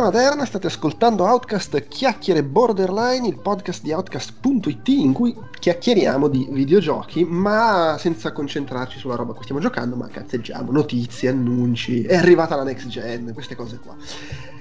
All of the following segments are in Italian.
Maderna, state ascoltando Outcast Chiacchiere Borderline, il podcast di Outcast.it in cui chiacchieriamo di videogiochi, ma senza concentrarci sulla roba cui stiamo giocando, ma cazzeggiamo, notizie, annunci, è arrivata la next gen, queste cose qua.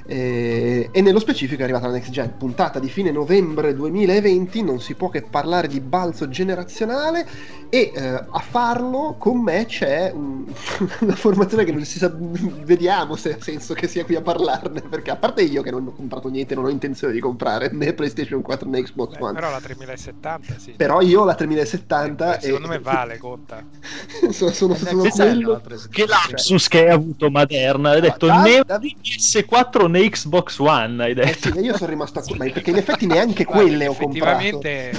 E, e nello specifico è arrivata la next gen, puntata di fine novembre 2020, non si può che parlare di balzo generazionale e eh, a farlo con me c'è un- una formazione che non si sa, vediamo se ha senso che sia qui a parlarne, perché a parte io che non ho comprato niente, non ho intenzione di comprare né PlayStation 4 né Xbox Beh, One, però la 3070 sì. però io ho la 3070 Eh, secondo e me vale, conta. sono, sono, Eh, sono pensa quello Che lapsus che hai avuto Maderna, hai detto Allora, né da- da- PS4 né Xbox One, hai Eh detto. sì, io sono rimasto a ma perché in effetti neanche Guarda, quelle ho comprato. effettivamente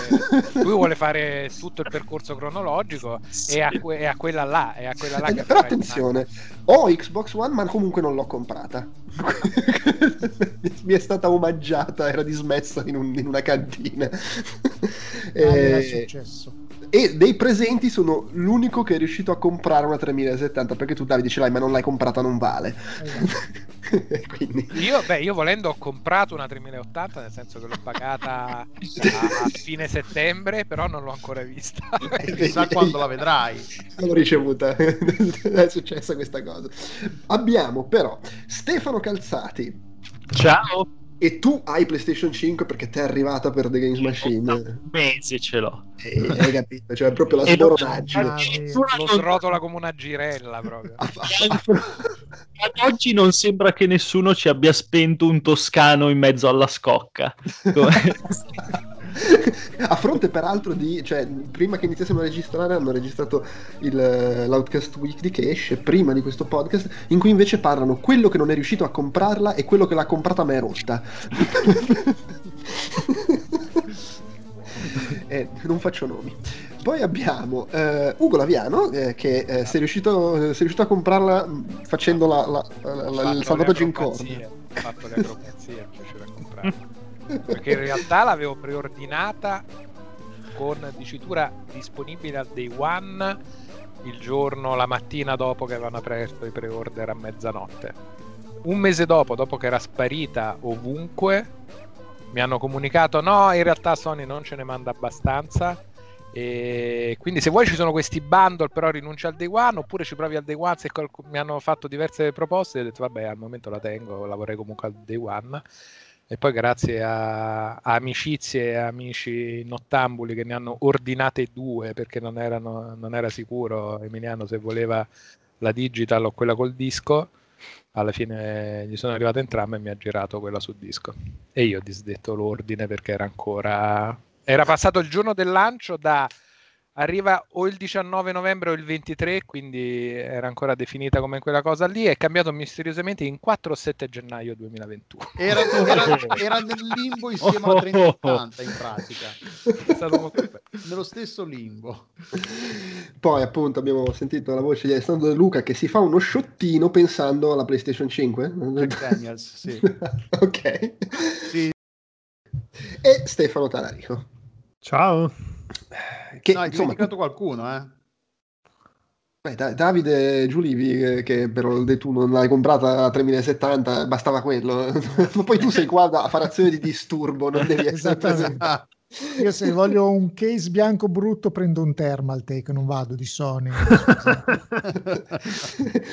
lui vuole fare tutto il percorso cronologico e a, que- e a quella là, e a quella là Eh, che però attenzione, ho Xbox One ma comunque non l'ho comprata. Mi è stata omaggiata, era dismessa in, un- in una cantina. Ah, era Eh, successo. E dei presenti sono l'unico che è riuscito a comprare una 3070 perché tu Davide ce l'hai ma non l'hai comprata non vale. Esatto. Quindi Io, beh, io volendo ho comprato una 3080, nel senso che l'ho pagata a fine settembre, però non l'ho ancora vista. Eh, Chissà quando la vedrai. l'ho ricevuta, è successa questa cosa. Abbiamo però Stefano Calzati Ciao, e tu hai PlayStation 5 perché ti è arrivata per The Games Machine. un mese ce l'ho. Eh, hai capito? Cioè, proprio la E sboronaggine. Lo srotola come una girella proprio. Ad oggi non sembra che nessuno ci abbia spento un toscano in mezzo alla scocca. A fronte peraltro di, cioè, prima che iniziassimo a registrare hanno registrato il, eh, l'Outcast Weekly che esce prima di questo podcast, in cui invece parlano quello che non è riuscito a comprarla e quello che l'ha comprata ma è rotta. Eh, non faccio nomi. Poi abbiamo eh, Ugo Laviano eh, che eh, si, è riuscito, si è riuscito a comprarla mh, facendo la- la- la- il salvataggio in corda. Ho fatto le acrobazie riuscire a comprarla. Perché in realtà l'avevo preordinata con dicitura disponibile al day one il giorno, la mattina dopo che avevano aperto i pre-order a mezzanotte. Un mese dopo, dopo che era sparita ovunque, mi hanno comunicato no, in realtà Sony non ce ne manda abbastanza. E quindi se vuoi ci sono questi bundle però rinuncia al day one oppure ci provi al day one se qualc- mi hanno fatto diverse proposte e ho detto vabbè al momento la tengo la vorrei comunque al day one e poi grazie a, a amicizie e amici nottambuli che ne hanno ordinate due perché non, erano, non era sicuro Emiliano se voleva la digital o quella col disco alla fine gli sono arrivate entrambe e mi ha girato quella sul disco. E io ho disdetto l'ordine perché era ancora era passato il giorno del lancio da arriva o il 19 novembre o il 23 quindi era ancora definita come quella cosa lì è cambiato misteriosamente in 4 o 7 gennaio 2021 Era, era- era nel limbo insieme alla 3080 in pratica. è stato molto bello. Nello stesso limbo. Poi appunto abbiamo sentito la voce di Alessandro De Luca che si fa uno sciottino pensando alla PlayStation 5. Jack Daniels, sì. ok. Sì. E Stefano Talarico. Ciao. Che no, hai insomma, dimenticato qualcuno, eh? beh, Da- Davide Giulivi, eh, che però tu non l'hai comprata a 3070, bastava quello. Ma poi tu sei qua a fare azione di disturbo, non devi essere Esattamente. Io se voglio un case bianco brutto prendo un Thermaltake, non vado di Sony. Scusate.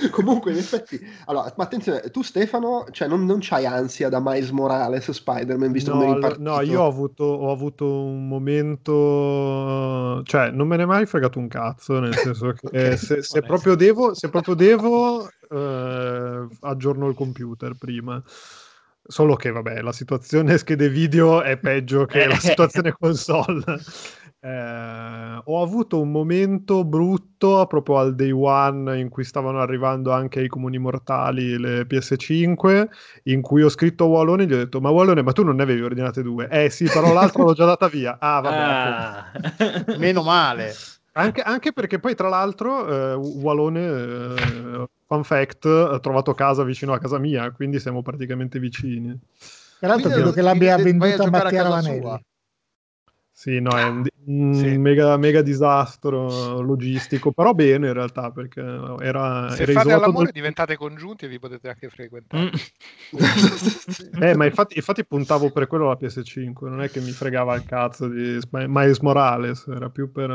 Comunque, in effetti, allora, ma attenzione, tu Stefano, cioè non, non c'hai ansia da Miles Morales Spider-Man, visto No, come eri all- partito. no, io ho avuto, ho avuto un momento, cioè non me ne è mai fregato un cazzo, nel senso che eh, se, se proprio devo, se proprio devo eh, aggiorno il computer prima. Solo che, vabbè, la situazione schede video è peggio che la situazione console. eh, ho avuto un momento brutto proprio al day one in cui stavano arrivando anche ai comuni mortali le PS5 in cui ho scritto a Wallone e gli ho detto ma Wallone ma tu non ne avevi ordinate due eh sì però l'altra l'ho già data via ah vabbè Ah. Meno male. Anche, anche perché poi tra l'altro eh, Wallone eh, fun fact ha trovato casa vicino a casa mia quindi siamo praticamente vicini Peraltro Quindi credo che l'abbia venduta Mattia Ravanelli. Sì, no, è un, un Sì. mega, mega disastro logistico, però bene in realtà, perché era, Se era fate all'amore dal- diventate congiunti e vi potete anche frequentare. Mm. Eh, ma infatti, infatti puntavo per quello la PS5, non è che mi fregava il cazzo di Miles Morales, era più per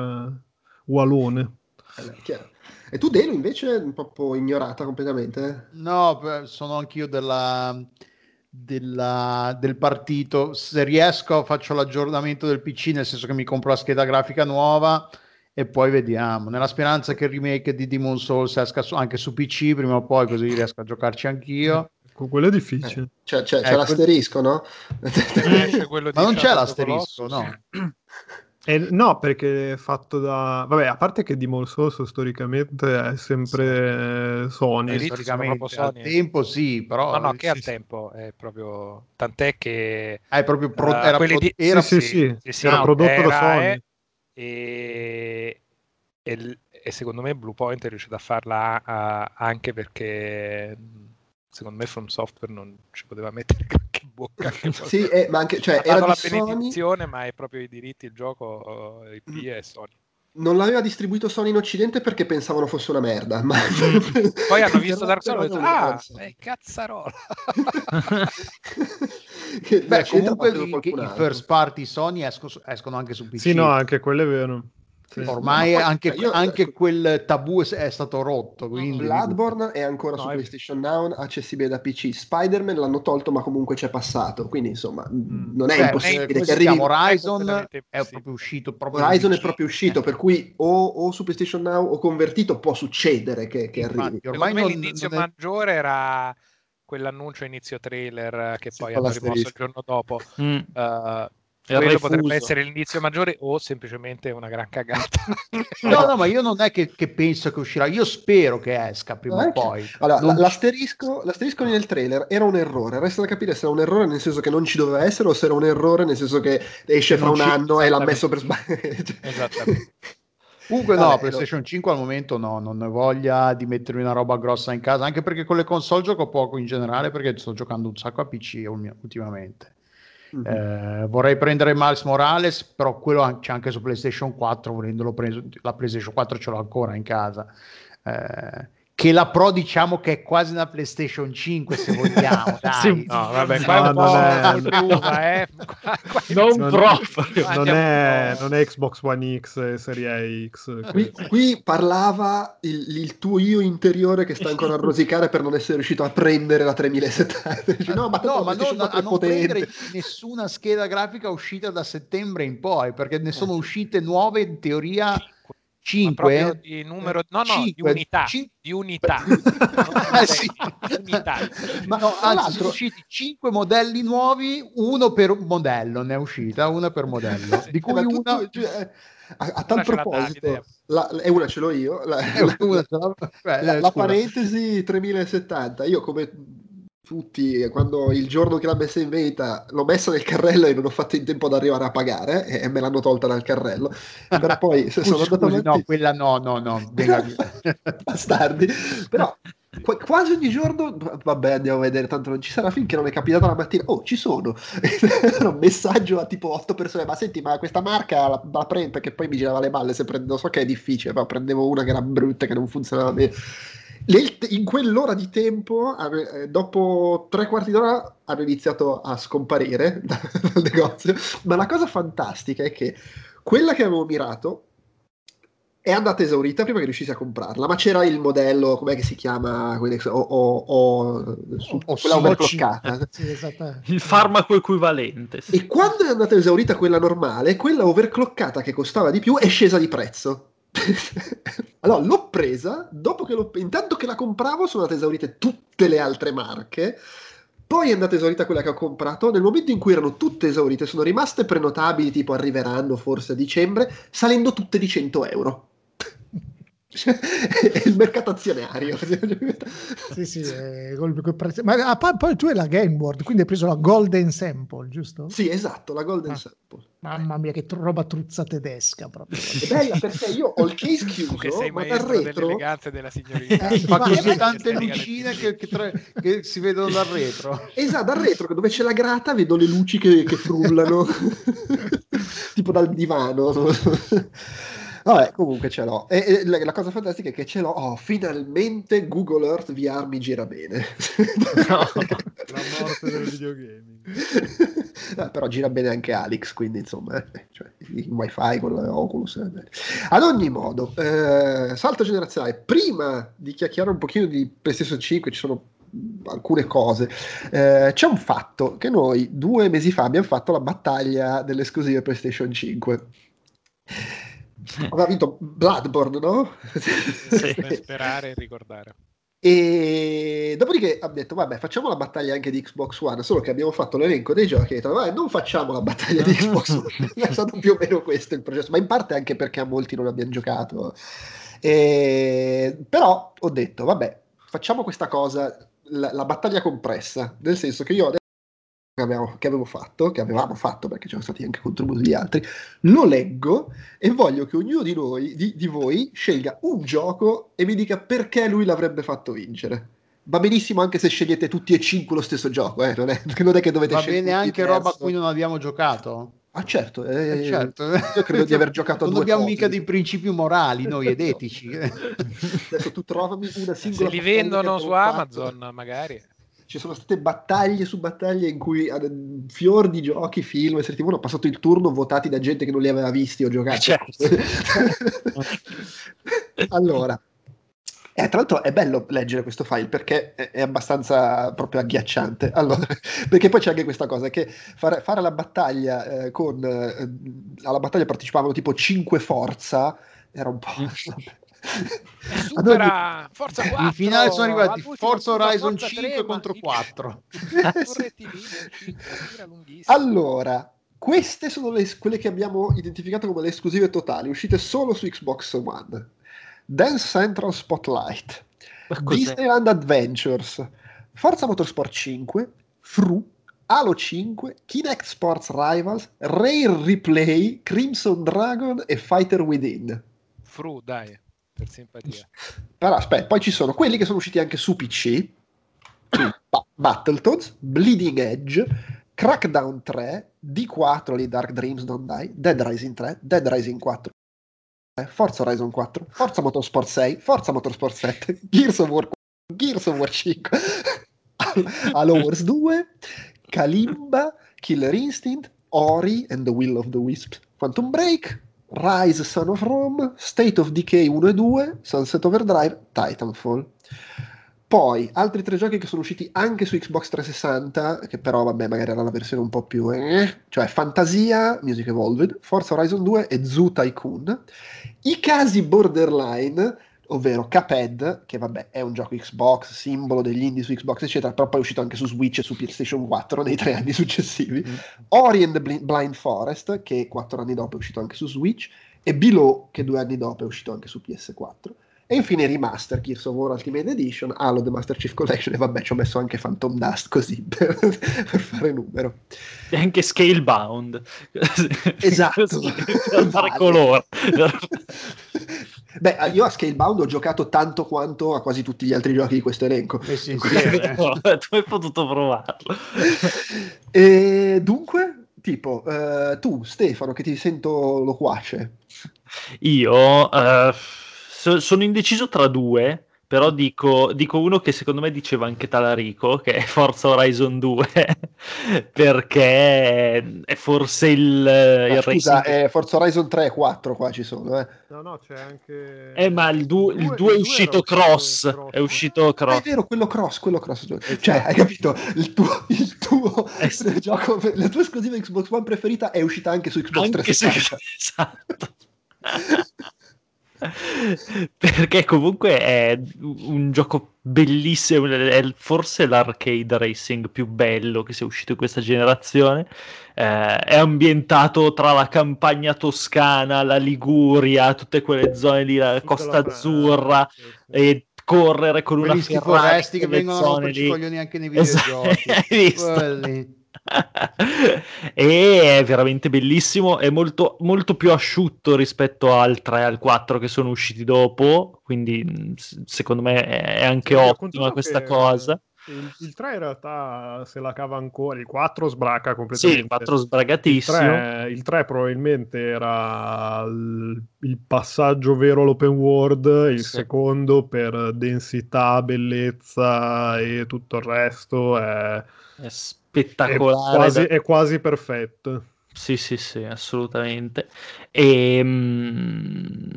Eh, chiaro. E tu, Delo, invece, un po' ignorata completamente? No, sono anch'io della, della- del partito. Se riesco faccio l'aggiornamento del PC, nel senso che mi compro la scheda grafica nuova e poi vediamo. Nella speranza che il remake di Demon Souls esca su- anche su PC prima o poi, così riesco a giocarci anch'io. Con quello è difficile. Cioè, c'è, c'è Eh, l'asterisco, no? Di Ma non c'è l'asterisco, Colossus. no? Eh, no, perché è fatto da... Vabbè, a parte che Demon Souls storicamente è sempre eh, Sony. Sì. Storicamente proprio al Sony. tempo sì, però No, no, che sì, al sì. tempo è proprio tant'è che Ah, è proprio pro- eh, era pro- di- era- Sì, sì, sì, era no, prodotto da era, Sony. eh, e, e e secondo me Bluepoint è riuscito a farla ah, anche perché secondo me From Software non ci poteva mettere in bocca qualcosa. Sì, eh, ma anche, cioè, ha era dato la di Sony, benedizione ma è proprio i diritti il gioco eh, IP è Sony non l'aveva distribuito Sony in Occidente perché pensavano fosse una merda. Ma... poi hanno visto Dark Souls e hanno detto ah cosa. è cazzarola Che Beh, comunque i, first party Sony esco- escono anche su PC. Sì, no, anche quello è vero. Sì. Ormai Ma poi, anche, cioè, io- anche quel tabù è, è stato rotto. Quindi Bloodborne è ancora No, su è- PlayStation Now, accessibile da PC. Spider-Man l'hanno tolto, ma comunque c'è passato. Quindi, insomma, non è Beh, impossibile che arrivi. Horizon è proprio uscito proprio Horizon è proprio uscito, Eh. per cui o, o su PlayStation Now o convertito può succedere che, che arrivi. Infatti, ormai Secondo me non- l'inizio non è- maggiore era quell'annuncio inizio trailer che Sì, poi hanno rimosso il giorno dopo. Mm. Uh, quello refuso. potrebbe essere l'inizio maggiore o semplicemente una gran cagata. No, no, ma io non è che, che penso che uscirà, io spero che esca prima o poi. Allora, Non l'asterisco, l'asterisco nel trailer era un errore. Resta da capire se era un errore nel senso che non ci doveva essere o se era un errore nel senso che esce Che fra un ci- anno e l'ha messo per sbaglio. Esattamente. Comunque no, Vabbè, PlayStation 5 al momento no, non ho voglia di mettermi una roba grossa in casa, anche perché con le console gioco poco in generale perché sto giocando un sacco a PC ultimamente. Mhm. Eh, vorrei prendere Miles Morales, però quello c'è anche su PlayStation 4, volendolo preso, la PlayStation 4 ce l'ho ancora in casa. Eh, che la Pro diciamo che è quasi una PlayStation 5 se vogliamo. Sì, No, vabbè, No, qua è un po' non è- eh. Qua- qua Non inizia- proprio. Ah, non, è, non è Xbox One X e Serie X. Qui, qui parlava il, il tuo io interiore che sta ancora a rosicare per non essere riuscito a prendere la 3070. Dici, no, ma, no, ma non, 4 a è non prendere nessuna scheda grafica uscita da settembre in poi, perché ne sono uscite nuove in teoria 5. di numero no no Cinque, di unità cin- di unità Eh, sì. unità Ma no, anzi, sono usciti 5 modelli nuovi, uno per modello ne è uscita, una per modello, di Eh, cui una cioè, a, a tal proposito, la, e una ce l'ho io. La, eh, la- la scusa. parentesi 3070, io come tutti, quando il giorno che l'ha messa in vendita l'ho messa nel carrello e non ho fatto in tempo ad arrivare a pagare e, e me l'hanno tolta dal carrello. Però poi se sono andato avanti... no, quella no, no, no, bastardi. Però qua- quasi ogni giorno, vabbè, andiamo a vedere, tanto non ci sarà finché non è capitato la mattina. Oh, ci sono. Era un messaggio a tipo otto persone. Ma senti, ma questa marca la, la prendo perché poi mi girava le balle se prendo. So che è difficile, però prendevo una che era brutta, che non funzionava bene. Nel- in quell'ora di tempo, eh, dopo tre quarti d'ora, hanno iniziato a scomparire dal negozio. Ma la cosa fantastica è che quella che avevo mirato è andata esaurita prima che riuscissi a comprarla, ma c'era il modello, com'è che si chiama? Quelle- O, o, o- su- O- quella overclockata. Sì. Il farmaco equivalente. sì. E quando è andata esaurita quella normale, quella overclockata che costava di più è scesa di prezzo. allora l'ho presa, dopo che l'ho, intanto che la compravo sono andate esaurite tutte le altre marche, Poi è andata esaurita quella che ho comprato. Nel momento in cui erano tutte esaurite, sono rimaste prenotabili, tipo arriveranno forse a dicembre, salendo tutte di 100 euro. è il mercato azionario. sì, sì, è col, col prezzo. Ma ah, poi, poi, tu hai la Game Board, quindi hai preso la Golden Sample, giusto? Sì, esatto, la Golden Ah. Sample. Mamma mia, che roba truzza tedesca proprio. È bella perché io ho il case chiuso, che sei ma dal retro dell'eleganza della signorità. Eh, Fa Ma- così tante Che lucine che, che tra- che si vedono dal retro. Esatto, dal retro, dove c'è la grata, vedo le luci che, che frullano, tipo dal divano. Vabbè, comunque ce l'ho. E, e la, la cosa fantastica è che ce l'ho. Oh, finalmente Google Earth VR mi gira bene. La morte del videogaming. Eh, però gira bene anche Alex, quindi insomma, eh, cioè, il wifi con l'Oculus. eh. Ad ogni modo, eh, salto generazionale. Prima di chiacchierare un pochino di PlayStation 5, ci sono alcune cose. Eh, c'è un fatto che noi due mesi fa abbiamo fatto la battaglia delle esclusive PlayStation 5. Aveva vinto Bloodborne, no? Sì. Per sperare e ricordare. E dopodiché abbiamo detto, vabbè, facciamo la battaglia anche di Xbox One, solo che abbiamo fatto l'elenco dei giochi e detto, vabbè, non facciamo la battaglia di Xbox One. è stato più o meno questo il processo, ma in parte anche perché a molti non abbiamo giocato. E... Però ho detto, vabbè, facciamo questa cosa, la, la battaglia compressa, nel senso che io adesso che avevo, che avevo fatto, che avevamo fatto perché c'erano stati anche contributi di altri, lo leggo e voglio che ognuno di noi, di, di voi, scelga un gioco e mi dica perché lui l'avrebbe fatto vincere. Va benissimo anche se scegliete tutti e cinque lo stesso gioco, eh? non, è, non è che dovete Va scegliere bene tutti anche diverso. roba a cui non abbiamo giocato. Ah certo, eh, Eh, certo. io credo di aver giocato a Non due abbiamo cose. mica dei principi morali noi ed etici. Adesso tu trovami una Se singola li battaglia vendono su abbiamo fatto. Amazon, magari. Ci sono state battaglie su battaglie in cui eh, fior di giochi, film e serie TV hanno passato il turno votati da gente che non li aveva visti o giocati. Certo. allora, eh, tra l'altro è bello leggere questo file perché è, è abbastanza proprio agghiacciante. Allora, perché poi c'è anche questa cosa che fare, fare la battaglia eh, con eh, alla battaglia partecipavano tipo 5 forza era un po'. Supera Forza 4. In finale sono arrivati Forza Horizon Forza 5 3, ma contro il- 4. il rettilineo, il tira lunghissimo. Allora, queste sono le, quelle che abbiamo identificato come le esclusive totali, uscite solo su Xbox One. Dance Central Spotlight, Ma? Disneyland Adventures, Forza Motorsport 5, Fru, Halo 5, Kinect Sports Rivals, Rare Replay, Crimson Dragon e Fighter Within. Fru, dai, per simpatia. Però aspetta, poi ci sono quelli che sono usciti anche su PC, Ba- Battletoads, Bleeding Edge, Crackdown 3, D4 lì Dark Dreams Don't Die, Dead Rising 3, Dead Rising 4, Forza Horizon 4, Forza Motorsport 6, Forza Motorsport 7, Gears of War 4, Gears of War 5, Halo Wars 2, Kalimba, Killer Instinct, Ori and the Will of the Wisps, Quantum Break, Rise Son of Rome, State of Decay 1 e 2, Sunset Overdrive, Titanfall. Poi altri tre giochi che sono usciti anche su Xbox 360, che però vabbè magari era la versione un po' più... eh, cioè Fantasia, Music Evolved, Forza Horizon 2 e Zoo Tycoon. I casi borderline, ovvero Cuphead, che vabbè è un gioco Xbox, simbolo degli indie su Xbox eccetera, però poi è uscito anche su Switch e su PlayStation 4 nei tre anni successivi. Ori and the Bli- Blind Forest, che quattro anni dopo è uscito anche su Switch, e Below, che due anni dopo è uscito anche su PS4. E infine Remaster, Gears of War Ultimate Edition, Halo The Master Chief Collection, e vabbè ci ho messo anche Phantom Dust così per, per fare numero. E anche Scalebound. Esatto. Per fare Vale. colore. Beh, io a Scalebound ho giocato tanto quanto a quasi tutti gli altri giochi di questo elenco. Messi insieme. tu hai potuto provarlo. E dunque, tipo, eh, tu Stefano, che ti sento loquace, Io eh, so- sono indeciso tra due, però dico, dico uno che secondo me diceva anche Talarico, che è Forza Horizon 2, perché è forse il, Ah, il scusa, racing- eh, Forza Horizon 3 e 4 qua ci sono, eh. No, no, c'è anche... Eh, ma il 2 il due- è il uscito due era cross, cross. è uscito Ah, è cross. vero, quello cross, quello cross. Cioè, hai capito? Il tuo, il tuo Eh sì. gioco, la tua esclusiva Xbox One preferita è uscita anche su Xbox Anche se 360. esatto. perché comunque è un gioco bellissimo, è forse l'arcade racing più bello che sia uscito in questa generazione. Eh, è ambientato tra la campagna toscana, la Liguria, tutte quelle zone lì, la Costa Azzurra, e correre con una Quelli Ferrari foresti che vengono a romperci i coglioni anche nei Esatto, videogiochi. hai visto? Quelli. E è veramente bellissimo è molto, molto più asciutto rispetto al 3 e al 4 che sono usciti dopo quindi s- secondo me è anche Sì, ottima questa cosa Il, il 3 in realtà se la cava ancora, il 4 sbraca sì completamente. il 4 Il sbragatissimo 3, il 3 probabilmente era il, il passaggio vero all'open world, il Sì. secondo per densità, bellezza e tutto il resto è, è è spettacolare quasi, da- è quasi perfetto. Sì, sì, sì, assolutamente. E, mm,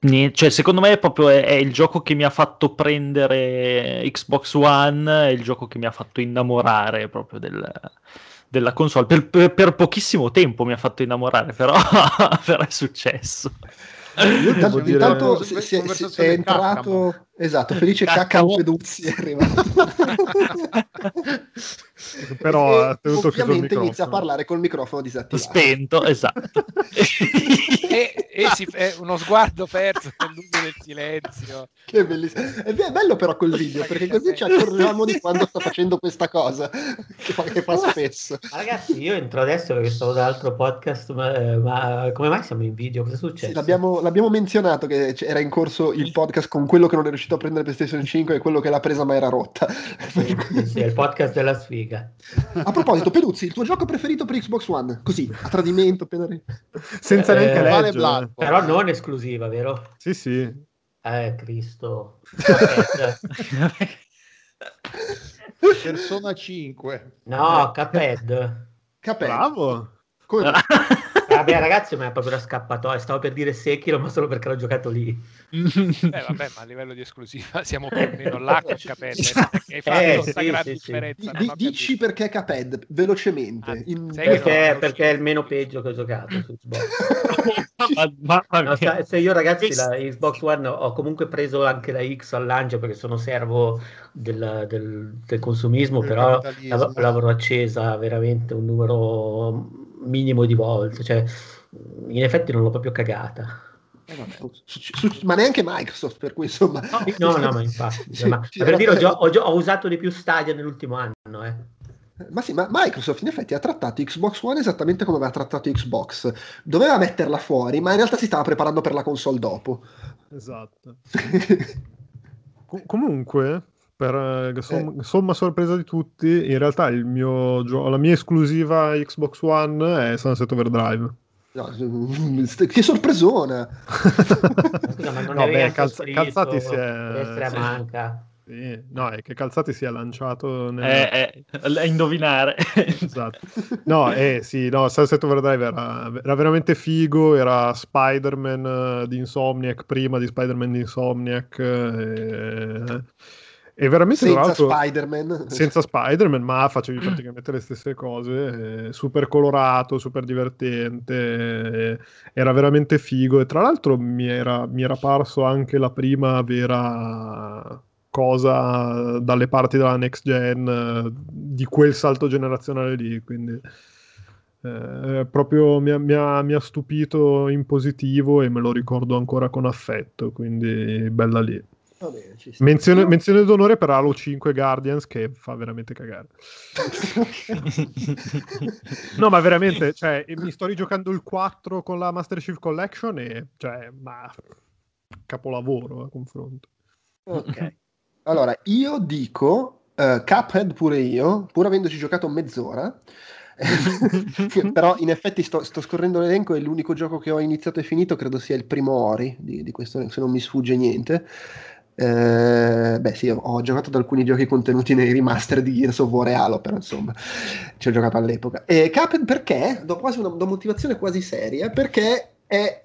nie- cioè, secondo me è proprio è, è il gioco che mi ha fatto prendere Xbox One, è il gioco che mi ha fatto innamorare proprio del- della console. Per, per- per pochissimo tempo mi ha fatto innamorare, però, però è successo. Io devo Intanto, dire- intanto si, si- è entrato esatto, felice. Caccamo Peduzzi è arrivato Però ha tenuto chiuso il ovviamente inizia a microfono. parlare col microfono disattivato Spento, esatto. e, e si, è uno sguardo perso nell'uso del silenzio. che bellissimo è be- bello però quel video perché così ci accorgiamo di quando sta facendo questa cosa che fa, che fa spesso ragazzi, io entro adesso perché stavo da altro podcast, ma, eh, ma come mai siamo in video? Cosa è successo? Sì, l'abbiamo, l'abbiamo menzionato che era in corso il podcast con quello che non è riuscito a prendere PlayStation 5 e quello che l'ha presa ma era rotta. Sì, sì, sì, è il podcast della sfiga. A proposito, Peduzzi, il tuo gioco preferito per Xbox One? Così, a tradimento, appena ri- Senza Eh, neanche vale leggere. Però non esclusiva, vero? Sì, sì. Eh, Cristo. Persona 5. No, Cuphead. Capello. Bravo. Come- Vabbè, ragazzi, ma è proprio una scappatoia. Stavo per dire Sekiro, ma solo perché l'ho giocato lì. Eh, vabbè, ma a livello di esclusiva siamo più o meno là con Capelle. Hai fatto Eh, questa sì, grande sì, sì. differenza. Di- non ho dici capito. perché Caped, velocemente. Ah, in- Perché, perché è il meno peggio che ho giocato su Xbox. Ma- mamma No, sa- se io ragazzi la Xbox One ho comunque preso anche la X al lancio perché sono servo del, del- del consumismo, Del però capitalismo. l'av- l'avrò accesa veramente un numero minimo di volte, cioè in effetti non l'ho proprio cagata. Eh, vabbè, su- su- ma neanche Microsoft, per cui insomma... No, no, ma infatti, Sì, ma, sì, per dire, ho, gio- ho gio- ho usato di più Stadia nell'ultimo anno, eh. Ma sì, ma Microsoft in effetti ha trattato Xbox One esattamente come aveva trattato Xbox. Doveva metterla fuori, ma in realtà si stava preparando per la console dopo. Esatto. Co- comunque, per eh, som- somma sorpresa di tutti, in realtà il mio gio- la mia esclusiva Xbox One è Sunset Overdrive. No, che sorpresona! Scusa, ma non No, beh, calz- Calzati si è- destra sì. manca. Sì, no, è che Calzati si è lanciato nel... Eh, eh, a indovinare. Esatto. No, eh, sì, no, Sunset Overdrive era, era veramente figo, era Spider-Man eh, di Insomniac prima di Spider-Man di Insomniac eh, e veramente Senza Spider-Man. senza Spider-Man, ma facevi praticamente le stesse cose, eh, super colorato, super divertente, eh, era veramente figo e tra l'altro mi era, mi era parso anche la prima vera cosa dalle parti della next gen eh, di quel salto generazionale lì, quindi eh, proprio mi ha, mi ha- mi ha stupito in positivo e me lo ricordo ancora con affetto, quindi bella lì. Va bene, ci sta. Menzione, Io- menzione d'onore per Halo 5 Guardians che fa veramente cagare. No, ma veramente, cioè, mi sto rigiocando il 4 con la Master Chief Collection e, cioè, ma capolavoro a confronto. Ok. Allora, io dico eh, Cuphead pure io, pur avendoci giocato mezz'ora. Però in effetti sto, sto scorrendo l'elenco e l'unico gioco che ho iniziato e finito credo sia il primo Ori, di, di questo se non mi sfugge niente. Eh, beh sì, ho, giocato ad alcuni giochi contenuti nei remaster di Gears of War e Halo, però insomma ci ho giocato all'epoca. E Cuphead perché? Do quasi una, do motivazione quasi seria, perché è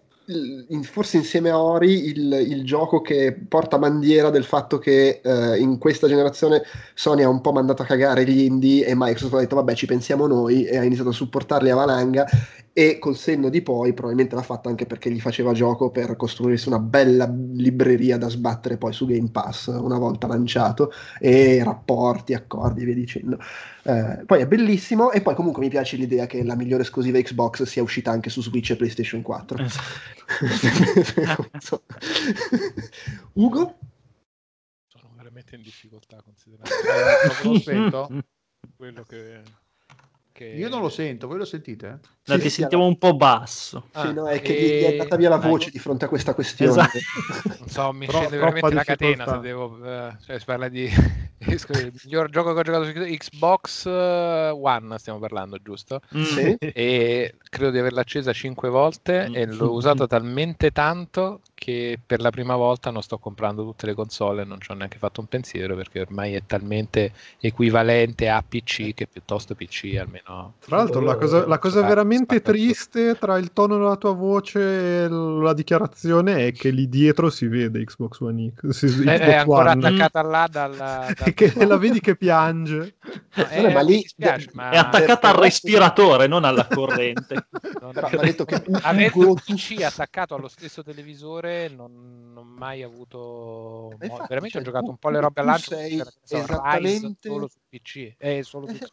forse insieme a Ori il, il gioco che porta bandiera del fatto che eh, in questa generazione Sony ha un po' mandato a cagare gli indie e Microsoft ha detto vabbè ci pensiamo noi e ha iniziato a supportarli a valanga e col senno di poi probabilmente l'ha fatta anche perché gli faceva gioco per costruirsi una bella libreria da sbattere poi su Game Pass una volta lanciato e rapporti, accordi e via dicendo. Eh, poi è bellissimo e poi comunque mi piace l'idea che la migliore esclusiva Xbox sia uscita anche su Switch e PlayStation 4. Esatto. Ugo? Sono veramente in difficoltà considerando quello che, che- Io non lo sento, voi lo sentite? No, Sì, ti sì, sentiamo un po' basso. Ah, Sì, no, è che e- gli è andata via la voce di fronte a questa questione. Esatto. Non so, mi Tro- scende veramente la catena se devo... eh, cioè si parla di... scusi, il miglior gioco che ho giocato su Xbox eh, One, stiamo parlando, giusto? Mm. Sì? E credo di averla accesa cinque volte e l'ho usato talmente tanto che per la prima volta non sto comprando tutte le console e non ci ho neanche fatto un pensiero perché ormai è talmente equivalente a PC che piuttosto PC almeno... Tra l'altro, la cosa, la cosa Ah, veramente triste tra il tono della tua voce e la dichiarazione è che lì dietro si vede Xbox One X. si- È, Xbox è ancora One. attaccata là dalla... dal- che la vedi che piange. No, Vabbè, ma eh, lì- dispiace, ma È attaccata al respiratore, non alla corrente. non- va detto che avendo il PC attaccato allo stesso televisore non non ho mai avuto Ma infatti, veramente cioè, ho giocato tu- un po' le robe al lancio Rise esattamente- solo su PC eh, solo su Eh.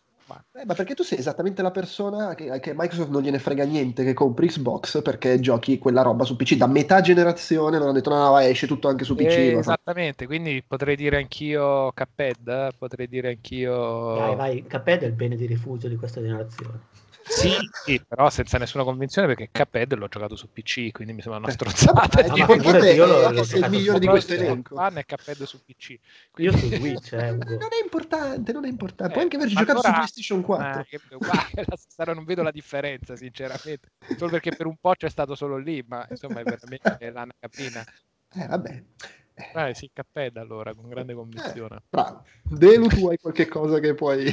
Eh, ma perché tu sei esattamente la persona che, che Microsoft non gliene frega niente che compri Xbox perché giochi quella roba su PC da metà generazione non hanno detto no, no esce tutto anche su PC Eh, esattamente quindi potrei dire anch'io Cuphead potrei dire anch'io Vai, vai, Caped è il bene di rifugio di questa generazione. Sì, sì, però senza nessuna convinzione perché Cuphead l'ho giocato su PC quindi mi sembra una Eh, stronzata vabbè, ma l'importante io l'ho- è l'ho che sei il migliore di su questo elenco. One e Cuphead su PC Io quindi su Switch, eh, non è importante non è importante. Eh, puoi anche averci giocato su allora- PlayStation 4 Eh, che- guarda, la stessa- non vedo la differenza, sinceramente. Solo perché per un po' c'è stato solo lì, ma insomma è veramente l'ana caprina. eh vabbè. Eh. Sì, Capped allora, con grande convinzione. bravo. Delu tu hai qualche cosa che puoi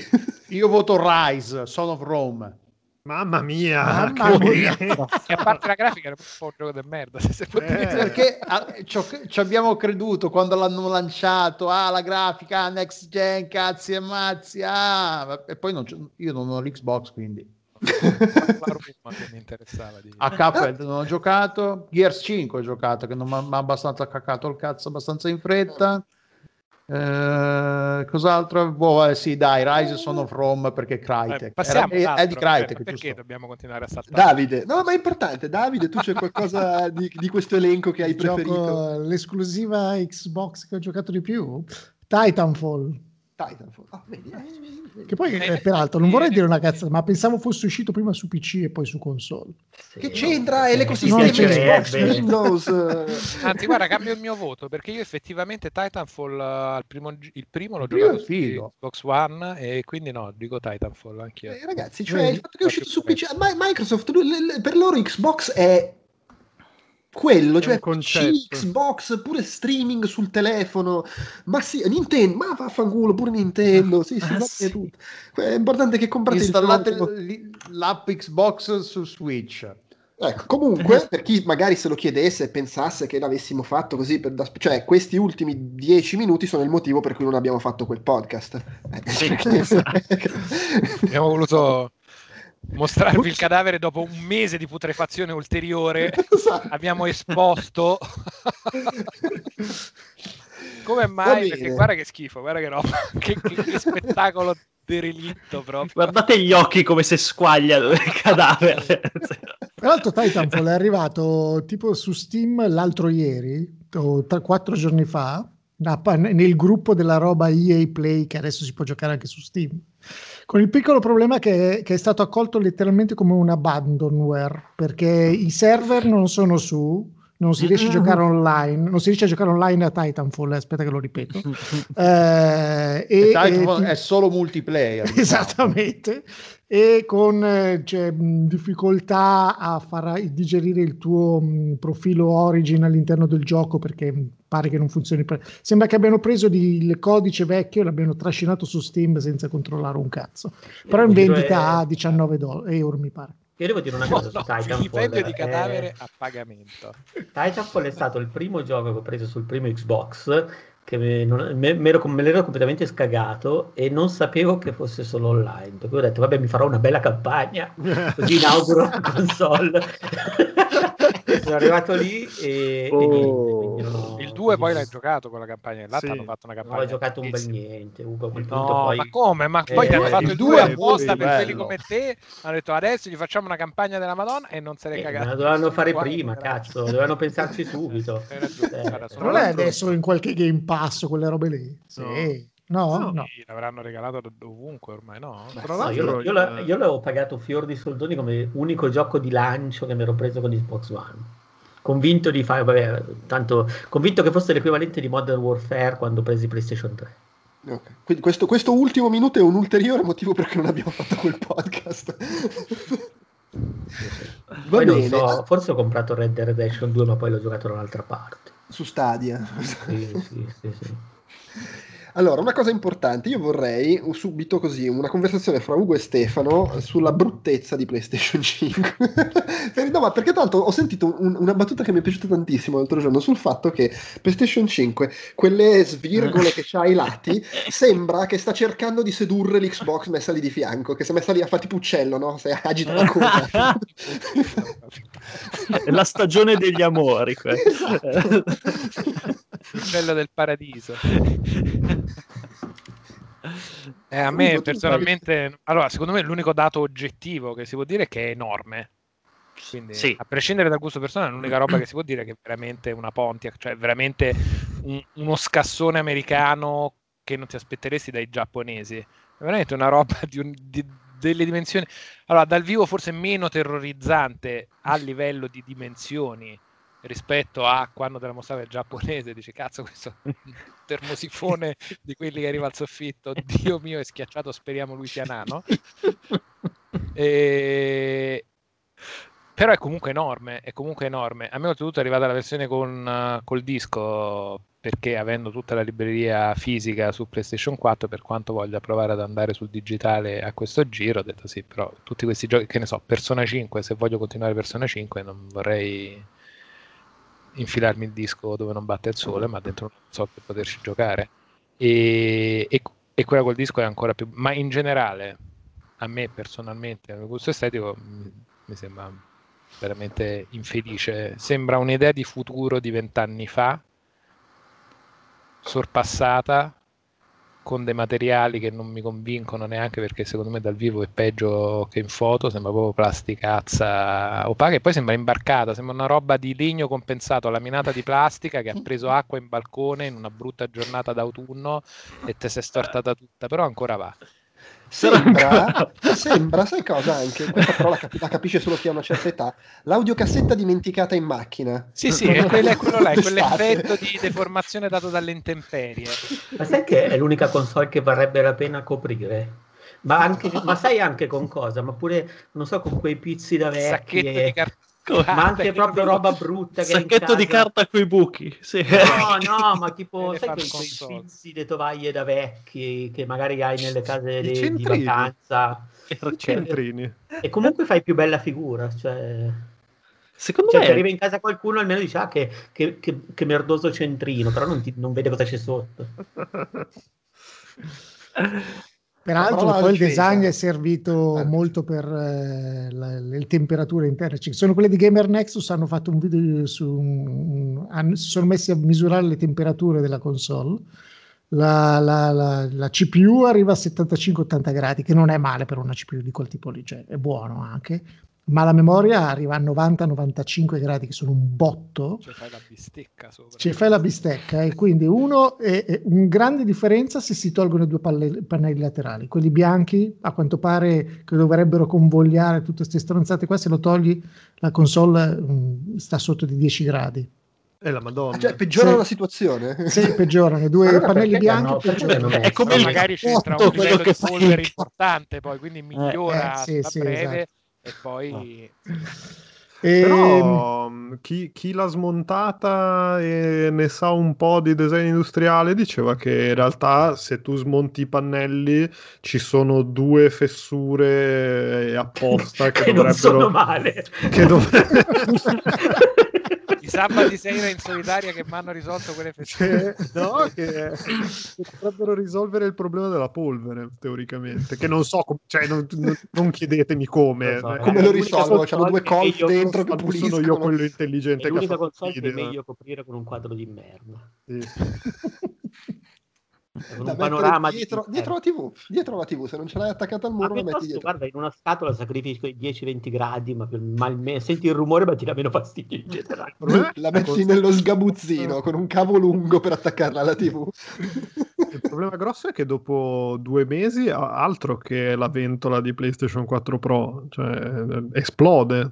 Io voto Rise, Son of Rome. Mamma mia, Mamma che mia. E a parte la grafica era un po' un gioco di merda, se, Eh. Perché ah, ci ho- ci abbiamo creduto quando l'hanno lanciato, ah la grafica, next gen, cazzi e mazzi, ah, e poi non io non ho l'Xbox, quindi mi interessava di... a Cuphead non ho giocato, Gears 5 ho giocato, che non mi ha abbastanza caccato il cazzo abbastanza in fretta. Eh, cos'altro? Boh, eh, sì, dai, Rise Son of Rome perché Eh, Crytek. passiamo Era- è, è di. Crytek, Eh, perché giusto? dobbiamo continuare a saltare? Davide no ma è importante Davide tu c'è qualcosa di, di questo elenco che hai Il gioco- preferito l'esclusiva Xbox che ho giocato di più, Titanfall. Titanfall Ah, vedi, eh, vedi, vedi. Che poi, Eh, eh, peraltro, non vorrei eh, dire una cazzata, ma pensavo fosse uscito prima su PC e poi su console. Sì, che no, c'entra? perché È l'ecosistema c'è Xbox. Windows. eh. Anzi, guarda, cambio il mio voto perché io effettivamente Titanfall, eh, al primo, il primo l'ho giocato su. Xbox One e quindi no, dico Titanfall anch'io. Eh, ragazzi, cioè Vedi? il fatto che è uscito su PC, ma- Microsoft, per loro Xbox è quello, cioè. PC, Xbox, pure streaming sul telefono, ma sì, Nintendo, ma vaffanculo, pure Nintendo, sì, sì, Ah, sì. tutto. È importante che comprate Installate il l'app Xbox su Switch. Ecco, comunque, per chi magari se lo chiedesse e pensasse che l'avessimo fatto così, per da- cioè questi ultimi dieci minuti sono il motivo per cui non abbiamo fatto quel podcast. Eh, Sì, esatto. Abbiamo voluto mostrarvi il cadavere dopo un mese di putrefazione ulteriore. Esatto. Abbiamo esposto. Come mai? Perché guarda che schifo, guarda che roba, che, che- che spettacolo derelitto proprio. Guardate gli occhi come se squagliano il cadavere. Tra l'altro Titanfall è arrivato tipo su Steam l'altro ieri, o tra quattro giorni fa, nel gruppo della roba EA Play che adesso si può giocare anche su Steam. Con il piccolo problema che, che è stato accolto letteralmente come un abandonware, perché i server non sono su, non si riesce a giocare online, non si riesce a giocare online a Titanfall, eh, aspetta che lo ripeto. Eh, e, E e Titanfall ti- è solo multiplayer. diciamo. E con eh, cioè, difficoltà a far digerire il tuo mh, profilo Origin all'interno del gioco perché mh, pare che non funzioni. Sembra che abbiano preso di- il codice vecchio e l'abbiano trascinato su Steam senza controllare un cazzo. Però in vendita a 19 do- euro, mi pare. Io devo dire una cosa su No, Titanfall. di eh, cadavere a pagamento. Titanfall è stato il primo gioco che ho preso sul primo Xbox che me, non, me, me, ero, me l'ero completamente scagato e non sapevo che fosse solo online. Per cui ho detto, vabbè, mi farò una bella campagna, così inauguro la console. Sono arrivato lì e, oh. e niente, no, il 2 poi l'hai giocato con la campagna, l'altro sì. hanno fatto una campagna. Non ho giocato un bel niente, Ugo, no, poi... ma come? Ma poi Eh, hanno fatto il il due 2 è apposta per quelli come te, hanno detto adesso gli facciamo una campagna della Madonna e non se l'è Eh, lo dovevano fare prima, cazzo, dovevano pensarci subito. Eh, sono Non è adesso in qualche Game Pass quelle robe lì? Sì. No, no. Sì, l'avranno regalato da ovunque ormai, no? No, io, io il- io l'avevo pagato fior di soldoni come unico gioco di lancio che mi ero preso con Xbox One. Convinto di fare, vabbè, tanto convinto che fosse l'equivalente di Modern Warfare quando presi PlayStation 3. Ok. Quindi questo, questo ultimo minuto è un ulteriore motivo per cui non abbiamo fatto quel podcast. Va bene, so, forse ho comprato Red Dead Redemption 2, ma poi l'ho giocato da un'altra parte. su Stadia. Sì, sì, sì, sì. Allora, una cosa importante, io vorrei subito così una conversazione fra Ugo e Stefano sulla bruttezza di PlayStation 5. Per- no, ma perché tanto ho sentito un- una battuta che mi è piaciuta tantissimo l'altro giorno sul fatto che PlayStation 5, quelle svirgole che c'ha ai lati, sembra che sta cercando di sedurre l'Xbox messa lì di fianco, che si è messa lì a fare tipo uccello, no? Se agita la coda. È la stagione degli amori. questa. Bello del paradiso. Eh, a me personalmente, allora, secondo me l'unico dato oggettivo che si può dire è che è enorme. Quindi, Sì. a prescindere dal gusto personale, l'unica roba che si può dire è che è veramente una Pontiac, cioè veramente un- uno scassone americano che non ti aspetteresti dai giapponesi. È veramente una roba di un- di- delle dimensioni. Allora, dal vivo forse meno terrorizzante a livello di dimensioni rispetto a quando te la mostrava il giapponese, dici cazzo questo termosifone di quelli che arriva al soffitto, Dio mio è schiacciato, speriamo lui sia nano. E... Però è comunque enorme, è comunque enorme. A me oltretutto è arrivata la versione con, eh, col disco, perché avendo tutta la libreria fisica su PlayStation 4, per quanto voglia provare ad andare sul digitale a questo giro, ho detto sì, però tutti questi giochi, che ne so, Persona 5, se voglio continuare Persona 5 non vorrei infilarmi il disco dove non batte il sole, ma dentro non so per poterci giocare. E, e- e quella col disco è ancora più... Ma in generale, a me personalmente, al mio gusto estetico, mi, mi sembra veramente infelice. Sembra un'idea di futuro di vent'anni fa, sorpassata, con dei materiali che non mi convincono neanche perché secondo me dal vivo è peggio che in foto, sembra proprio plasticazza opaca e poi sembra imbarcata, sembra una roba di legno compensato, laminata di plastica che ha preso acqua in balcone in una brutta giornata d'autunno e te si è stortata tutta, però ancora va. Sembra, sembra, sai cosa anche? Questa però la, capi- la capisce solo chi ha una certa età. L'audiocassetta dimenticata in macchina. Sì, sì, è quello, è quello là, è quell'effetto di deformazione dato dalle intemperie. Ma sai che è l'unica console che varrebbe la pena coprire? Ma, anche, ma sai anche con cosa? Ma pure, non so, con quei pizzi da Sacchetto di vecchie, carta. ma anche proprio roba brutta che Sacchetto di carta coi buchi. Sì. No, no, ma tipo, E sai quei, pizzi, le tovaglie da vecchi che magari hai nelle case I di, vacanza. Centrini. E comunque fai più bella figura, cioè... Secondo Cioè, me arriva in casa qualcuno almeno dice ah, che, che, che, che merdoso centrino, però non, ti- non vede cosa c'è sotto. Peraltro poi il design è servito molto per eh, la- le temperature interne. Ci sono quelli di Gamer Nexus, hanno fatto un video su un- hanno- si sono messi a misurare le temperature della console. La, la- la- la CPU arriva a 75-80 gradi, che non è male per una CPU di quel tipo lì, cioè è buono anche. Ma la memoria arriva a 90-95 gradi, che sono un botto Cioè fai la bistecca sopra. ci fai la bistecca e quindi uno è, è un grande differenza se si tolgono i due palle- pannelli laterali quelli bianchi a quanto pare che dovrebbero convogliare tutte queste stronzate qua se lo togli la console mm, sta sotto di 10 gradi È la Madonna. Ah, cioè, peggiora Sì. la situazione. se peggiorano i due Allora pannelli perché bianchi no? Peggiorano. non è come magari c'entra un livello che di polvere importante, poi quindi migliora eh, sì, a sì, breve esatto. E poi E- Però mh, chi, chi l'ha smontata e ne sa un po' di design industriale diceva che in realtà se tu smonti i pannelli ci sono due fessure apposta che, che non sono dovrebbero... male. che dovre- i sabati sera in solitaria che mi hanno risolto quelle Che, festività. no, che, che potrebbero risolvere il problema della polvere, teoricamente. Che non so, com- cioè, non, non- chiedetemi come. Lo so, Eh, Come Eh, lo console C'hanno due che colf dentro che non sono io puliscono. quello È intelligente ha l'unica console che è meglio coprire con un quadro di merda. Sì. Un panorama dietro, di dietro la TV, dietro la TV, se non ce l'hai attaccata al muro la metti dietro. guarda, in una scatola sacrifico i 10-20 gradi, ma, per- ma almeno- senti il rumore, ma ti dà meno fastidio in generale. Me La metti nello sgabuzzino con un cavo lungo per attaccarla alla TV. Il problema grosso è che dopo due mesi altro che la ventola di PlayStation 4 Pro, cioè eh, esplode.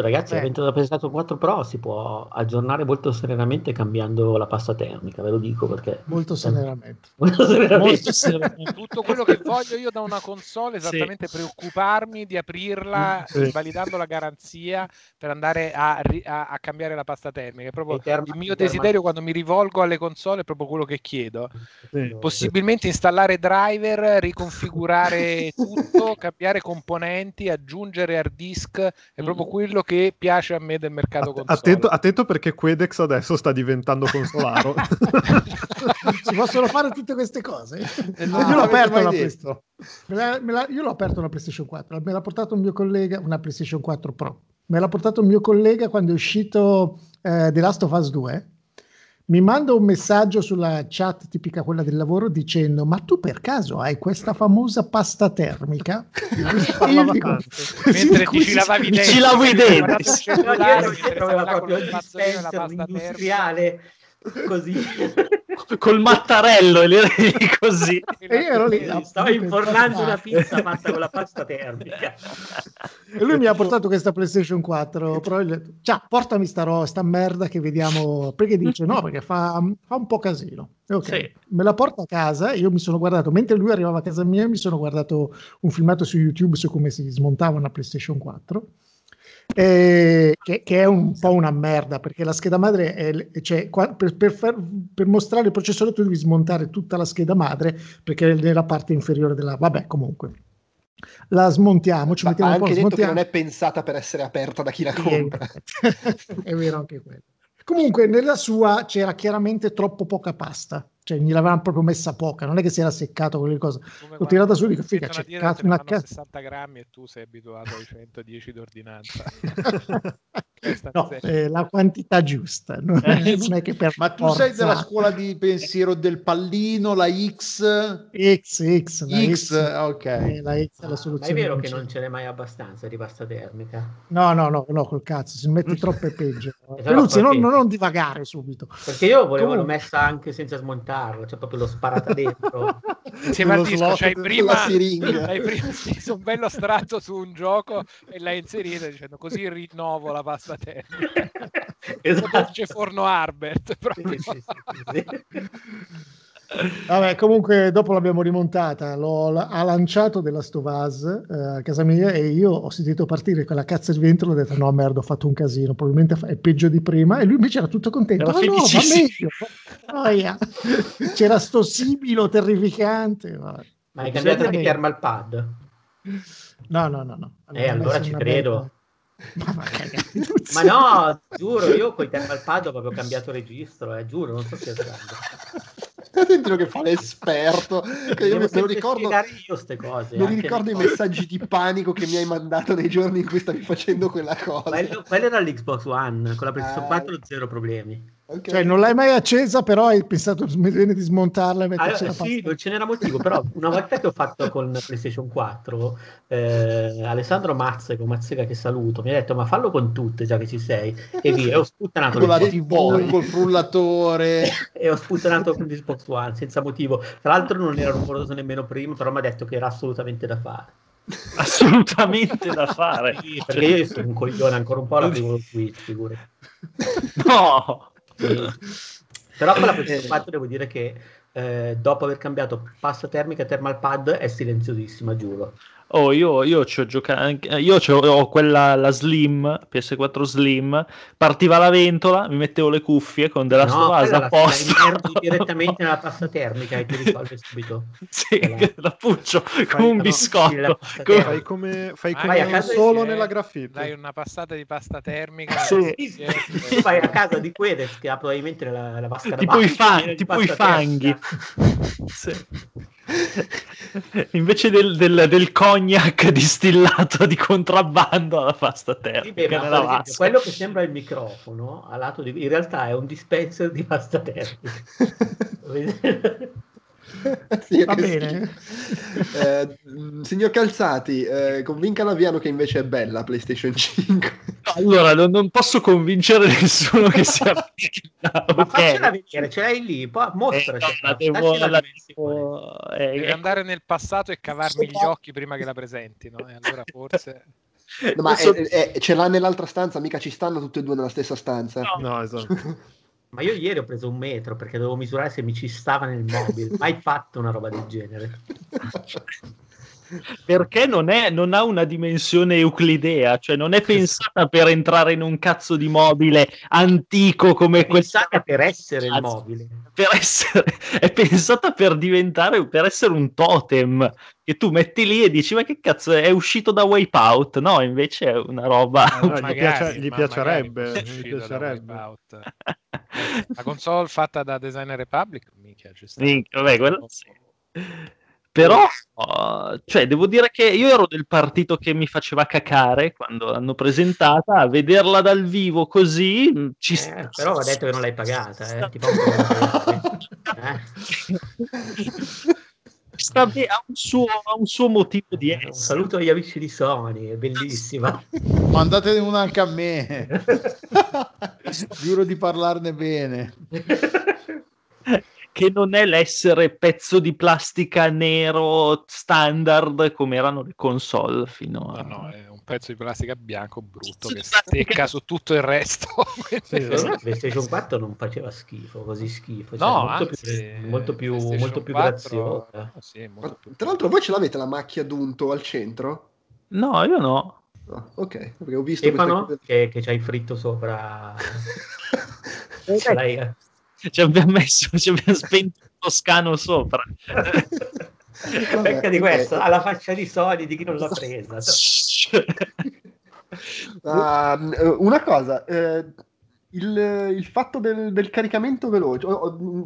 Ragazzi, Beh. avendo PlayStation 4 Pro si può aggiornare molto serenamente cambiando la pasta termica, ve lo dico perché Molto severamente. molto serenamente. Molto severamente. Tutto quello che voglio io da una console è Sì. esattamente preoccuparmi di aprirla Sì. invalidando la garanzia per andare a, a- a cambiare la pasta termica. È proprio I terma- il mio i terma- desiderio quando mi rivolgo alle console è proprio quello che chiedo. Sì. Possibilmente installare driver, riconfigurare tutto, cambiare componenti, aggiungere hard disk, è proprio quello che piace a me del mercato Att- console. attento, attento perché Quedex adesso sta diventando consolaro. Si possono fare tutte queste cose? no, io l'ho aperto una. Me la- me la- io l'ho aperto una PlayStation 4, me l'ha portato un mio collega, una PlayStation 4 Pro. Me l'ha portato un mio collega quando è uscito eh, The Last of Us 2. Mi manda un messaggio sulla chat tipica quella del lavoro dicendo: Ma tu per caso hai questa famosa pasta termica? E io dico, Mentre "Sì, ti ci lavavi i denti, ci lavo i denti. cellulare, dietro e la pasta termica. industriale così Col mattarello e le reni così. E io ero lì, stavo infornando una pizza fatta con la pasta termica E lui mi ha portato questa PlayStation 4 Pro e gli ho detto, ciao, portami sta, ro- sta merda che vediamo. Perché dice no, perché fa, fa un po' casino. E ok, Sì. me la porta a casa e io mi sono guardato, mentre lui arrivava a casa mia, mi sono guardato un filmato su YouTube su come si smontava una PlayStation 4. Eh, che, che è un po' una merda perché la scheda madre è, cioè, qua- per, per far- per mostrare il processore tu devi smontare tutta la scheda madre perché è nella parte inferiore della vabbè comunque la smontiamo ci Ma mettiamo un po' anche detto che smontiamo non è pensata per essere aperta da chi la compra. è vero anche quello. Comunque, nella sua c'era chiaramente troppo poca pasta, cioè gliel'avevano proprio messa poca, non è che si era seccato quelle cose. L'ho tirata su e dico, figa, c'è cazzo- una cazzo- 60 grammi e tu sei abituato ai 110 d'ordinanza. No, eh, la quantità giusta, non è, Eh, non è che per Ma tu sei forza- della scuola di pensiero del pallino, la X? X, X, la X, X, ok. eh, la X è la ma è soluzione. vero che c'è. non ce n'è mai abbastanza di pasta termica No, no, no, no, col cazzo, se metti troppo è peggio. Luzzi, non, non divagare subito. perché io volevo Comunque. messa anche senza smontarla cioè proprio l'ho sparata dentro Insieme al disco, c'hai prima, l'hai prima sì, un bello strato su un gioco e l'hai inserita dicendo così rinnovo la pasta termica. esatto C'è forno Arbert. Sì, proprio. sì, sì, sì. Vabbè, comunque dopo l'abbiamo rimontata, l'ho, ha lanciato della Stovaz eh, a casa mia e io ho sentito partire quella cazzo di vento e ho detto no merda ho fatto un casino, probabilmente è peggio di prima e lui invece era tutto contento, Era "Ah, no, va felicissimo." meglio, Noia. c'era sto sibilo terrificante. vabbè. ma hai cambiato Bisogna- di thermal pad No, no, no, no. Eh, allora ci credo. bella- Ma, no, giuro, io con i thermal pad ho proprio cambiato registro, eh, giuro, non sto scherzando. Sentilo che fa l'esperto. Che io me lo ricordo. io ste cose. Mi ricordo i messaggi di panico che mi hai mandato nei giorni in cui stavi facendo quella cosa. Quello, quello era l'Xbox One, con la PlayStation Ah. 4 zero problemi. Ok. Cioè, non l'hai mai accesa, però hai pensato bene di smontarla e metterci Allora, la sì, non ce n'era motivo, però una volta che ho fatto con PlayStation 4, eh, Alessandro Mazze, con Mazzega che saluto, mi ha detto ma fallo con tutte già che ci sei, e via, e ho sputtanato Con la TV, col frullatore. e ho sputtanato con l'Xbox One senza motivo. Tra l'altro non ero rumoroso nemmeno prima, però mi ha detto che era assolutamente da fare. Assolutamente da fare. Sì, perché io sono un coglione, ancora un po' la primo Switch, figurati. No. Però con la PlayStation 4 devo dire che eh, dopo aver cambiato pasta termica e thermal pad è silenziosissima, giuro. Oh, io, io ci ho giocato, io c'ho- ho quella, la Slim, PS4 Slim, partiva la ventola, mi mettevo le cuffie con della No, Stovaz quella a posto. direttamente nella pasta termica e ti risolve subito. sì, Quella- la puccio Fai- come un biscotto. sì, Come- Fai come, fai Vai come casa solo e- nella graffiti. Dai una passata di pasta termica. Sì. Sì, sì. Tu vai a casa di Quedex che ha probabilmente la, la vasca da tipo i, bagno, fa- piena di tipo i fanghi. termica. Sì. Invece del, del, del cognac distillato di contrabbando alla pasta termica beh, ma esempio, quello che sembra il microfono di... in realtà è un dispenser di pasta termica. Sì, Va bene. schifo. Eh, signor Calzati, eh, convinca Laviano che invece è bella PlayStation 5. Allora, non, non posso convincere nessuno che sia Ma ok. faccela vedere, ce l'hai lì, poi Eh, mostracela. la devo, la devo- eh, Devi eh, andare nel passato e cavarmi gli occhi prima che la presentino. E allora forse. No, ma adesso- è- è- ce l'ha nell'altra stanza, mica ci stanno tutte e due nella stessa stanza. No. No, esatto. Ma io ieri ho preso un metro perché dovevo misurare se mi ci stava nel mobile. Mai fatto una roba del genere. perché non, è, non ha una dimensione euclidea, cioè non è pensata per entrare in un cazzo di mobile antico come È quel pensata per essere il Cazzo. mobile. per essere, è pensata per diventare per essere un totem che tu metti lì e dici ma che cazzo è uscito da Wipeout no invece è una roba gli, Magari, piace- gli piacerebbe, gli piacerebbe. La console fatta da Designer Republic, minchia, ci sta. Minchia, vabbè, quello sì. Però oh, cioè devo dire che io ero del partito che mi faceva cacare quando l'hanno presentata a vederla dal vivo così mh, ci Eh, sta però va detto che non l'hai pagata. Eh. sta- Ti fa un po' eh. sta be- ha un suo, ha un suo motivo di Un essere saluto agli amici di Sony, è bellissima. Mandatene una anche a me. Giuro di parlarne bene. che non è l'essere pezzo di plastica nero standard come erano le console fino a No, no, è un pezzo di plastica bianco brutto Sì, che stecca su tutto il resto. Sì, la PlayStation 4 non faceva schifo, così schifo. cioè, No, molto anzi, più, molto più, molto più 4 graziosa. sì, Ma, molto più- tra l'altro, voi ce l'avete la macchia d'unto al centro? no io no No, ok, perché ho visto Stefano, questa- che, che c'hai fritto sopra. Eh. ci abbiamo messo ci abbiamo spento il toscano sopra Vabbè, Becca di questo, alla faccia di Sony di chi non l'ha presa. Ah, una cosa, eh, il, il fatto del, del caricamento veloce,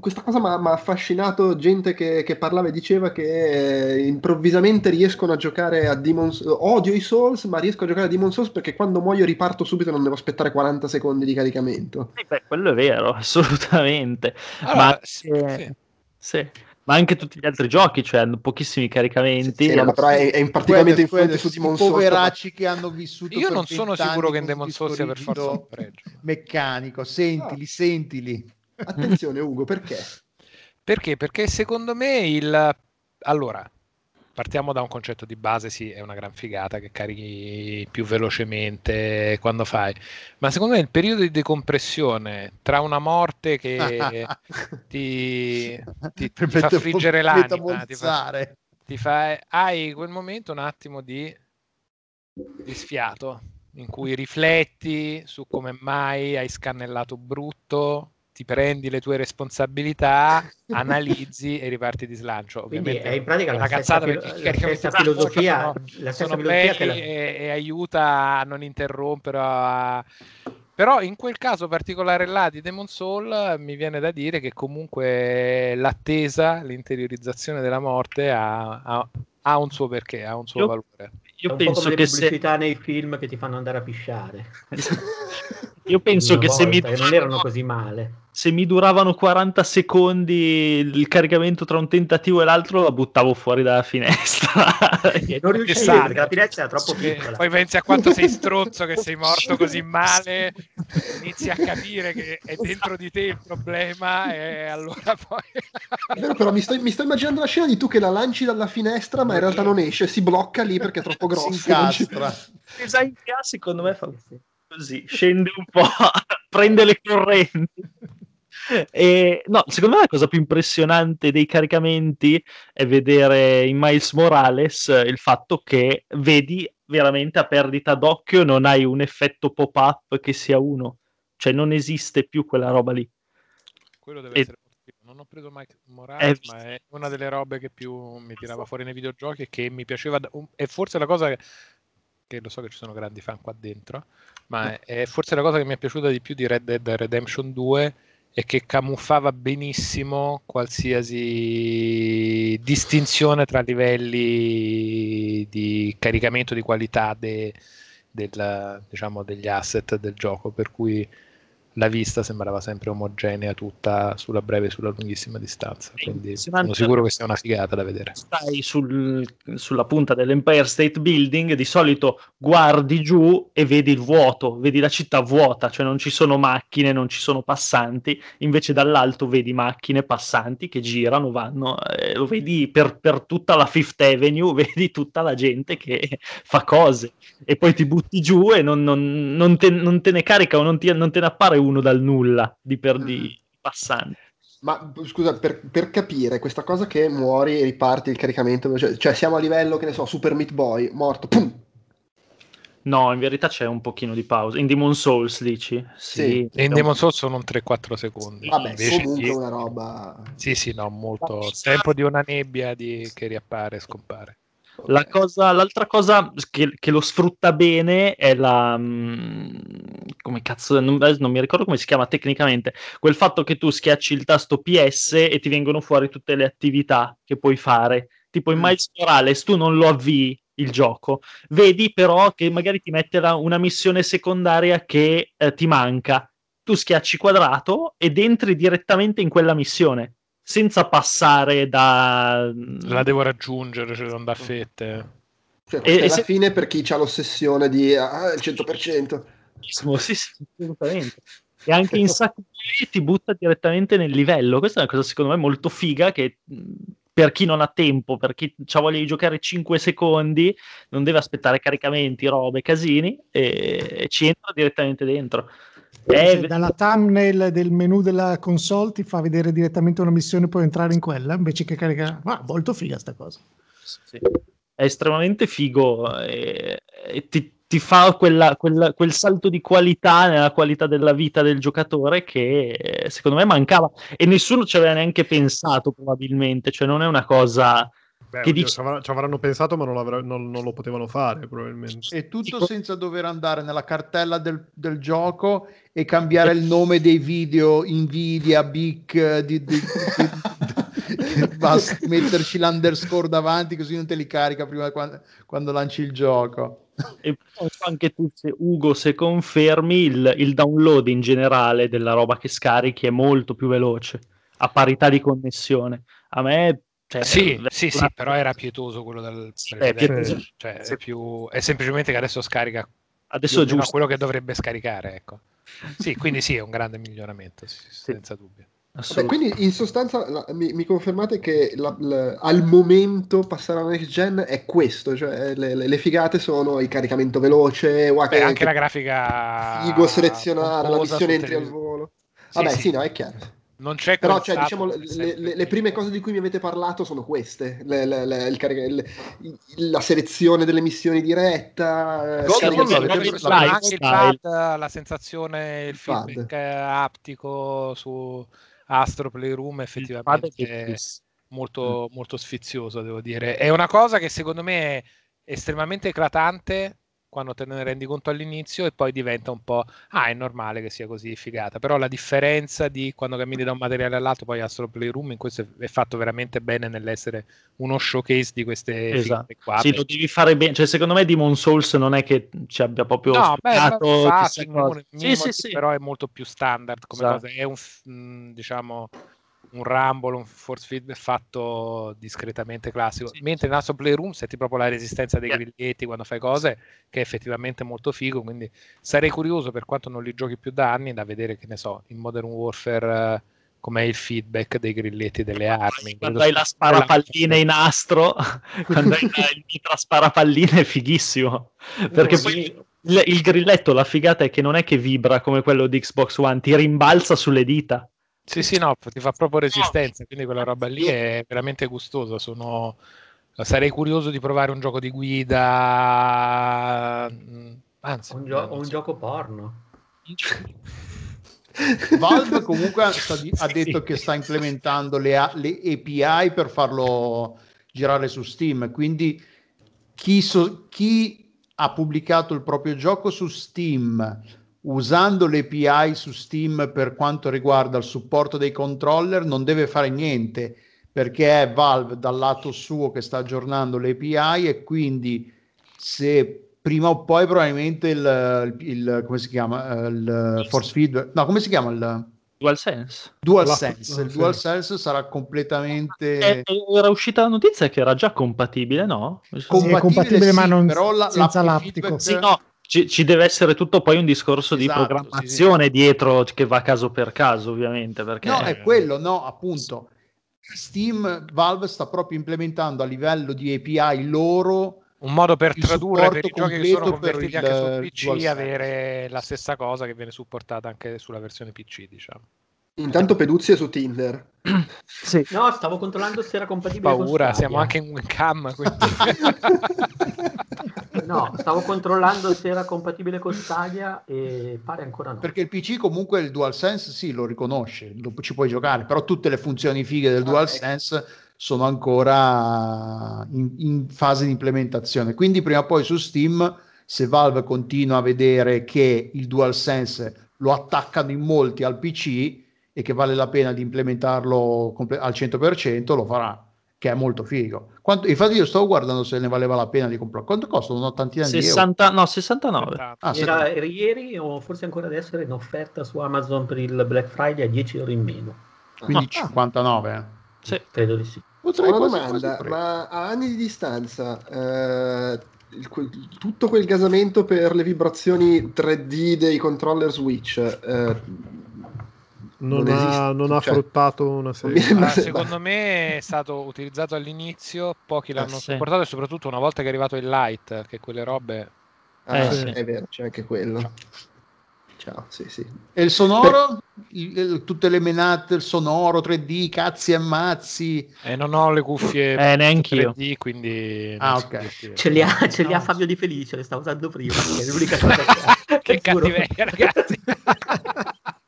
questa cosa mi ha affascinato gente che, che parlava e diceva che eh, improvvisamente riescono a giocare a Demon's Odio i Souls, ma riesco a giocare a Demon's Souls perché quando muoio riparto subito e non devo aspettare 40 secondi di caricamento. Sì, beh, quello è vero assolutamente Allora, ma, sì, eh, sì. sì. Ma anche tutti gli altri giochi cioè hanno pochissimi caricamenti Sì, no, ma però è, è particolarmente influente su Demon's Souls. poveracci che hanno vissuto Io per non sono 20 sicuro che con Demon Souls sia per forza un pregio. meccanico sentili sentili Attenzione Ugo, perché? Perché? Perché secondo me il... Allora, partiamo da un concetto di base, sì, è una gran figata che carichi più velocemente quando fai, ma secondo me il periodo di decompressione tra una morte che ti, ti- ti fa friggere l'anima, ti fa, ti fa- hai quel momento un attimo di, di sfiato in cui rifletti su come mai hai scannellato brutto, ti prendi le tue responsabilità, analizzi e riparti di slancio. Quindi Ovviamente è in pratica è la una stessa, cazzata filo- la stessa filosofia, sono- la stessa sono filosofia che la- e, e aiuta a non interrompere. a- Però in quel caso particolare là di Demon Soul mi viene da dire che comunque l'attesa, l'interiorizzazione della morte ha, ha- ha un suo perché, ha un suo Io- valore. Io penso come che le se pubblicità nei film che ti fanno andare a pisciare. io penso Una che se mi non erano così male. Se mi duravano 40 secondi il caricamento tra un tentativo e l'altro la buttavo fuori dalla finestra. Non riuscivi perché la finestra era troppo piccola. poi pensi a quanto sei stronzo che sei morto così male, inizi a capire che è dentro di te il problema e allora poi... È vero, però mi sto, mi sto immaginando la scena di tu che la lanci dalla finestra, ma in realtà non esce, si blocca lì perché è troppo si grosso. ci- incastra Design secondo me fa così. Scende un po' prende le correnti E, no, secondo me la cosa più impressionante dei caricamenti è vedere in Miles Morales il fatto che vedi veramente a perdita d'occhio, non hai un effetto pop-up che sia uno, cioè non esiste più quella roba lì. Quello deve E- essere non ho preso Mike Morales, Eh, ma è una delle robe che più mi tirava fuori nei videogiochi e che mi piaceva. da- è forse la cosa che, che lo so che ci sono grandi fan qua dentro, ma è, è forse la cosa che mi è piaciuta di più di Red Dead Redemption 2 è che camuffava benissimo qualsiasi distinzione tra livelli di caricamento di qualità de- del, diciamo, degli asset del gioco, per cui la vista sembrava sempre omogenea tutta sulla breve e sulla lunghissima distanza. Quindi sono sicuro che sia una figata da vedere. stai sul- sulla punta dell'Empire State Building, di solito guardi giù e vedi il vuoto, vedi la città vuota, cioè non ci sono macchine, non ci sono passanti, invece dall'alto vedi macchine passanti che girano, vanno, eh, lo vedi per, per tutta la Fifth Avenue, vedi tutta la gente che fa cose e poi ti butti giù e non, non- non te, non te ne carica o non, ti- non te ne appare uno dal nulla di, per, di passanti. Ma scusa, per, per capire questa cosa che muori e riparti il caricamento, cioè, cioè siamo a livello, che ne so, Super Meat Boy, morto, pum! No, in verità c'è un pochino di pausa. In Demon Souls dici? Sì. E in Demon Souls sono un 3-4 secondi. Vabbè, Invece comunque sì, una roba... sì, sì, no, molto tempo di una nebbia di- che riappare e scompare. La cosa- l'altra cosa che, che lo sfrutta bene è la. mm, come cazzo, non, non mi ricordo come si chiama tecnicamente. Quel fatto che tu schiacci il tasto PS e ti vengono fuori tutte le attività che puoi fare. Tipo in Mm. Miles Morales tu non lo avvii il gioco, vedi però che magari ti mette la- una missione secondaria che eh, ti manca. Tu schiacci quadrato ed entri direttamente in quella missione senza passare da. La devo raggiungere, l'ho da fette. Cioè, E- e è la se- fine per chi ha l'ossessione di ah, il 100%. Sì, sì, assolutamente. E anche in sacco ti butta direttamente nel livello. Questa è una cosa secondo me molto figa che per chi non ha tempo, per chi ha voglia di giocare 5 secondi, non deve aspettare caricamenti, robe, casini e, e ci entra direttamente dentro. Cioè, È, dalla thumbnail del menu della console ti fa vedere direttamente una missione e puoi entrare in quella invece che caricare. Ma molto figa sta cosa. sì, è estremamente figo e, e ti, ti fa quella- quella- quel salto di qualità nella qualità della vita del giocatore che eh, secondo me mancava e nessuno ci aveva neanche pensato probabilmente, cioè non è una cosa Beh, Che oddio, dici- ci avranno- ci avranno pensato, ma non, non- non lo potevano fare, probabilmente. E tutto senza dover andare nella cartella del, del gioco e cambiare il nome dei video Nvidia, Bic, eh, di, di- di- basta metterci l'underscore davanti così non te li carica prima quando, quando lanci il gioco. E anche tu, se, Ugo, se confermi, il, il download in generale della roba che scarichi è molto più veloce, a parità di connessione. A me... Cioè, Sì, una- sì, sì, però era pietoso quello del Sì, precedente. è. Cioè, Sì. è, più... è semplicemente che adesso scarica Adesso giusto. quello che dovrebbe scaricare, ecco. Sì, quindi sì, è un grande miglioramento, sì, senza dubbio. Assolutamente. quindi in sostanza la- mi, mi confermate che la- la- al momento passare alla next gen è questo, cioè le, le- le figate sono il caricamento veloce, Beh, che- anche che la grafica figo selezionare, la missione entri al volo. Sì, Vabbè, sì. sì, no, è chiaro. Non c'è Però, cioè, diciamo, le, le- le prime cose di cui mi avete parlato sono queste: Le- le- le- il la selezione delle missioni diretta, eh, Gold Sì, il- il pad, la sensazione, il Pad. feedback eh, aptico su Astro Playroom effettivamente pad è molto, molto sfizioso, devo dire. È una cosa che secondo me è estremamente eclatante quando te ne rendi conto all'inizio e poi diventa un po', ah, è normale che sia così figata, però la differenza di quando cammini da un materiale all'altro, poi Astro Playroom in questo è- fatto veramente bene nell'essere uno showcase di queste Esatto. qua. Sì, lo devi fare bene. Cioè, secondo me Demon Souls non è che ci abbia proprio No, beh, sprecato ma fa Sì, sì, sì. però è molto più standard come Esatto. cosa. È un, mh, diciamo, un Rumble, un force feedback fatto discretamente classico. Sì, Mentre in Astro Playroom senti proprio la resistenza dei grilletti quando fai cose, che è effettivamente molto figo. Quindi sarei curioso, per quanto non li giochi più da anni, da vedere, che ne so, in Modern Warfare... eh, Com'è il feedback dei grilletti delle armi? Quando hai la sparapalline in astro, quando hai il mitra sparapalline è fighissimo. Perché Sì. poi il, il grilletto, la figata è che non è che vibra come quello di Xbox One, ti rimbalza sulle dita. Sì, sì, no, ti fa proprio resistenza, quindi quella roba lì è veramente gustosa. Sono... Sarei curioso di provare un gioco di guida. mm, Anzi, Un, gio- un gioco porno. Valve comunque di- ha Sì. detto che sta implementando le, a- le API per farlo girare su Steam, quindi chi, so- chi ha pubblicato il proprio gioco su Steam usando le API su Steam per quanto riguarda il supporto dei controller non deve fare niente perché è Valve dal lato suo che sta aggiornando le API e quindi se prima o poi probabilmente il, il- il- come si chiama Eh, il force feedback no come si chiama il DualSense. DualSense La- il. DualSense sarà completamente Eh, era uscita la notizia che era già compatibile, no? compatibile, compatibile, ma sì, non- però la, senza l'aptico. feedback- Sì, no, ci, ci deve essere tutto poi un discorso di Esatto, programmazione dietro che va caso per caso, ovviamente. Perché No, è quello, no, appunto. Steam, Valve sta proprio implementando a livello di API loro Un modo per tradurre per i giochi che sono completo per convertiti anche su PC DualSense. avere la stessa cosa che viene supportata anche sulla versione PC, diciamo. Intanto Peduzzi è su Tinder. sì. No, stavo controllando se era compatibile con Paura, siamo anche in webcam, quindi... No, stavo controllando se era compatibile con Stadia e pare ancora no. perché il PC comunque il DualSense sì, lo riconosce, lo- ci puoi giocare, però tutte le funzioni fighe del Ah, DualSense sono ancora in, in fase di implementazione. Quindi prima o poi su Steam, se Valve continua a vedere che il DualSense lo attaccano in molti al PC e che vale la pena di implementarlo al 100%, lo farà, che è molto figo. Quanto- infatti io stavo guardando se ne valeva la pena di comprare. Quanto costa? Un'ottantina di euro? 60, no, 69. Ah. Era, era ieri o forse ancora adesso era in offerta su Amazon per il Black Friday a 10 euro in meno. Quindi Ah. 59. eh. Sì. Credo di sì. Potrei Una quasi- domanda, quasi ma a anni di distanza, eh, il- quel- tutto quel gasamento per le vibrazioni 3D dei controller Switch eh, Non, Non ha, non ha cioè- fruttato una serie. sembra- Ah, secondo me è stato utilizzato all'inizio, pochi l'hanno sì. supportato e soprattutto una volta che è arrivato il light, che quelle robe... ah, Eh, sì. è vero, c'è anche quello. Ciao, sì, sì. E il sonoro? Il- il- tutte le menate, il sonoro 3D, cazzi e mazzi. E non ho le cuffie Eh, neanch'io. 3D, quindi... Ah, so ok. Ce li ha, ce li ha. Fabio Di Felice, le sta usando prima. che è l'unica cosa che cattiveria, ragazzi!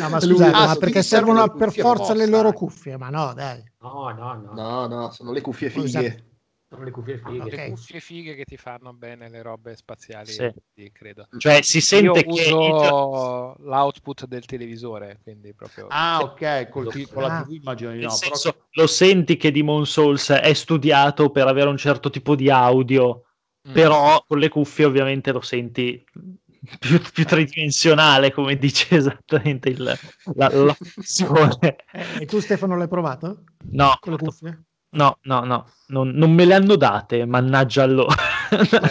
No, ma scusate, ah, ma perché servono le per forza le loro cuffie? Ma no, dai. No, no, no. No, no, sono le cuffie fighe. Sono le cuffie fighe. Le Ok. cuffie fighe che ti fanno bene le robe spaziali, Sì. credo. Cioè, si sente Io che uso l'output del televisore, quindi proprio... Ah, ok, col ti- con la Ah. TV immagino di nel no. però- senso, lo senti che Demon Souls è studiato per avere un certo tipo di audio, Mm. però con le cuffie ovviamente lo senti più, più tridimensionale, come dice esattamente il, la, la funzione. Eh, E tu Stefano l'hai provato? No, Con le cuffie? no, no, no, non, non me le hanno date, mannaggia allora.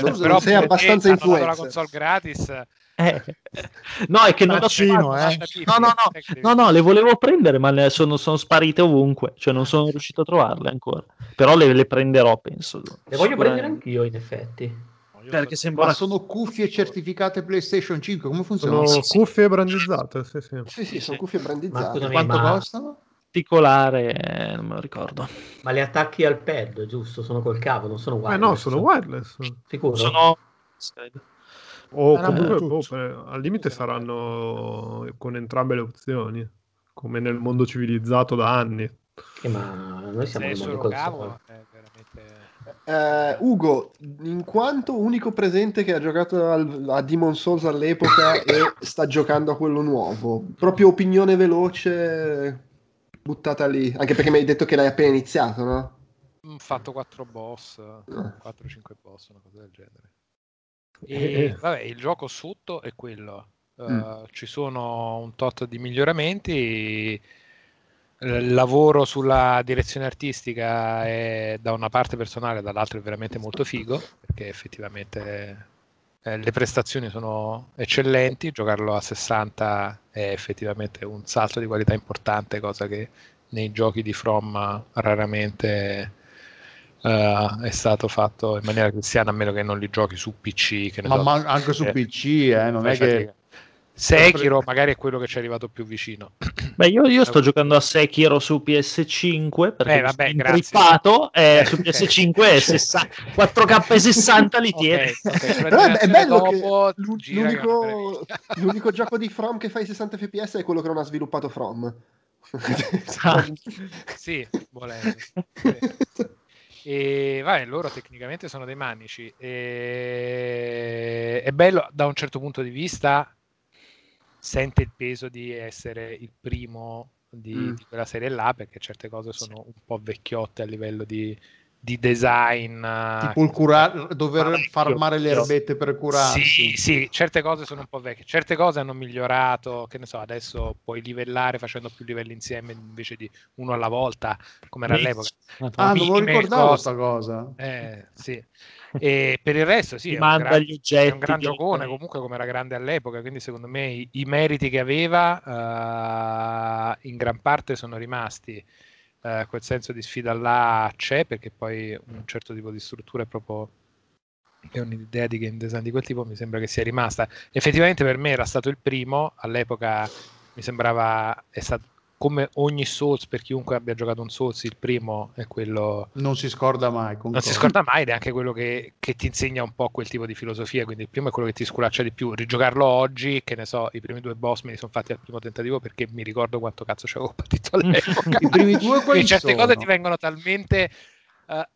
non però sei abbastanza dato la console gratis Eh, No, è che non ho eh. No, no, no, no, no, le volevo prendere, ma ne sono, sono sparite ovunque, cioè non sono riuscito a trovarle ancora. Però le, le prenderò, penso. Le voglio prendere anch'io, in effetti. Perché sembra Ma sono cuffie certificate PlayStation 5, come funziona? Sono Sì, sì. cuffie brandizzate, sì, sì. Sì, sì, sono Sì. cuffie Ma brandizzate. scusami, Quanto ma- costano? particolare, eh, non me lo ricordo. Ma le attacchi al pad, giusto? Sono col cavo, non sono Eh wireless. no, sono wireless. Sicuro? Sono... O Era comunque, Bluetooth. boh, per- al limite saranno con entrambe le opzioni, come nel mondo civilizzato da anni. Eh, ma noi siamo nel mondo solo col cavo, sole. Eh, Ugo, in quanto unico presente che ha giocato al- a Demon Souls all'epoca e sta giocando a quello nuovo, proprio opinione veloce buttata lì, anche perché mi hai detto che l'hai appena iniziato, no? Ho fatto 4 boss, Ah. 4-5 boss, una cosa del genere. Eh. E vabbè, il gioco sotto è quello. Uh, Mm. Ci sono un tot di miglioramenti. Il lavoro sulla direzione artistica è da una parte personale, dall'altra è veramente molto figo, perché effettivamente eh, le prestazioni sono eccellenti. Giocarlo a 60 è effettivamente un salto di qualità importante, cosa che nei giochi di From raramente eh, è stato fatto in maniera cristiana, a meno che non li giochi su PC. Ma, so. ma anche su Eh, PC, eh, non fai è che... Sekiro magari è quello che ci è arrivato più vicino. Beh, io, io sto giocando a Sekiro su PS5 perché Eh, vabbè, mi grazie. sono intrippato e Eh, su ok. PS5 è 60 4K e 60 li tiene. Ok, ok, sulla Però è, bello dopo, l'unico, l'unico gioco di From che fa i 60 fps è quello che non ha sviluppato From. Ah. Sì, volendo. E vabbè, loro tecnicamente sono dei manici. E... È bello da un certo punto di vista, sente il peso di essere il primo di, Mm. di quella serie là, perché certe cose sono un po' vecchiotte a livello di, di design. eh, Tipo il cura- dover Parecchio. farmare le erbette per curarsi. Sì, sì, certe cose sono un po' vecchie, certe cose hanno migliorato, che ne so, adesso puoi livellare facendo più livelli insieme invece di uno alla volta, come era all'epoca. Ah, non lo ricordavo cose. sta cosa. Eh, sì. E per il resto sì, è un, gran, oggetti è un gran giocone comunque come era grande all'epoca, quindi secondo me i, i meriti che aveva eh, in gran parte sono rimasti. Eh, quel senso di sfida là c'è perché poi un certo tipo di struttura è proprio è un'idea di game design di quel tipo mi sembra che sia rimasta. Effettivamente per me era stato il primo, all'epoca mi sembrava è stato come ogni Souls per chiunque abbia giocato un Souls, il primo è quello Non si scorda mai. non concordo. si scorda mai ed è anche quello che, che ti insegna un po' quel tipo di filosofia. Quindi il primo è quello che ti sculaccia di più. Rigiocarlo oggi, che ne so, i primi due boss me li sono fatti al primo tentativo perché mi ricordo quanto cazzo ci avevo patito all'epoca. I primi due quali Quindi certe sono? cose ti vengono talmente eh,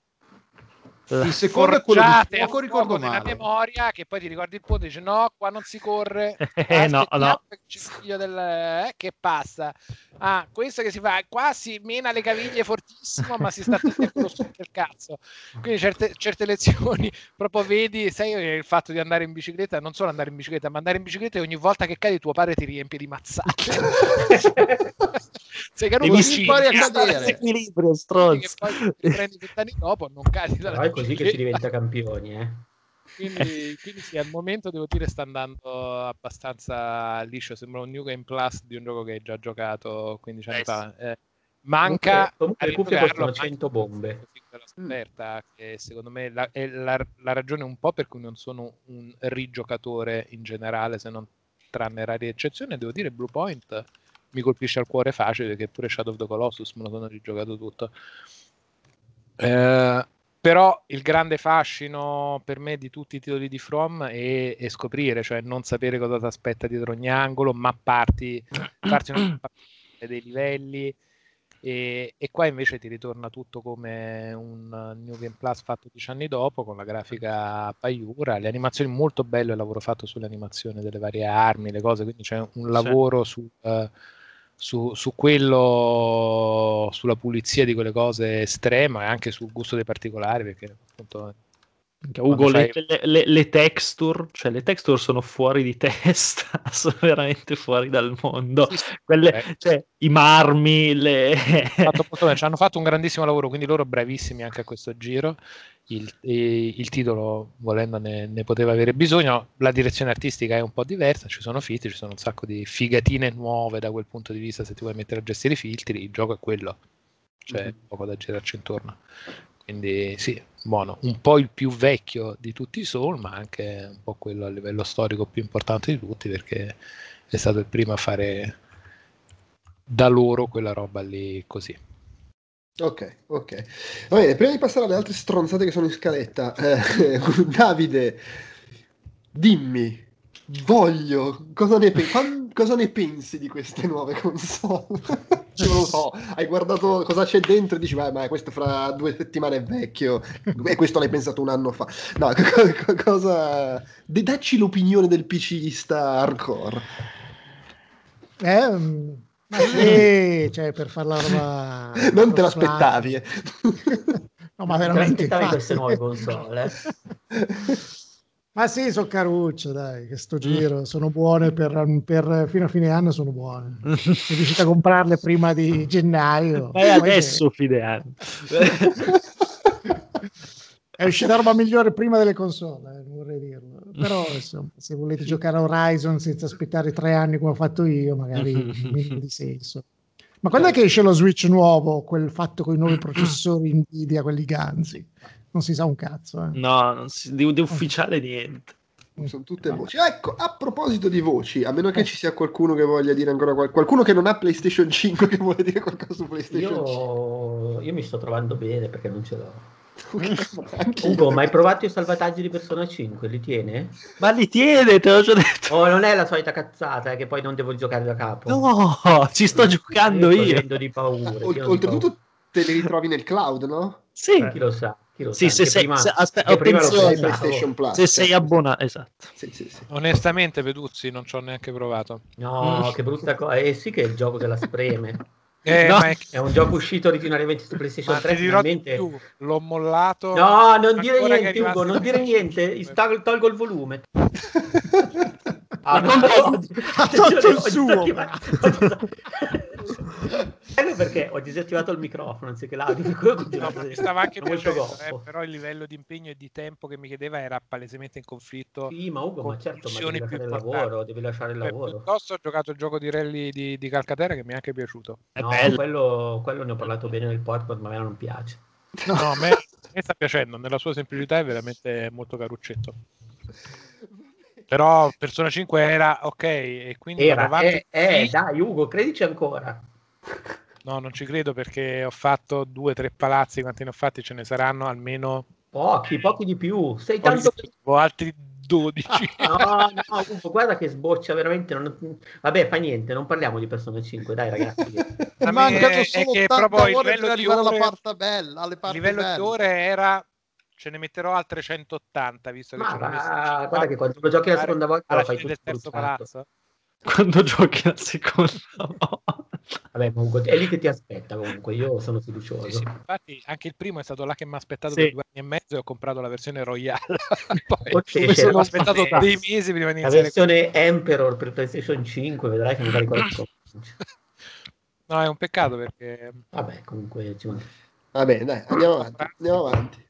Il secondo è quello di fuoco, ricordo male. memoria che poi ti ricordi il punto e dici no, qua non si corre. Eh, no, Aspettiamo no. che il figlio del eh, che passa. Ah, questo che si fa qua si mena le caviglie fortissimo, ma si sta stucco del cazzo. Quindi certe, certe lezioni proprio vedi, sai il fatto di andare in bicicletta, non solo andare in bicicletta, ma andare in bicicletta e ogni volta che cadi tuo padre ti riempie di mazzate. Sei caduto impari a che cadere. Equilibrio, poi stronzo. ti prendi vent'anni dopo, non cadi dalla così che si diventa campioni, eh. Quindi, quindi sì, al momento devo dire sta andando abbastanza liscio. Sembra un New Game Plus di un gioco che hai già giocato 15 anni Eh, fa. Eh, manca Comunque- comunque costano 100 manca bombe. quella scoperta che secondo me la- è la, la ragione un po' per cui non sono un rigiocatore in generale, se non tranne rare eccezioni. Devo dire, Blue Point mi colpisce al cuore facile perché pure Shadow of the Colossus me lo sono rigiocato tutto. Eh, però il grande fascino per me di tutti i titoli di From è, è scoprire, cioè non sapere cosa ti aspetta dietro ogni angolo, mapparti, farti una dei livelli. E, e qua invece ti ritorna tutto come un New Game Plus fatto dieci anni dopo con la grafica paiura, le animazioni molto bello il lavoro fatto sulle animazioni delle varie armi, le cose, quindi c'è un lavoro su, eh, su, su quello, sulla pulizia di quelle cose estrema e anche sul gusto dei particolari, perché appunto Ugo, Quando le, le- le- texture, cioè le texture sono fuori di testa, sono veramente fuori dal mondo. Sì, sì, Quelle, eh. cioè, i marmi, le... fatto molto bene, ci hanno fatto un grandissimo lavoro, quindi loro bravissimi anche a questo giro. Il, il titolo, volendo, ne, ne poteva avere bisogno. La direzione artistica è un po' diversa, ci sono filtri, ci sono un sacco di figatine nuove da quel punto di vista. Se ti vuoi mettere a gestire i filtri, il gioco è quello, c'è poco da girarci intorno. Quindi sì, buono, un po' il più vecchio di tutti i Soul, ma anche un po' quello a livello storico più importante di tutti, perché è stato il primo a fare da loro quella roba lì così. Ok, ok. Va bene, prima di passare alle altre stronzate che sono in scaletta, eh, Davide, dimmi, voglio, cosa ne, pe- cosa ne pensi di queste nuove console? Non lo so, hai guardato cosa c'è dentro e dici, "Vai, ma questo fra due settimane è vecchio, e questo l'hai pensato un anno fa. No, co- co- cosa... de- Dacci l'opinione del PCista hardcore. Eh, mm, ma sì, cioè per fare la roba... Non te l'aspettavi, eh. No, ma Te veramente. l'aspettavi infatti. queste nuove console? Ma sì, sono caruccio, dai, che sto giro, sono buone per, per- fino a fine anno sono buone. Sono riuscito a comprarle prima di gennaio. Poi adesso fine anno. È uscita roba migliore prima delle console, eh, vorrei dirlo. Però, insomma, se volete giocare a Horizon senza aspettare tre anni come ho fatto io, magari minimo di senso. Ma quando è che esce lo Switch nuovo, quel fatto con i nuovi processori Nvidia, quelli ganzi? Non si sa un cazzo, eh. No, non si- di, di ufficiale niente. sono tutte voci. Ecco, a proposito di voci, a meno che ci sia qualcuno che voglia dire ancora qual- qualcuno che non ha PlayStation 5 che vuole dire qualcosa su PlayStation 5. Io, io mi sto trovando bene perché non ce l'ho. Ugo, ma hai provato i salvataggi di Persona 5? Li tiene? Ma li tiene, te l'ho già detto. Oh, non è la solita cazzata, è che poi non devo giocare da capo. No, ci sto giocando sto io. vivendo di paura. Di oltretutto te li ritrovi nel cloud, no? Sì, paura. Chi lo sa? Sì, se sei- prima- se- aspetta. PlayStation Plus. se sei abbonato, esatto. Sì, sì, sì. Onestamente, Peduzzi, non ci ho neanche provato. No, Mm. che brutta cosa. Eh sì che è il gioco che la spreme. Eh, No. è- È un gioco uscito originariamente su PlayStation ma 3, ti dirò di finalmente. più, l'ho mollato. No, non dire niente, Ugo, non dire niente. PlayStation Tolgo, il volume. Ah, Ma non no, ha tolto il suo. Bello perché ho disattivato il microfono anziché l'audio, per No, mi stava anche piacendo, eh, però il livello di impegno e di tempo che mi chiedeva era palesemente in conflitto. Sì, ma Ugo, ma certo, ma devi più lasciare il lavoro, devi lasciare il Beh, lavoro. piuttosto ho giocato il gioco di rally di, di Calcaterra che mi è anche piaciuto. È No, bello. quello, quello ne ho parlato bene nel podcast, ma a me non piace. No, a me, a me sta piacendo, nella sua semplicità è veramente molto caruccetto. Però Persona 5 era ok e quindi Era, avanti. eh, eh, Sì. dai Ugo, credici ancora. No, non ci credo perché ho fatto due o tre palazzi, quanti ne ho fatti? Ce ne saranno almeno Pochi, pochi di più. Sei tanto... ho altri 12. No, no, Ugo, guarda che sboccia veramente. non- Vabbè, fa niente, non parliamo di Persona 5, dai ragazzi. A me Mancano è solo che 80 proprio il livello di alla ore- parte bella, alle Il parti livello belle. di ore era ce ne metterò altre 180 visto che Ma ci hanno messo 50 guarda che quando lo giochi la seconda volta alla lo fai fine del tutto terzo palazzo. Quando giochi la seconda volta. Vabbè, comunque è lì che ti aspetta comunque, io sono Sì, fiducioso. sì, Infatti anche il primo è stato là che mi ha aspettato Sì. per due anni e mezzo e ho comprato la versione Royale. Poi mi sono la- aspettato dei mesi prima di La iniziare. versione Emperor per PlayStation 5, vedrai che magari qualcosa. No, è un peccato perché Vabbè, comunque ci manca. Va bene, dai, andiamo avanti. Andiamo avanti.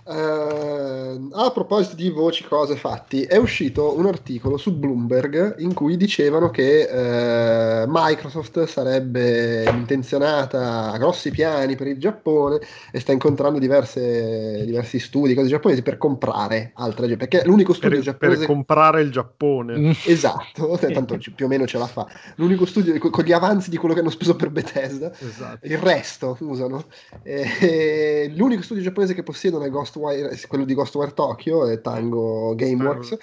Eh, a proposito di voci, cose, fatti, è uscito un articolo su Bloomberg in cui dicevano che eh, Microsoft sarebbe intenzionata a grossi piani per il Giappone e sta incontrando diverse- diversi studi, cose giapponesi per comprare altre perché l'unico studio Per, giapponese per comprare il Giappone. Mm. Esatto, tanto ci- più o meno ce la fa. L'unico studio con con gli avanzi di quello che hanno speso per Bethesda, Esatto. il resto usano. E l'unico studio giapponese che possiedono è Ghostwire, quello di Ghostwire Tokyo, è Tango Gameworks.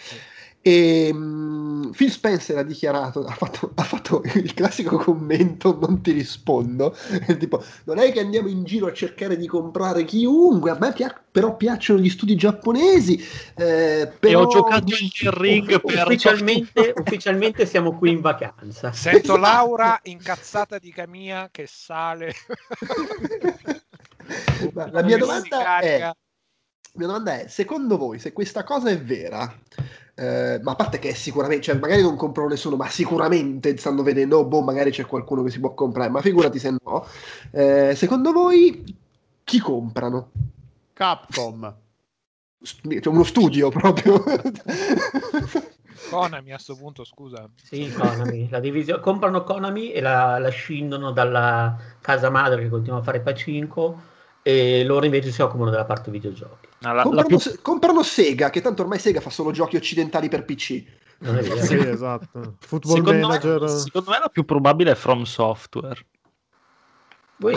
E mm, Phil Spencer ha dichiarato, ha fatto, ha fatto il classico commento: Non ti rispondo. tipo, non è che andiamo in giro a cercare di comprare chiunque, a me pia- però piacciono gli studi giapponesi. eh, E però- ho giocato il ring per Ufficialmente, ufficialmente siamo qui in vacanza. sento Laura incazzata di Camia che sale. Ma la mia domanda è, mia domanda è, secondo voi, se questa cosa è vera, eh, ma a parte che è sicuramente, cioè magari non comprano nessuno, ma sicuramente stanno vedendo, oh, boh, magari c'è qualcuno che si può comprare, ma figurati se no, eh, secondo voi chi comprano? Capcom. St- C'è uno studio proprio. Konami a sto punto, scusa. Sì, Konami, la divisione, comprano Konami e la, la scindono dalla casa madre che continua a fare Pacinco e loro invece si occupano della parte videogiochi. No, la, la comprano, più se- comprano Sega, che tanto ormai Sega fa solo giochi occidentali per PC. Vero? Sì, esatto. Football secondo Manager. me, secondo me la più probabile è From Software Voi-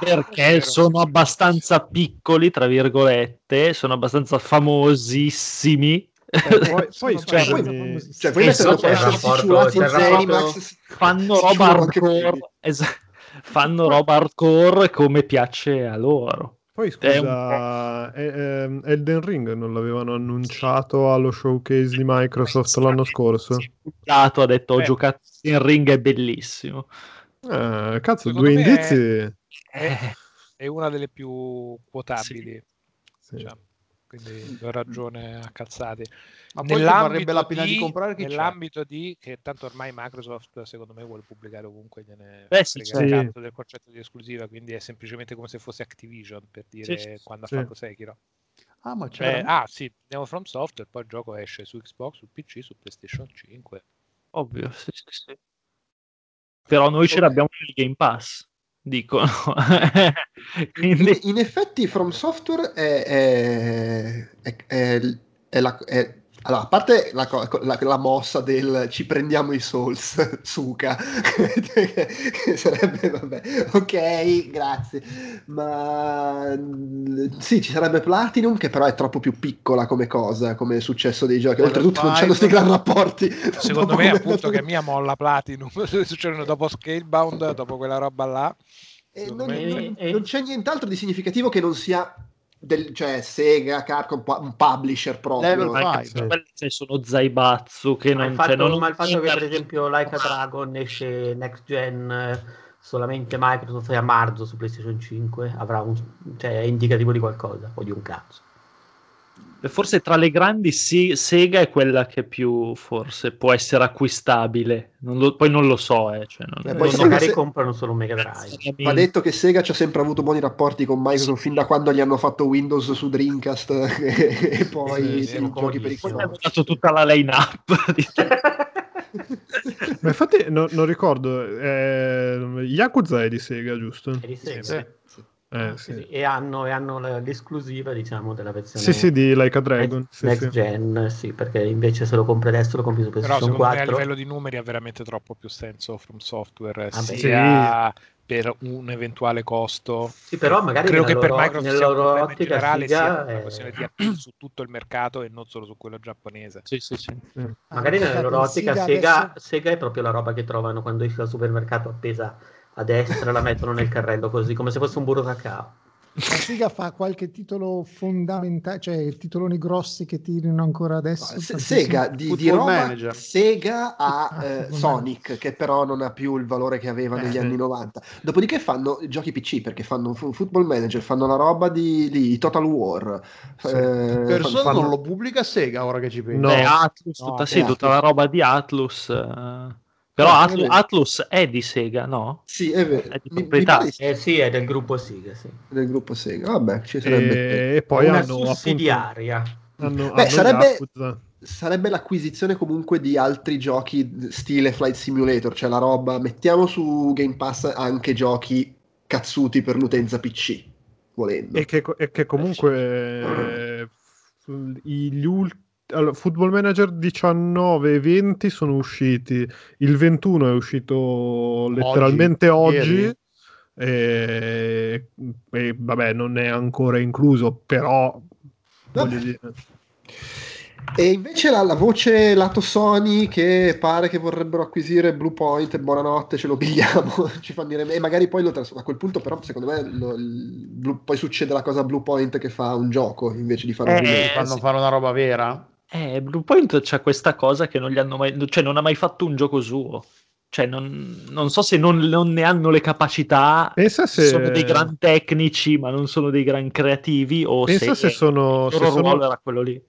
perché vero. sono abbastanza piccoli tra virgolette sono abbastanza famosissimi Eh, poi, poi, Cioè, Cioè, poi c'è in il rapporto- Zenimax, fanno roba hardcore quelli. esa- fanno roba hardcore come piace a loro poi scusa, eh, ehm, Elden Ring non l'avevano annunciato allo showcase di Microsoft l'anno scorso? Dato ha detto ho Beh. giocato in ring è bellissimo Eh, cazzo, Secondo due indizi. È, è una delle più quotabili. Sì. diciamo. Quindi ho ragione a cazzati. Ma poi varrebbe la pena di, comprare chi c'è? nell'ambito di che tanto ormai Microsoft secondo me vuole pubblicare ovunque gliene Beh, sì, sì. del concetto di esclusiva quindi è semplicemente come se fosse Activision per dire Sì, quando sì. ha fatto Sekiro Ah, ma Eh, c'era... ah sì andiamo from software poi il gioco esce su Xbox su PC su PlayStation 5 ovvio sì, sì, sì. però noi ce Ok. l'abbiamo nel Game Pass dicono. Quindi In, in effetti From Software è, è- è- è- la- è- Allora, a parte la, la- la mossa del ci prendiamo i Souls, Suka, che sarebbe, vabbè, ok, grazie, ma mm, sì, ci sarebbe Platinum, che però è troppo più piccola come cosa, come è successo dei giochi, oltretutto non c'hanno questi gran rapporti. Secondo me, appunto, che mia molla Platinum succedono dopo Scalebound, dopo quella roba là. E non, me- non- non c'è nient'altro di significativo che non sia del, cioè Sega, Capcom, un, publisher proprio. Level anche five. quelle, cioè, sono Zaibatsu che Ma non fatto, cioè, non- ma il fatto che per esempio Like a Dragon esce next gen eh, solamente Microsoft e a marzo su PlayStation 5 avrà un, cioè è indicativo di qualcosa o di un cazzo. Forse tra le grandi sì, Sega è quella che più forse può essere acquistabile. Non lo- poi non lo so, eh, cioè, non, Eh, Poi non- magari se- comprano solo Mega Drive. Va detto che Sega ci ha sempre avuto buoni rapporti con Microsoft fin da quando gli hanno fatto Windows su Dreamcast e poi Sì, sì, sì, giochi per i. Poi hanno dato tutta la line-up. di- Ma infatti no- non ricordo, eh, Yakuza è di Sega, giusto? E di Sega. Sì, Eh, Sì, sì. E hanno, e hanno l'esclusiva diciamo della versione Sì, sì, di Like a Dragon. next, sì, next sì. gen, sì, perché invece se lo compri adesso lo compri su Però PlayStation secondo me a 4. livello di numeri ha veramente troppo più senso From Software, Vabbè. sia per un eventuale costo. Sì, però magari Credo che nella per loro- Microsoft nella sia loro ottica generale, sia Sega una è- questione di appeal su tutto il mercato e non solo su quello giapponese. Sì, sì, sì. Magari Ah, nella loro ottica Sega Sega, adesso- Sega è proprio la roba che trovano quando esce al supermercato appesa a destra, la mettono nel carrello così, come se fosse un burro cacao. La Sega fa qualche titolo fondamentale, cioè titoloni grossi che tirino ancora adesso. Sega di, di roba Manager. Sega ha Ah, eh, Sonic che però non ha più il valore che aveva negli Eh. anni 90 dopodiché fanno giochi PC perché fanno Football Manager fanno la roba di, di Total War Sì. eh, Persona fanno- non lo pubblica Sega ora che ci penso. No. Beh, Atlus, No, tutta, sì, tutta Atlus. la roba di Atlus. eh. Però No, Atlu- vabbè. Atlus è di Sega, no? sì è vero È di mi, mi proprietà. di sì, Eh sì, è del gruppo Sega, sì. del gruppo Sega vabbè ci sarebbe E, e poi Una hanno appunto sussidiaria. hanno, Beh, hanno sarebbe- Yakuza. sarebbe l'acquisizione comunque di altri giochi stile Flight Simulator, cioè la roba, mettiamo su Game Pass anche giochi cazzuti per l'utenza PC, volendo. E che, e che comunque eh, gli ultimi Football Manager 19 e 20 sono usciti, il 21 è uscito letteralmente oggi, ieri. e, e vabbè non è ancora incluso, però dire, E invece la, la voce lato Sony che pare che vorrebbero acquisire Bluepoint, buonanotte, ce lo pigliamo, ci fanno dire, e magari poi lo tras- a quel punto però secondo me lo- il Blue- poi succede la cosa Bluepoint che fa un gioco invece di fare un Eh, remake. Quindi fanno sì. fare una roba vera. Eh, Bluepoint c'ha questa cosa che non gli hanno mai, cioè non ha mai fatto un gioco suo. Cioè, non, non so se non, non ne hanno le capacità, pensa se, sono dei gran tecnici, ma non sono dei gran creativi, o pensa se, se sono, il se loro sono- ruolo era quello lì.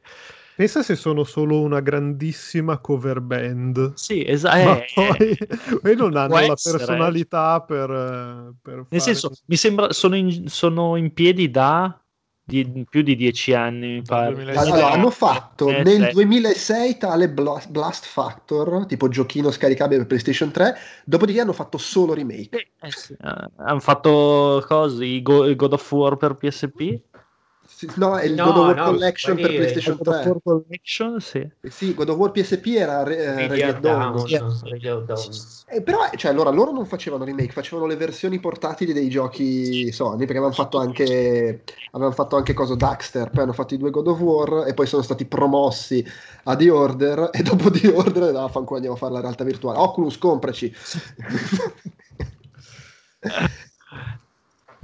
pensa se sono solo una grandissima cover band. Sì, esatto. poi, poi non hanno la essere. personalità per, eh, per Nel senso, mi sembra sono in, sono in piedi da di- più di dieci anni, mi pare. 2006. Allora, hanno fatto Eh, nel sì. 2006 tale Bla- Blast Factor, tipo giochino scaricabile per PlayStation 3, dopodiché hanno fatto solo remake. Eh, sì, eh, hanno fatto così Go- God of War per PSP Sì, No, è il No, God of War no, Collection per PlayStation God of 3. War Collection, sì. Eh Sì, God of War PSP era eh, Dawn. Down. Eh, però, cioè, allora, loro non facevano remake, facevano le versioni portatili dei giochi Sony, perché avevano fatto anche, avevano fatto anche cosa Daxter, poi hanno fatto i due God of War e poi sono stati promossi a The Order e dopo The Order ah, fanculo, andiamo a fare la realtà virtuale. Oculus, compraci!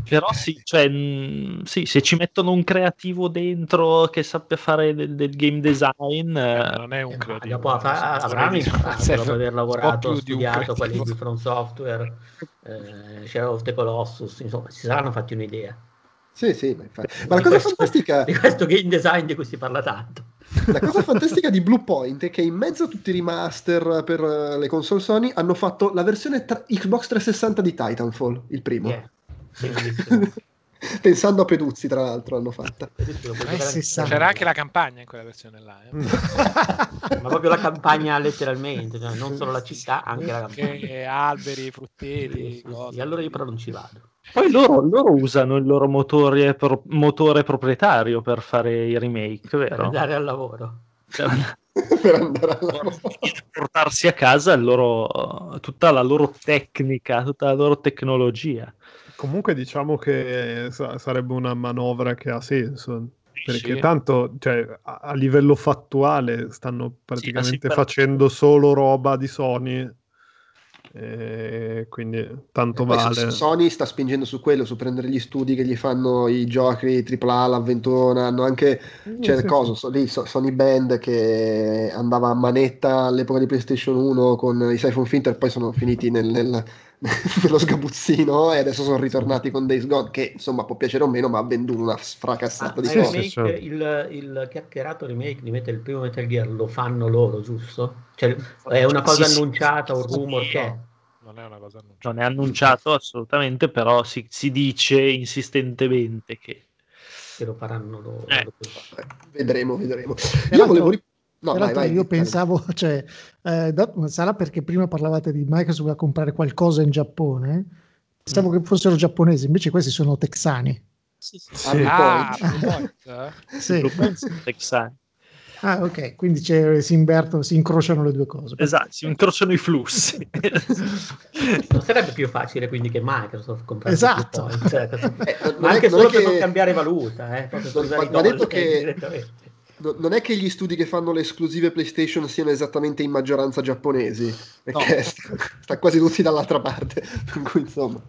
Però sì, cioè, mh, sì, se ci mettono un creativo dentro che sappia fare del, del game design, Eh, eh, non è un Eh, creativo. dopo a fa- nel senso, avranno vorrei dire, imparato serve dopo aver lavorato, studiato quelli di From Software, eh, Shadow of the Colossus, insomma, si saranno fatti un'idea. Sì, sì, ma. Ma la Di cosa questo- fantastica di questo game design di cui si parla tanto. La cosa fantastica di Bluepoint è che in mezzo a tutti i remaster per eh, le console Sony hanno fatto la versione tra- Xbox 360 di Titanfall, il primo. Yeah. Pensando a Peduzzi, tra l'altro, l'hanno fatta. Eh, sa. C'era anche la campagna in quella versione là. eh. Ma proprio la campagna letteralmente, cioè non solo la città, anche la campagna. Che alberi, frutteti, sì, allora io però non ci vado. poi loro, loro usano il loro motore, pro- motore proprietario per fare i remake, Per vero? andare al lavoro. per, per andare al lavoro. portarsi a casa il loro, tutta la loro tecnica, tutta la loro tecnologia. Comunque diciamo che sa- sarebbe una manovra che ha senso. Perché Sì. tanto cioè, a-, a livello fattuale stanno praticamente però- facendo solo roba di Sony. E quindi tanto Poi vale. Sony sta spingendo su quello, su prendere gli studi che gli fanno i giochi AAA, l'avventura, hanno anche c'è il Sì, coso, so- lì, so- Sony Band che andava a manetta all'epoca di PlayStation 1 con i Siphon Filter, poi sono finiti nel, nel- nello sgabuzzino e adesso sono ritornati con Days Gone, che insomma può piacere o meno, ma ha venduto una fracassata Ah, di sì, cose. sì, remake, sì. il, il chiacchierato remake di Metal, il primo Metal Gear lo fanno loro, giusto? Cioè, è una cosa Sì, sì. annunciata, un rumor Sì, che è. No, non è una cosa annunciata. Non è annunciato assolutamente, però si, si dice insistentemente che che lo faranno loro. Eh. Vedremo, vedremo. Io volevo... ri- No, vai, vai, io vai. pensavo, cioè, eh, sarà perché prima parlavate di Microsoft voleva comprare qualcosa in Giappone, pensavo che fossero giapponesi, invece questi sono texani. sì, sì, Ah, Ah, Point, eh? Sì. Texani. Ah, ok, quindi c'è- si invertono, si incrociano le due cose. Esatto, si incrociano i flussi. Non sarebbe più facile quindi che Microsoft comprare Esatto. Point, cioè, Eh, non ma anche non solo è per che- non cambiare valuta, eh, per Va- detto che- non è che gli studi che fanno le esclusive PlayStation siano esattamente in maggioranza giapponesi, perché sta, sta quasi tutti dall'altra parte. per cui, insomma.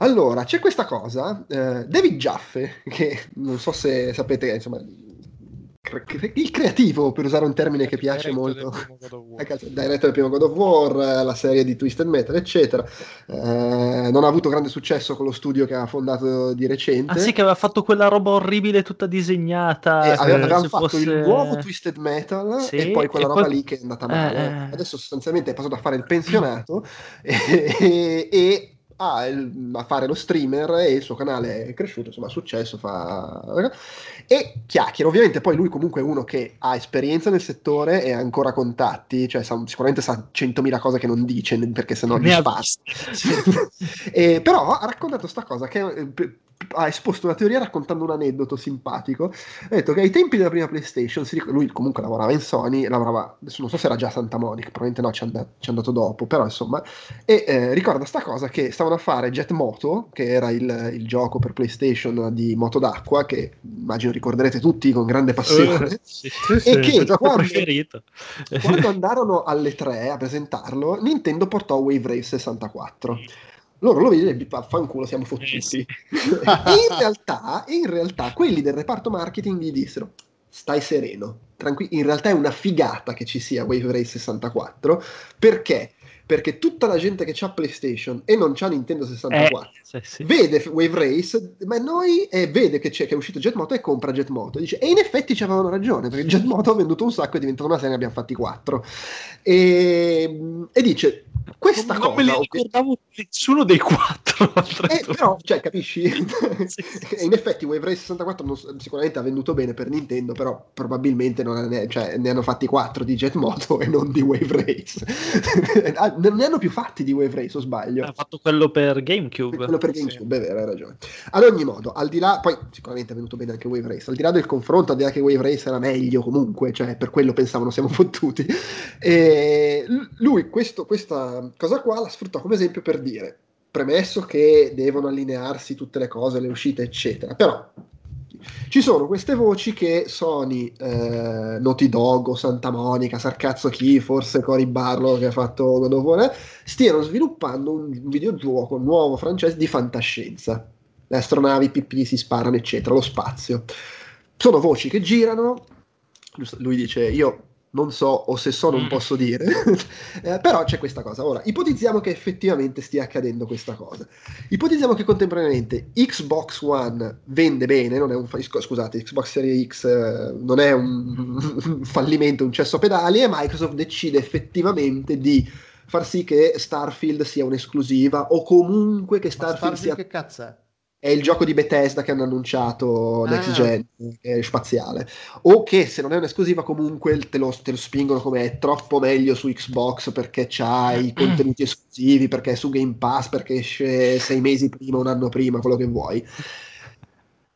Allora, c'è questa cosa, eh, David Jaffe, che non so se sapete, insomma, il creativo, per usare un termine che piace molto. del primo God of War. Ecco, Diretto del primo God of War, eh, la serie di Twisted Metal, eccetera. Eh, non ha avuto grande successo con lo studio che ha fondato di recente. Ah sì, che aveva fatto quella roba orribile tutta disegnata. Eh, come ave- se avevano fatto fosse- il nuovo Twisted Metal Sì, e poi quella e roba poi- lì che è andata eh, male. eh. Adesso sostanzialmente è passato a fare il pensionato e, e a, a fare lo streamer e il suo canale è cresciuto, insomma ha successo, fa... e chiacchiera. Ovviamente poi lui comunque è uno che ha esperienza nel settore e ha ancora contatti, cioè sa- sicuramente sa 100.000 cose che non dice perché sennò gli. Eh, però ha raccontato sta cosa che eh, ha esposto una teoria raccontando un aneddoto simpatico. Ha detto che ai tempi della prima PlayStation, lui comunque lavorava in Sony, lavorava, adesso non so se era già a Santa Monica, probabilmente no, ci è andato, ci è andato dopo, però insomma, e eh, ricorda sta cosa che stavano a fare Jet Moto, che era il, il gioco per PlayStation di moto d'acqua, che immagino ricorderete tutti con grande passione. Eh, sì. Sì, sì. E che quando-. Quando andarono alle 3 a presentarlo, Nintendo portò Wave Race 64. Loro lo vedono e dicono, fanculo, siamo fottuti. Eh sì. in, realtà, in realtà, quelli del reparto marketing gli dissero, stai sereno, tranqui- in realtà è una figata che ci sia Wave Race 64, perché? Perché tutta la gente che ha PlayStation e non c'ha Nintendo 64 Eh, sì, sì. vede Wave Race, ma noi e vede che, c'è, che è uscito Jet Moto e compra Jet Moto. Dice, e in effetti ci avevano ragione, perché Jet Moto ha venduto un sacco, è diventata una serie, ne abbiamo fatti quattro. E, e dice, questa non cosa... me li ovvi- ricordavo nessuno dei quattro. eh, però, cioè, capisci? Sì, sì, E in effetti Wave Race 64 non sicuramente ha venduto bene per Nintendo, però probabilmente non ne, cioè, ne hanno fatti 4 di Jet Moto e non di Wave Race. Non ne hanno più fatti di Wave Race, o sbaglio? Ha fatto quello per GameCube. Quello per GameCube, è vero, hai ragione. Ad ogni modo, al di là, poi sicuramente è venuto bene anche Wave Race, al di là del confronto, al di là che Wave Race era meglio comunque, cioè per quello pensavano siamo fottuti, e lui questo- questa cosa qua la sfruttò come esempio per dire, premesso che devono allinearsi tutte le cose, le uscite, eccetera, però ci sono queste voci che Sony, eh, Naughty Dog Santa Monica, sarcazzo chi, forse Cory Barlow che ha fatto God of War, stiano sviluppando un videogioco nuovo franchise di fantascienza. Le astronavi, pipì, si sparano, eccetera, lo spazio. Sono voci che girano. Lui dice: Io non so, o se so, non Mm. posso dire. Eh, però c'è questa cosa. Ora, ipotizziamo che effettivamente stia accadendo questa cosa. Ipotizziamo che contemporaneamente Xbox One vende bene, non è un fa- scu- scusate, Xbox Series X eh, non è un, un fallimento, un cesso a pedali, e Microsoft decide effettivamente di far sì che Starfield sia un'esclusiva o comunque che Starfield, Starfield sia che cazzo è? È il gioco di Bethesda che hanno annunciato Ah. next gen che è spaziale. O che se non è un'esclusiva comunque te lo, te lo spingono come è troppo meglio su Xbox perché c'ha i contenuti esclusivi perché è su Game Pass perché esce sei mesi prima un anno prima quello che vuoi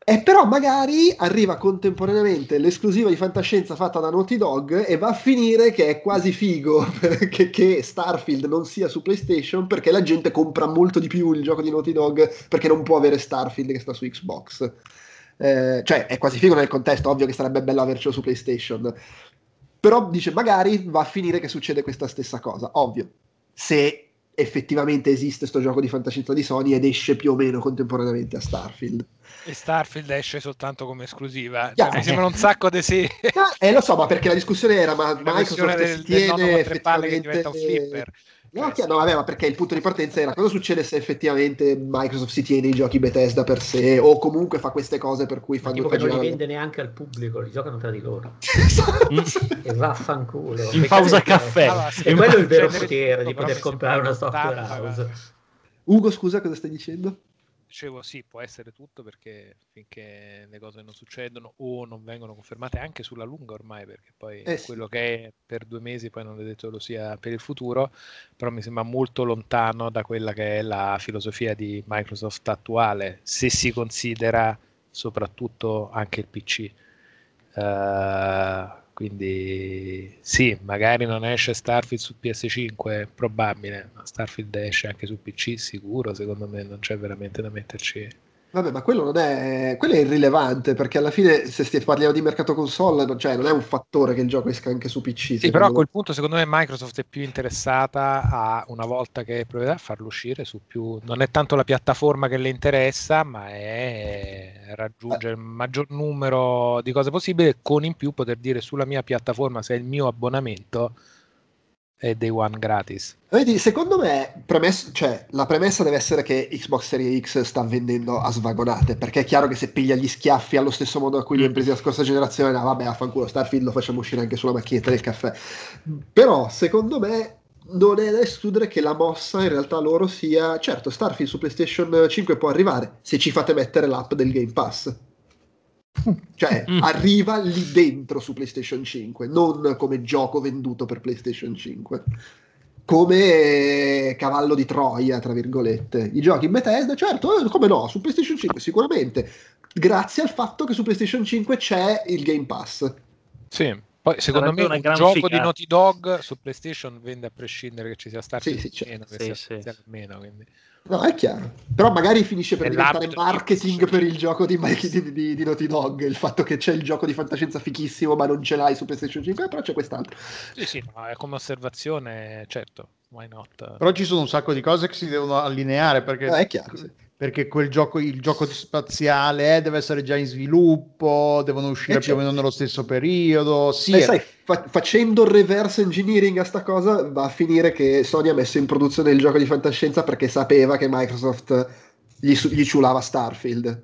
E però magari arriva contemporaneamente l'esclusiva di fantascienza fatta da Naughty Dog e va a finire che è quasi figo che, che Starfield non sia su PlayStation perché la gente compra molto di più il gioco di Naughty Dog perché non può avere Starfield che sta su Xbox. Eh, cioè è quasi figo nel contesto, ovvio che sarebbe bello avercelo su PlayStation. Però dice magari va a finire che succede questa stessa cosa, ovvio. Se effettivamente esiste sto gioco di fantascienza di Sony ed esce più o meno contemporaneamente a Starfield. E Starfield esce soltanto come esclusiva. Yeah. Cioè, mi sembra un sacco di sì. Ah, eh, lo so, ma perché la discussione era ma La Microsoft del, del tiene tre palle che effettivamente diventa un flipper. No, chiaro, no, vabbè, ma perché il punto di partenza era cosa succede se effettivamente Microsoft si tiene i giochi Bethesda per sé o comunque fa queste cose per cui fanno tipo che non li vende neanche al pubblico, li giocano tra di loro. Esatto. E vaffanculo. In pausa caffè. Allora, E quello è il vero potere di poter comprare una software house. Ugo, scusa, cosa stai dicendo? Dicevo sì, può essere tutto perché finché le cose non succedono o non vengono confermate anche sulla lunga ormai, perché poi Eh sì. quello che è per due mesi poi non è detto lo sia per il futuro, però mi sembra molto lontano da quella che è la filosofia di Microsoft attuale, se si considera soprattutto anche il PC. Eh, quindi sì, magari non esce Starfield su PS5, è probabile, ma Starfield esce anche su PC sicuro, secondo me non c'è veramente da metterci. Vabbè, ma quello non è, quello è irrilevante perché alla fine se sti- parliamo di mercato console, non, cioè, non è un fattore che il gioco esca anche su PC. Sì, però a me. quel punto secondo me Microsoft è più interessata a, una volta che è proprietà, a farlo uscire su più... Non è tanto la piattaforma che le interessa, ma è raggiungere il maggior numero di cose possibile con in più poter dire sulla mia piattaforma se è il mio abbonamento è Day One gratis. Vedi, secondo me premess- cioè, la premessa deve essere che Xbox Series X sta vendendo a svagonate, perché è chiaro che se piglia gli schiaffi allo stesso modo a cui li ha presi la scorsa generazione, no, vabbè, affanculo, Starfield lo facciamo uscire anche sulla macchinetta del caffè. Però, secondo me, non è da escludere che la mossa in realtà loro sia, certo, Starfield su PlayStation 5 può arrivare, se ci fate mettere l'app del Game Pass. Cioè, Mm. arriva lì dentro su PlayStation 5, non come gioco venduto per PlayStation 5 come cavallo di Troia, tra virgolette. I giochi in Bethesda, certo, eh, come no, su PlayStation 5 sicuramente, grazie al fatto che su PlayStation 5 c'è il Game Pass. Sì. Poi secondo Sarebbe me un gran gioco figata. di Naughty Dog su PlayStation vende a prescindere che ci sia Starfield Sì, sì, o meno, Sì, sì. sia meno, quindi. No, è chiaro. Però magari finisce per diventare marketing per il gioco di, di, di- di Naughty Dog, il fatto che c'è il gioco di fantascienza fichissimo ma non ce l'hai su PlayStation 5, eh, però c'è quest'altro. Sì, sì, no, è come osservazione, certo, why not? Però ci sono un sacco di cose che si devono allineare perché, No, è chiaro, sì. perché quel gioco, il gioco spaziale eh, deve essere già in sviluppo, devono uscire Eh, più o certo. meno nello stesso periodo. Sì, Beh, sai, fa- facendo il reverse engineering a sta cosa va a finire che Sony ha messo in produzione il gioco di fantascienza perché sapeva che Microsoft gli, su- gli ciulava Starfield.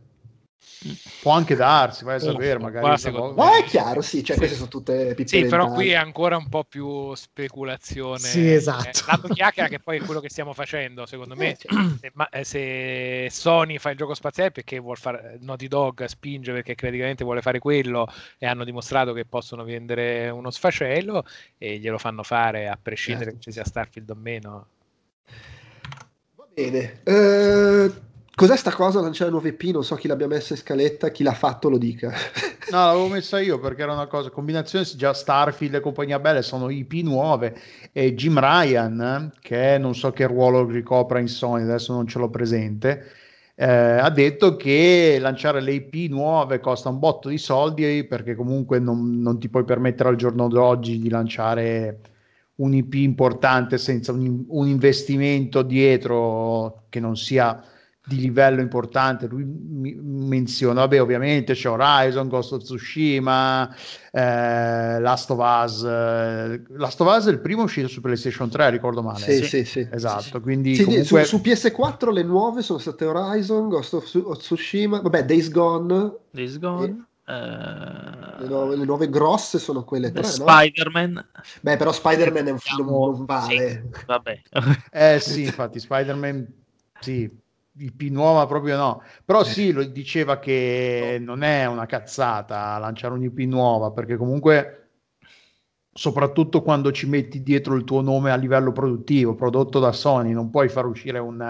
Può anche darsi, vai a Oh, sapere, qua magari. secondo Ma me- è chiaro, sì, cioè Sì. queste sono tutte pippe Sì, però qui è ancora un po' più speculazione. Sì, esatto. Eh, Tanto chiacchiera che poi è quello che stiamo facendo, secondo me. Eh, certo. Se, ma- eh, se Sony fa il gioco spaziale perché vuol fare Naughty Dog spinge perché praticamente vuole fare quello e hanno dimostrato che possono vendere uno sfacelo e glielo fanno fare a prescindere Certo. che ci sia Starfield o meno. Va bene. Eh, cos'è sta cosa lanciare nuove IP? Non so chi l'abbia messa in scaletta, chi l'ha fatto lo dica. No, l'avevo messa io perché era una cosa, combinazione già Starfield e compagnia belle sono IP nuove e Jim Ryan, eh, che non so che ruolo ricopra in Sony, adesso non ce l'ho presente, eh, ha detto che lanciare le IP nuove costa un botto di soldi perché comunque non, non ti puoi permettere al giorno d'oggi di lanciare un IP importante senza un, un investimento dietro che non sia di livello importante. Lui mi- menziona, vabbè, ovviamente c'è Horizon, Ghost of Tsushima, eh, Last of Us. eh, Last of Us è il primo uscito su PlayStation 3, ricordo male. sì, sì, sì. Esatto, quindi Sì, comunque... su, su PS4 le nuove sono state Horizon, Ghost of Tsu- of Tsushima, vabbè, Days Gone, Days Gone, le eh, nuove, le nuove grosse sono quelle tre, no? Spider-Man. Beh, però Spider-Man è un film, non vale. sì, vabbè. Eh sì, infatti Spider-Man, sì, IP nuova proprio no. Però sì, lo diceva che non è una cazzata lanciare un IP nuova, perché comunque, soprattutto quando ci metti dietro il tuo nome a livello produttivo, prodotto da Sony, non puoi far uscire un,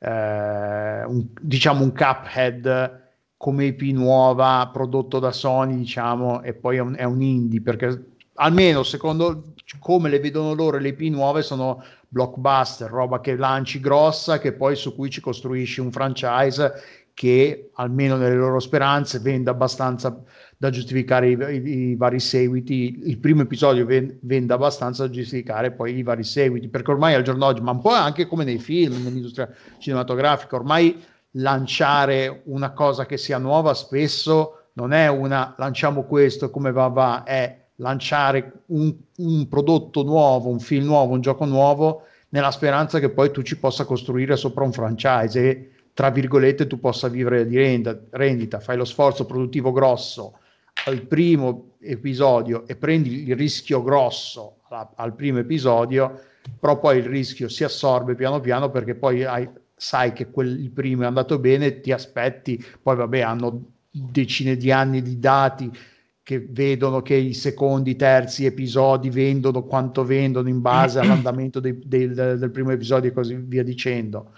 eh, un- diciamo un Cuphead come IP nuova prodotto da Sony, diciamo, e poi è un, è un indie, perché almeno secondo come le vedono loro le IP nuove sono blockbuster, roba che lanci grossa, che poi su cui ci costruisci un franchise che almeno nelle loro speranze venda abbastanza da giustificare i, i, i vari seguiti. Il primo episodio ven, vende abbastanza da giustificare poi i vari seguiti, perché ormai al giorno d'oggi, ma un po' anche come nei film, nell'industria cinematografica, ormai lanciare una cosa che sia nuova spesso non è una lanciamo questo come va va, è lanciare un, un prodotto nuovo, un film nuovo, un gioco nuovo nella speranza che poi tu ci possa costruire sopra un franchise e tra virgolette tu possa vivere di rendita, rendita. Fai lo sforzo produttivo grosso al primo episodio e prendi il rischio grosso al, al primo episodio, però poi il rischio si assorbe piano piano perché poi hai, sai che quel, il primo è andato bene, ti aspetti, poi vabbè hanno decine di anni di dati che vedono che i secondi, terzi episodi vendono quanto vendono in base all'andamento dei, del, del primo episodio e così via dicendo.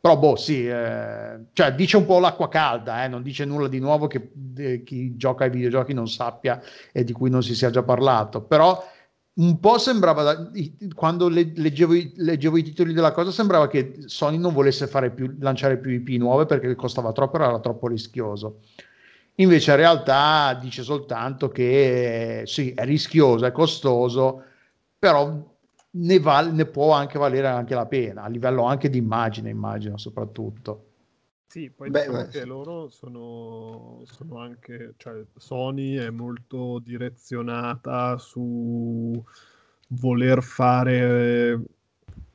Però, boh, sì, eh, cioè dice un po' l'acqua calda, eh, non dice nulla di nuovo che eh, chi gioca ai videogiochi non sappia e di cui non si sia già parlato. Però un po' sembrava, da, quando le, leggevo, leggevo, i titoli della cosa, sembrava che Sony non volesse più, lanciare più IP nuove perché costava troppo, era troppo rischioso. Invece in realtà dice soltanto che sì, è rischioso, è costoso, però ne, val- ne può anche valere anche la pena, a livello anche di immagine, immagino soprattutto. Sì, poi Beh, diciamo che loro sono, sono, anche, cioè Sony è molto direzionata su voler fare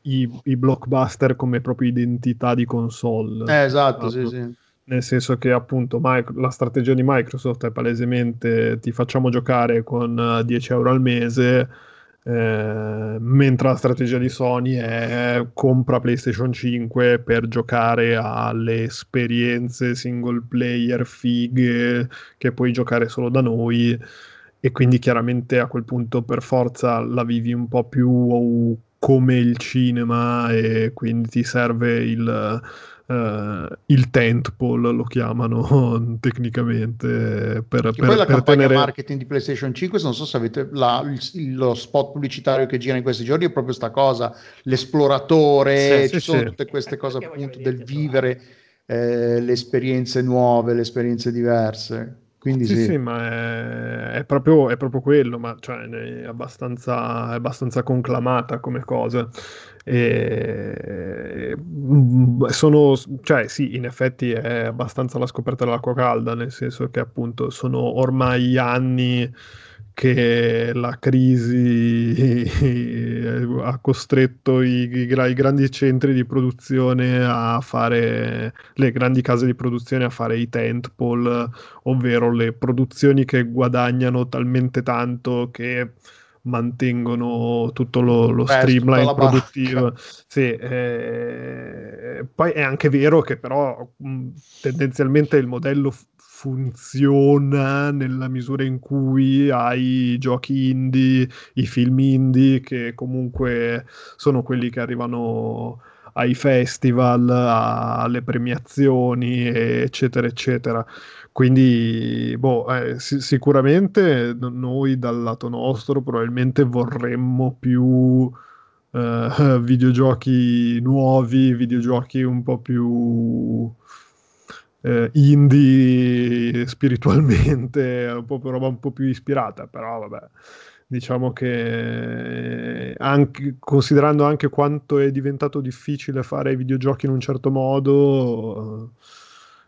i, i blockbuster come propria identità di console. Eh, esatto, sì, sì nel senso che appunto la strategia di Microsoft è palesemente ti facciamo giocare con 10 eh, euro al mese, eh, mentre la strategia di Sony è compra PlayStation 5 per giocare alle esperienze single player fighe che puoi giocare solo da noi. E quindi chiaramente a quel punto per forza la vivi un po' più come il cinema e quindi ti serve il Uh, il tentpole lo chiamano tecnicamente per, per, poi la per campagna tenere... marketing di PlayStation 5 non so se avete la, il, lo spot pubblicitario che gira in questi giorni è proprio questa cosa l'esploratore sì, ci sì, sono sì. tutte queste cose appunto del vivere eh, le esperienze nuove le esperienze diverse quindi sì, sì. sì ma è, è, proprio, è, proprio, quello, ma cioè, è, abbastanza, è abbastanza conclamata come cosa. E, mm, sono, cioè, sì, in effetti è abbastanza la scoperta dell'acqua calda, nel senso che appunto sono ormai anni che la crisi ha costretto i, i, i, grandi centri di produzione a fare le grandi case di produzione a fare i tentpole, ovvero le produzioni che guadagnano talmente tanto che mantengono tutto lo, lo streamline produttivo. Sì, eh, poi è anche vero che però mh, tendenzialmente il modello funziona nella misura in cui hai giochi indie, i film indie che comunque sono quelli che arrivano ai festival, alle premiazioni, eccetera, eccetera. Quindi, boh, eh, si- sicuramente noi dal lato nostro probabilmente vorremmo più eh, videogiochi nuovi, videogiochi un po' più eh, indie spiritualmente, un po' roba un po' più ispirata, però vabbè, diciamo che anche, considerando anche quanto è diventato difficile fare i videogiochi in un certo modo,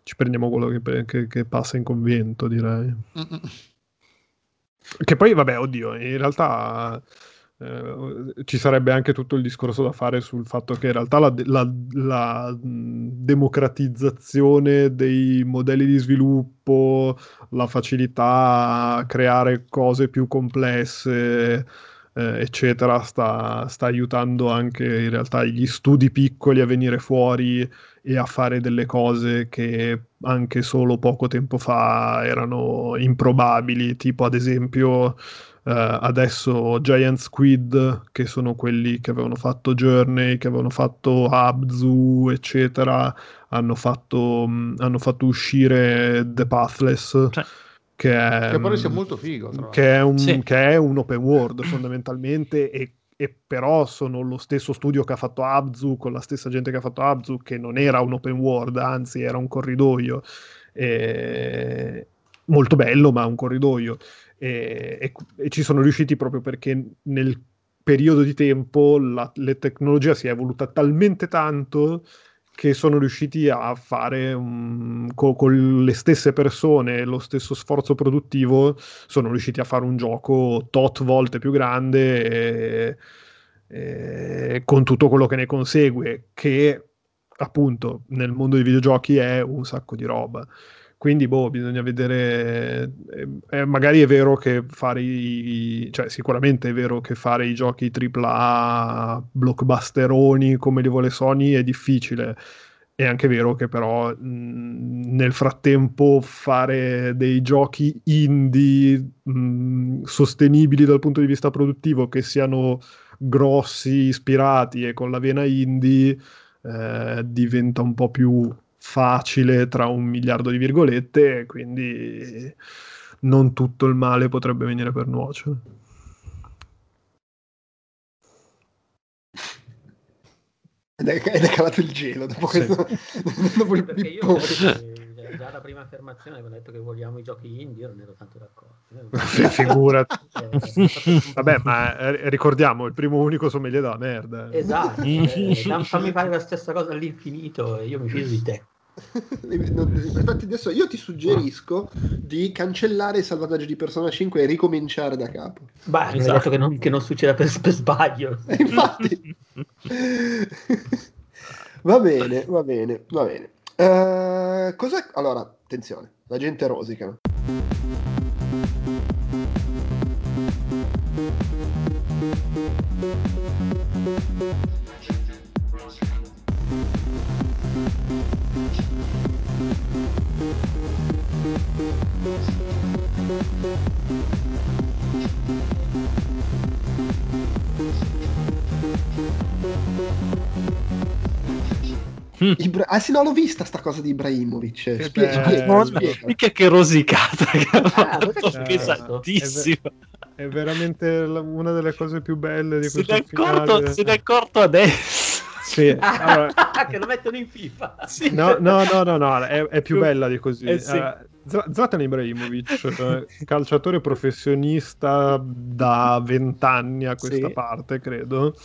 ci prendiamo quello che, che, che passa in convento, direi. Mm-mm. Che poi, vabbè, oddio, in realtà eh, ci sarebbe anche tutto il discorso da fare sul fatto che in realtà la, la, la democratizzazione dei modelli di sviluppo, la facilità a creare cose più complesse, eh, eccetera, sta, sta, aiutando anche in realtà gli studi piccoli a venire fuori e a fare delle cose che anche solo poco tempo fa erano improbabili, tipo ad esempio adesso Giant Squid, che sono quelli che avevano fatto Journey, che avevano fatto Abzu, eccetera, hanno fatto, mh, hanno fatto uscire The Pathless. Cioè. Che, è, Che pare sia molto figo. che è un, Sì. che è un open world fondamentalmente e, e però sono lo stesso studio che ha fatto Abzu con la stessa gente che ha fatto Abzu che non era un open world anzi era un corridoio E- molto bello ma un corridoio e, e- e ci sono riusciti proprio perché nel periodo di tempo la, tecnologia si è evoluta talmente tanto che sono riusciti a fare um, co- con le stesse persone lo stesso sforzo produttivo sono riusciti a fare un gioco tot volte più grande e, e con tutto quello che ne consegue che appunto nel mondo dei videogiochi è un sacco di roba quindi boh, bisogna vedere eh, eh, magari è vero che fare i cioè sicuramente è vero che fare i giochi AAA blockbusteroni come li vuole Sony è difficile. È anche vero che però mh, nel frattempo fare dei giochi indie mh, sostenibili dal punto di vista produttivo che siano grossi, ispirati e con la vena indie eh, diventa un po' più facile tra un miliardo di virgolette, quindi non tutto il male potrebbe venire per nuocere. Ed è, ed è calato il gelo dopo Sì. questo dopo il Perché io pippone. già la prima affermazione avevo detto che vogliamo i giochi indie, io non ero tanto d'accordo. Fi- Figurati. Eh, Vabbè, ma eh, ricordiamo, il primo unico sommelier della merda. eh. Esatto, eh, fammi fare la stessa cosa all'infinito e io mi fido di te. Infatti adesso io ti suggerisco di cancellare il salvataggio di Persona 5 e ricominciare da capo. Beh, mi hai Esatto. detto che non, che non succeda per, per sbaglio. E infatti... va bene, va bene, va bene. Eh, cos'è? Allora, attenzione, la gente rosica. Thank you. Ibra- ah sì, no, l'ho vista sta cosa di Ibrahimovic. Che spiega, Madonna, spiega. mica che rosicata che ha Ah, fatto, è veramente la- una delle cose più belle di Se questo ne, è accorto, finale. se ne è accorto adesso. Sì, allora, che lo mettono in FIFA. Sì. no, no, no, no, no, è, è più bella di così. Eh sì. Z- Zlatan Ibrahimovic, eh, calciatore professionista da vent'anni a questa Sì. parte, credo.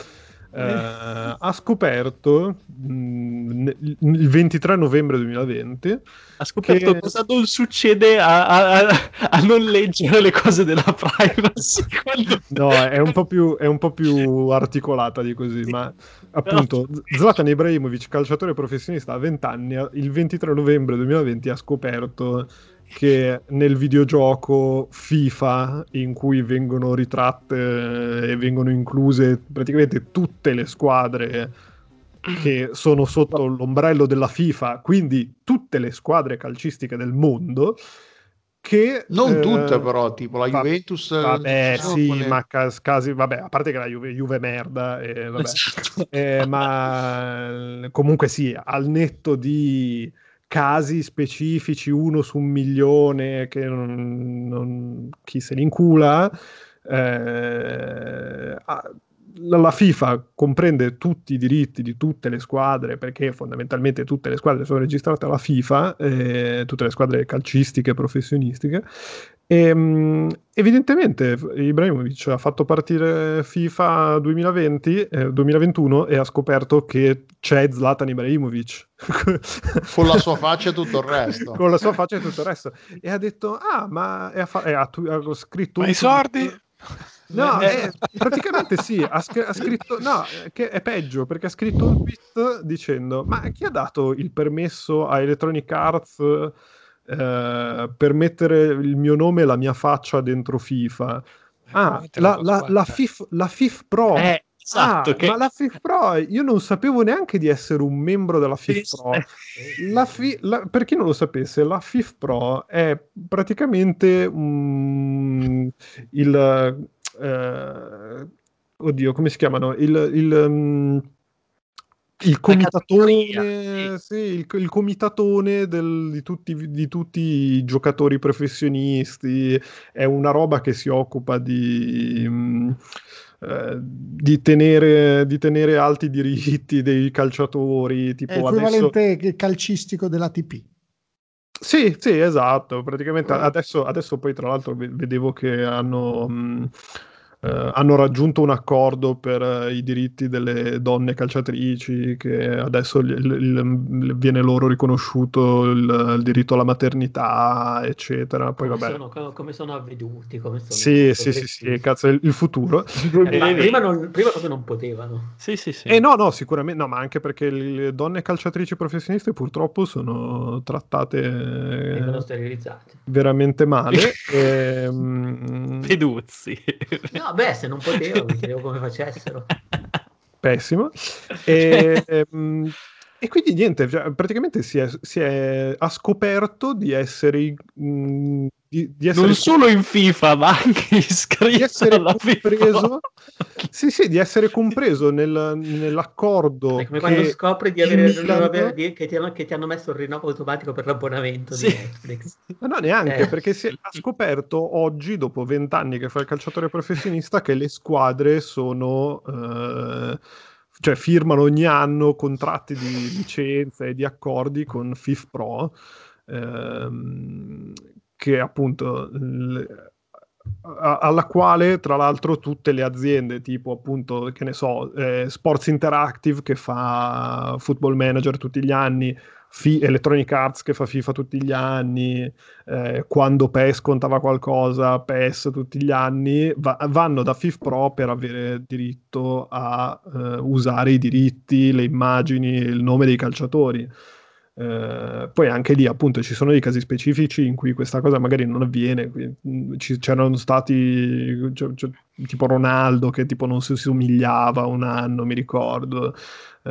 Eh, ha scoperto mh, ne- il 23 novembre 2020 Ha scoperto Che- cosa non succede a, a- a- non leggere le cose della privacy. quando- No, è un, po più, è un po' più articolata di così, ma appunto Zlatan Ibrahimovic, calciatore professionista a 20 anni, il 23 novembre 2020 ha scoperto che nel videogioco FIFA in cui vengono ritratte eh, e vengono incluse praticamente tutte le squadre che sono sotto l'ombrello della FIFA, quindi tutte le squadre calcistiche del mondo, che... Non eh, tutte, però, tipo la va- Juventus. eh, Vabbè, sono sì, quelle- ma cas- casi, vabbè, a parte che la Juve, Juve merda, eh, vabbè. Esatto. Eh, ma comunque sì, al netto di casi specifici, uno su un milione, che non, non- chi se li incula, eh, la la FIFA comprende tutti i diritti di tutte le squadre perché fondamentalmente tutte le squadre sono registrate alla FIFA, eh, tutte le squadre calcistiche professionistiche. E, mh, evidentemente Ibrahimovic ha fatto partire FIFA 2020, eh, 2021 e ha scoperto che c'è Zlatan Ibrahimovic Con la sua faccia e tutto il resto. con la sua faccia e tutto il resto e ha detto ah ma e ha, fa- e ha tu- ha scritto Ma i sordi? No, Eh, eh, praticamente sì, ha, scr- ha scritto, no, eh, che è peggio perché ha scritto un tweet dicendo ma chi ha dato il permesso a Electronic Arts eh, per mettere il mio nome e la mia faccia dentro FIFA? Ah, Veramente la, la, la. FIF, la FIF Pro. Eh, Esatto, Ah, che- ma la FIF Pro, io non sapevo neanche di essere un membro della FIF Pro. La fi- la- per chi non lo sapesse, la FIF Pro è praticamente mm, il... eh, oddio, come si chiamano? Il... il mm, il comitatone, sì, il, il comitatone del- di, tutti, di tutti i giocatori professionisti, è una roba che si occupa di, mm, eh, di, tenere, di tenere alti i diritti dei calciatori, È tipo adesso... calcistico dell'ATP. Sì, sì, esatto. Praticamente Ah. adesso, adesso poi tra l'altro ve- vedevo che hanno, mh, eh, hanno raggiunto un accordo per eh, i diritti delle donne calciatrici, che adesso il- il- il- viene loro riconosciuto il, il diritto alla maternità, eccetera. Poi come, vabbè. sono, co- come sono avveduti, come sono Sì, sì, sì, sì, cazzo, il il futuro. Eh, ma prima, non, prima proprio non potevano. Sì, sì, sì. Eh no, no, sicuramente no, ma anche perché le donne calciatrici professioniste purtroppo sono trattate Vengono eh, sterilizzati. veramente male. ehm, Peduzzi. No, beh, se non potevano, mi chiedevo come facessero. pessimo. E, ehm, e quindi niente, praticamente si è, si è- ha scoperto di essere, mh, di, di essere non solo in FIFA, ma anche di iscritto essere alla FIFA. compreso, sì, sì, di essere compreso nel- nell'accordo È come quando scopri di avere il Milan- di- che, ti hanno, che ti hanno messo il rinnovo automatico per l'abbonamento Sì. di Netflix. Ma no, neanche Eh. perché si è, ha scoperto oggi, dopo vent'anni che fa il calciatore professionista, che le squadre sono. eh, cioè firmano ogni anno contratti di licenza e di accordi con FIF Pro, ehm, che appunto. l- alla quale tra l'altro tutte le aziende tipo appunto che ne so eh, Sports Interactive che fa Football Manager tutti gli anni Fi- Electronic Arts che fa FIFA tutti gli anni eh, quando PES contava qualcosa PES tutti gli anni va- vanno da FIF Pro per avere diritto a eh, usare i diritti le immagini il nome dei calciatori eh, poi anche lì appunto ci sono dei casi specifici in cui questa cosa magari non avviene mh, ci- c'erano stati cioè- cioè, tipo Ronaldo che tipo non si somigliava un anno mi ricordo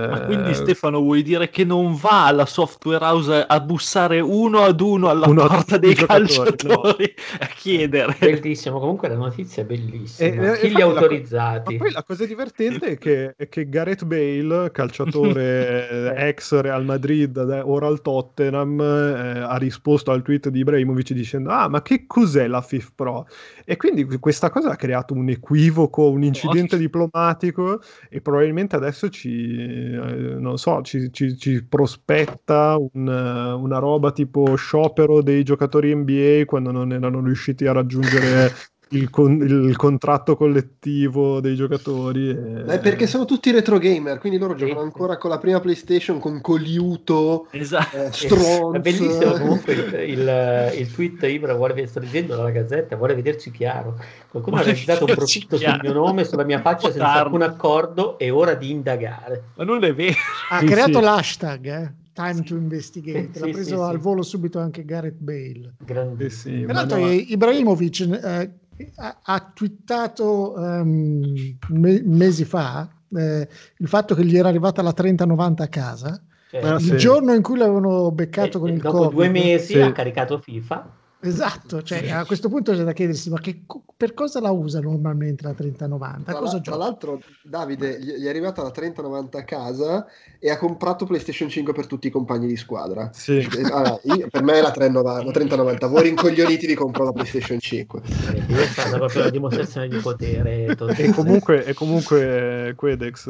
Ma Eh, quindi Stefano vuoi dire che non va alla software house a bussare uno ad uno alla Uno porta dei calciatori a chiedere? Bellissimo, comunque la notizia è bellissima. E- e Chi li ha la autorizzati? Ma poi la cosa divertente è che, è che Gareth Bale, calciatore eh, ex Real Madrid, ade- ora al Tottenham, eh, ha risposto al tweet di Ibrahimovic dicendo ah ma che cos'è la FIF Pro? E quindi questa cosa ha creato un equivoco, un incidente diplomatico e probabilmente adesso ci, eh, non so, ci, ci- ci prospetta un, eh, una roba tipo sciopero dei giocatori NBA quando non erano riusciti a raggiungere il, con- il contratto collettivo dei giocatori. e- Ma è perché sono tutti retro gamer, quindi loro giocano ancora con la prima PlayStation, con Coliuto, Esatto. eh, È Stronz. bellissimo comunque il, il, tweet Ibra vuole, sto leggendo dalla gazzetta, vuole vederci chiaro. Qualcuno Vuole ha realizzato un profitto sul chiaro. mio nome, sulla mia faccia senza alcun accordo, è ora di indagare. Ma non è vero. Ha Sì, creato sì. l'hashtag, eh? Time to investigate. Sì, L'ha sì, preso sì, al sì. volo subito anche Gareth Bale. Grandissimo. Peraltro no, eh, Ibrahimovic eh, ha, ha twittato ehm, me- mesi fa eh, il fatto che gli era arrivata la 3090 a casa. Cioè, Ah, il sì. giorno in cui l'avevano beccato e- con il dopo Covid. due mesi Sì. ha caricato FIFA. Esatto, cioè, a questo punto c'è da chiedersi ma che per cosa la usa normalmente la 3090? Tra, Cosa la- tra l'altro, Davide gli è arrivata la 3090 a casa e ha comprato PlayStation 5 per tutti i compagni di squadra. sì. Eh, allora, io- per me è la 3090, la 3090. voi rincoglioniti vi compro la PlayStation 5. Eh, lì è stata proprio una dimostrazione di potere. E comunque, e comunque Quedex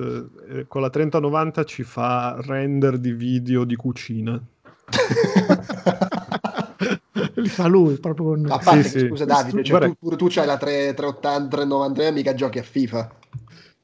eh, con la 3090 ci fa render di video di cucina. Li fa lui proprio con... A parte Sì, che, sì. scusa Davide, cioè, tu, pure tu c'hai la 3, 380, 390 e mica giochi a FIFA.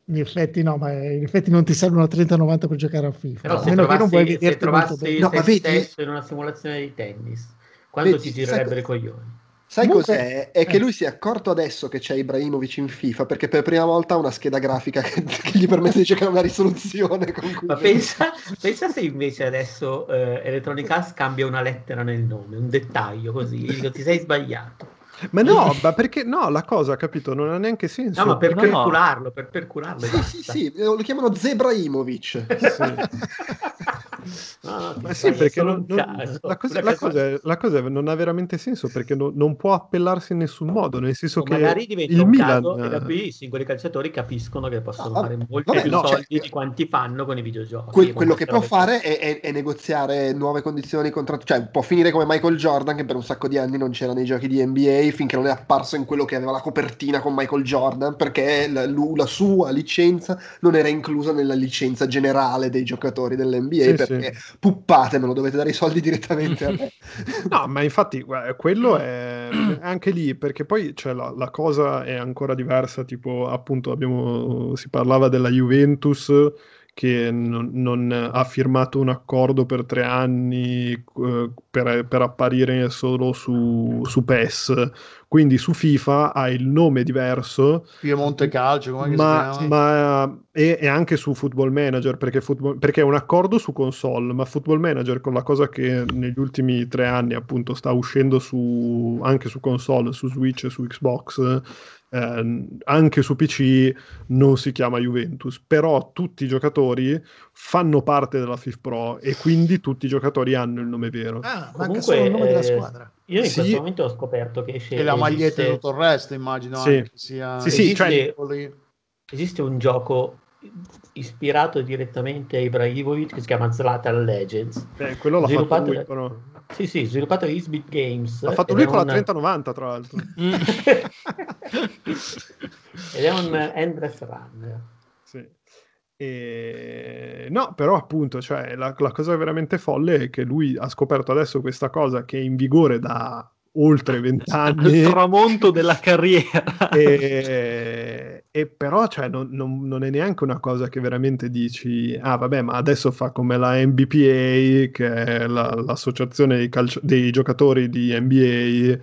In effetti no, ma in effetti non ti serve una 3090 per giocare a FIFA. Però se che non vuoi trovassi, se trovassi. No, te ma vedi- stesso in una simulazione di tennis, quando Vedi, ti girerebbero i co- coglioni? Sai Comunque- cos'è? È che eh. lui si è accorto adesso che c'è Ibrahimovic in FIFA perché per prima volta ha una scheda grafica che, che gli permette di giocare una risoluzione con cui Ma pensa, pensa se invece adesso eh, Electronic Arts cambia una lettera nel nome, un dettaglio così, gli dico, ti sei sbagliato. Ma no, ma perché no, la cosa, capito, non ha neanche senso. No, ma per No, no. percularlo, per percularlo. Sì, sì, sì, lo chiamano Zebraimovic. No, no, Ma sì, perché non- non- la, cosa, la cosa- è- la cosa non ha veramente senso perché no- non può appellarsi in nessun modo, nel senso O che magari diventa il un Milan... caso e da qui i singoli calciatori capiscono che possono No, fare molti vabbè, più no, soldi cioè- di quanti fanno con i videogiochi. Que- quello che può fare è, è- è negoziare nuove condizioni contrattuali, cioè può finire come Michael Jordan che per un sacco di anni non c'era nei giochi di NBA finché non è apparso in quello che aveva la copertina con Michael Jordan perché la, la sua licenza non era inclusa nella licenza generale dei giocatori dell'NBA Sì, perché puppatemelo, dovete dare i soldi direttamente a me. No, ma infatti guarda, quello è anche lì, perché poi cioè, la, la cosa è ancora diversa, tipo appunto abbiamo, si parlava della Juventus che non, non ha firmato un accordo per tre anni eh, per, per apparire solo su, su PES, quindi su FIFA ha il nome diverso, Piemonte Calcio, come ma, si chiama? ma- e, e anche su Football Manager perché, Football- perché è un accordo su console ma Football Manager con la cosa che negli ultimi tre anni appunto sta uscendo su, anche su console su Switch e su Xbox ehm, anche su PC non si chiama Juventus però tutti i giocatori fanno parte della FIF Pro e quindi tutti i giocatori hanno il nome vero Ah, Comunque, solo il nome della eh, squadra. Io in Sì. questo momento ho scoperto che esce, E la maglietta e esiste, tutto il resto, immagino Sì. sia... Sì, sì, cioè- esiste, esiste un gioco ispirato direttamente a Ibrahimovic che si chiama Zlatan Legends. Eh, quello l'ha fatto Sviluppato lui da- però Sì, sì, sviluppato da Isbit Games. l'ha fatto lui con la un- 3090 tra l'altro Ed è un Endless Run. Sì. E... No, però appunto, cioè, la, la cosa veramente folle è che lui ha scoperto adesso questa cosa che è in vigore da oltre vent'anni tramonto della carriera. e, e però cioè, non, non- non è neanche una cosa che veramente dici, ah vabbè, ma adesso fa come la NBPA, che è la- l'associazione dei, calcio- dei giocatori di NBA,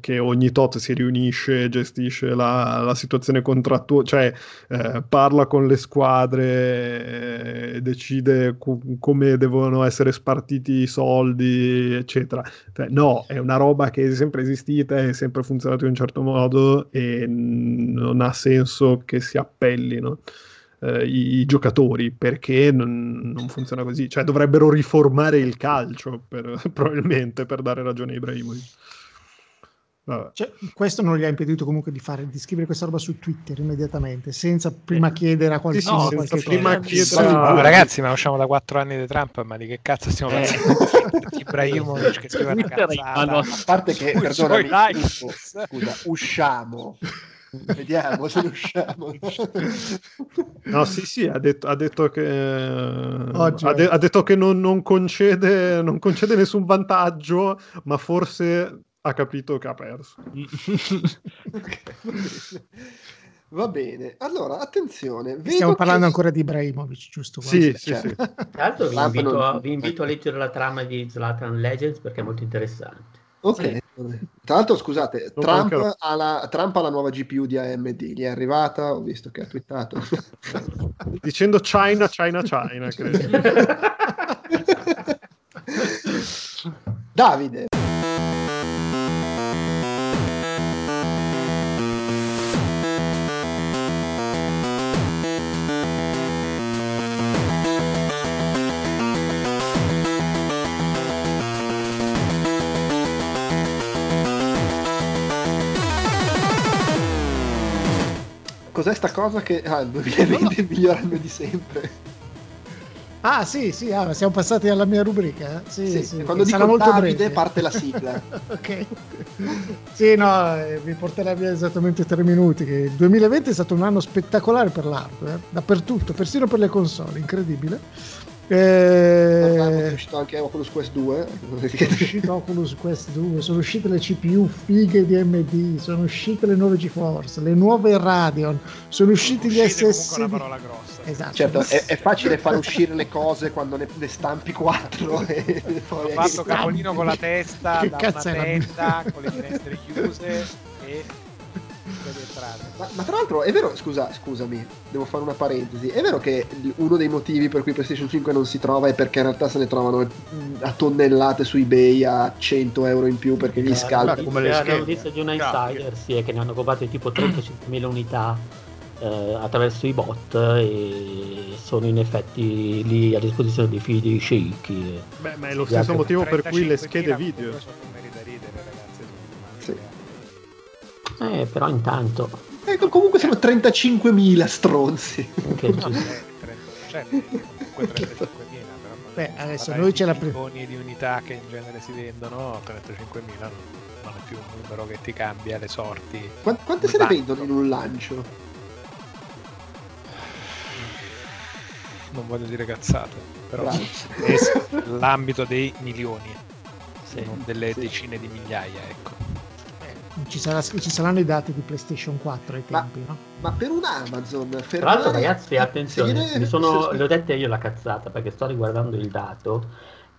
che ogni tot si riunisce, gestisce la, la situazione contrattuale, cioè eh, parla con le squadre, eh, decide co- come devono essere spartiti i soldi, eccetera. Cioè, no, è una roba che è sempre esistita, è sempre funzionato in un certo modo e non ha senso che si appellino eh, i, i giocatori perché non, non funziona così. Cioè, dovrebbero riformare il calcio per- probabilmente per dare ragione a Ibrahimovic. Cioè, questo non gli ha impedito comunque di, fare, di scrivere questa roba su Twitter immediatamente, senza prima chiedere a Sì, qualcuno sì, cosa. prima chiedere No, ragazzi, ma usciamo da quattro anni di Trump, ma di che cazzo stiamo Eh. parlando? Di Ibrahimovic che scrive una cazzata. A parte che, perdonami, scusa, usciamo. Vediamo se ne usciamo. No, sì, sì, ha detto, ha detto che, Oggi, ha, de- eh. ha detto che non, non concede, non concede nessun vantaggio, ma forse ha capito che ha perso. Va bene, allora attenzione. vedo Stiamo che- parlando ancora di Ibrahimovic, giusto? Sì, sì, sì. Certo. Tra l'altro vi invito, a, vi invito a leggere la trama di Zlatan Legends perché è molto interessante. Ok. Tra l'altro, scusate, Trump ha, la, Trump ha la nuova GPU di AMD, gli è arrivata, ho visto che ha twittato. Dicendo China, China, China, credo. Davide, cos'è sta cosa che... Ah, il 2020 è il miglior anno di sempre. Ah, sì, sì, ah, siamo passati alla mia rubrica. eh? Sì, Sì, sì, quando dico molto Davide breve. parte la sigla. ok. Sì, no, eh, vi porterà via esattamente tre minuti. Che il 2020 è stato un anno spettacolare per l'hardware, dappertutto, persino per le console, incredibile. Eh, è uscito anche Oculus Quest 2. è uscito Oculus Quest 2, sono uscite le CPU fighe di AMD, sono uscite le nuove GeForce, le nuove Radeon, sono usciti gli SSD. una parola grossa. Esatto. Certo, è, è facile far uscire le cose quando ne, ne stampi 4 e Ho fatto capolino con la testa Che da una tenda con le finestre chiuse e. Ma, ma tra l'altro è vero, scusa, scusami, devo fare una parentesi. È vero che uno dei motivi per cui PlayStation 5 non si trova è perché in realtà se ne trovano a tonnellate su eBay a 100 euro in più perché gli Eh, scalpi. la come le. La notizia di una Grazie. insider sì, è che ne hanno comprate tipo 35.000 unità eh, attraverso i bot e sono in effetti lì a disposizione dei figli dei sceicchi. e- Beh, ma è lo stesso motivo per cui le 35.000 schede video. Eh, però intanto Ecco, comunque sono 35.000 stronzi. anche No, il- 30, cioè, comunque 35.000, però non- Beh, adesso noi di ce la pre- milioni di unità che in genere si vendono, 35.000 non, non è più un numero che ti cambia le sorti. Qua- Quante se ne vendono in un lancio? Non voglio dire cazzate, però l'ambito dei milioni, sì. non delle Sì. decine di migliaia, ecco. Ci, sarà- ci saranno i dati di PlayStation 4 ai Ma- tempi, no? Ma per un Amazon, Tra l'altro, fermare- ragazzi, attenzione, mi sono, se- le ho dette io la cazzata perché sto riguardando il dato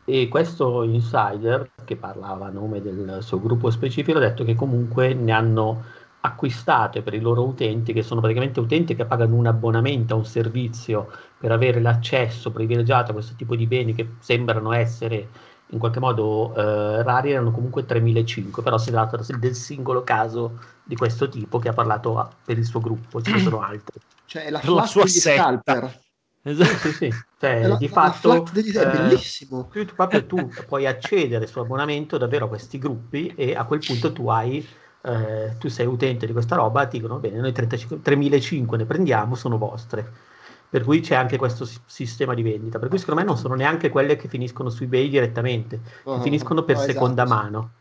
e questo insider che parlava a nome del suo gruppo specifico ha detto che comunque ne hanno acquistate per i loro utenti, che sono praticamente utenti che pagano un abbonamento a un servizio per avere l'accesso privilegiato a questo tipo di beni che sembrano essere in qualche modo eh, rari, erano comunque 3.500, però si tratta del singolo caso di questo tipo che ha parlato a- per il suo gruppo, ce ne sono altri. Cioè, la la sua degli setta. scalper. Esatto. Sì, sì, cioè la, di la fatto degli- è eh, bellissimo. tu, tu- proprio tu puoi accedere su abbonamento davvero a questi gruppi e a quel punto tu hai eh, tu sei utente di questa roba, ti dicono bene, noi 35 3.500 ne prendiamo, sono vostre. Per cui c'è anche questo si- sistema di vendita. Per cui secondo me non sono neanche quelle che finiscono su eBay direttamente, che finiscono per esatto, seconda sì. mano.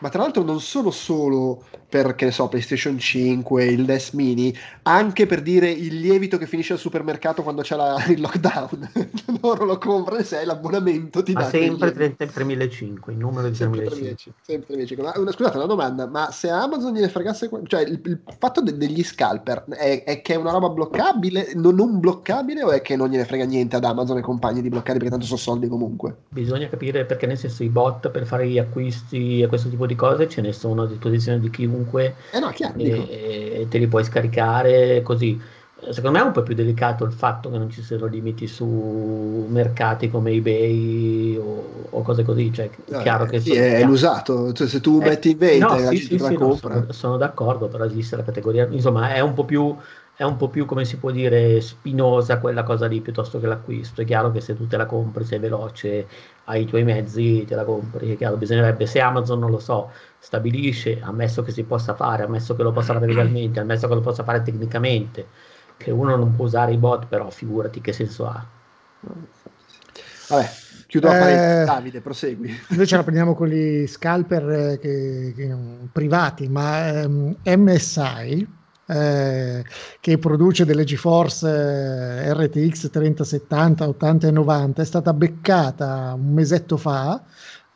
Ma tra l'altro non sono solo per, che ne so, PlayStation 5, il NES Mini, anche per dire il lievito che finisce al supermercato quando c'è la- il lockdown. Loro lo comprano e se hai l'abbonamento ti dà sempre il lievito. 30 3.500, il numero di Sempre 3.500. 3.500, sempre 3.500. Ma una- scusate, una domanda, ma se Amazon gliene fregasse, cioè il, il fatto de- degli scalper è, è che è una roba bloccabile, non, non bloccabile o è che non gliene frega niente ad Amazon e compagni di bloccare perché tanto sono soldi comunque? Bisogna capire perché nel senso i bot per fare gli acquisti e questo tipo di cose ce ne sono a disposizione di chiunque Eh no, chiaro, e, e te li puoi scaricare così. Eh, Secondo me è un po' più delicato il fatto che non ci siano limiti su mercati come eBay o, o cose così, cioè è Eh, chiaro che sì, sono- è l'usato, cioè, se tu Eh, metti in vendita no, e la sì, gente sì, te la sì, no, sono, sono d'accordo, però esiste la categoria, insomma è un po' più è un po' più come si può dire spinosa quella cosa lì piuttosto che l'acquisto. È chiaro che se tu te la compri, sei veloce, hai i tuoi mezzi, te la compri. È chiaro, bisognerebbe, se Amazon non lo so, stabilisce, ammesso che si possa fare, ammesso che lo possa fare legalmente, ammesso che lo possa fare tecnicamente, che uno non può usare i bot, però figurati che senso ha. Vabbè, chiudo la Eh. Davide, prosegui. Noi ce la prendiamo con gli scalper eh, che- che- privati, ma ehm, MSI, eh, che produce delle GeForce RTX 3070, 80 e 90, è stata beccata un mesetto fa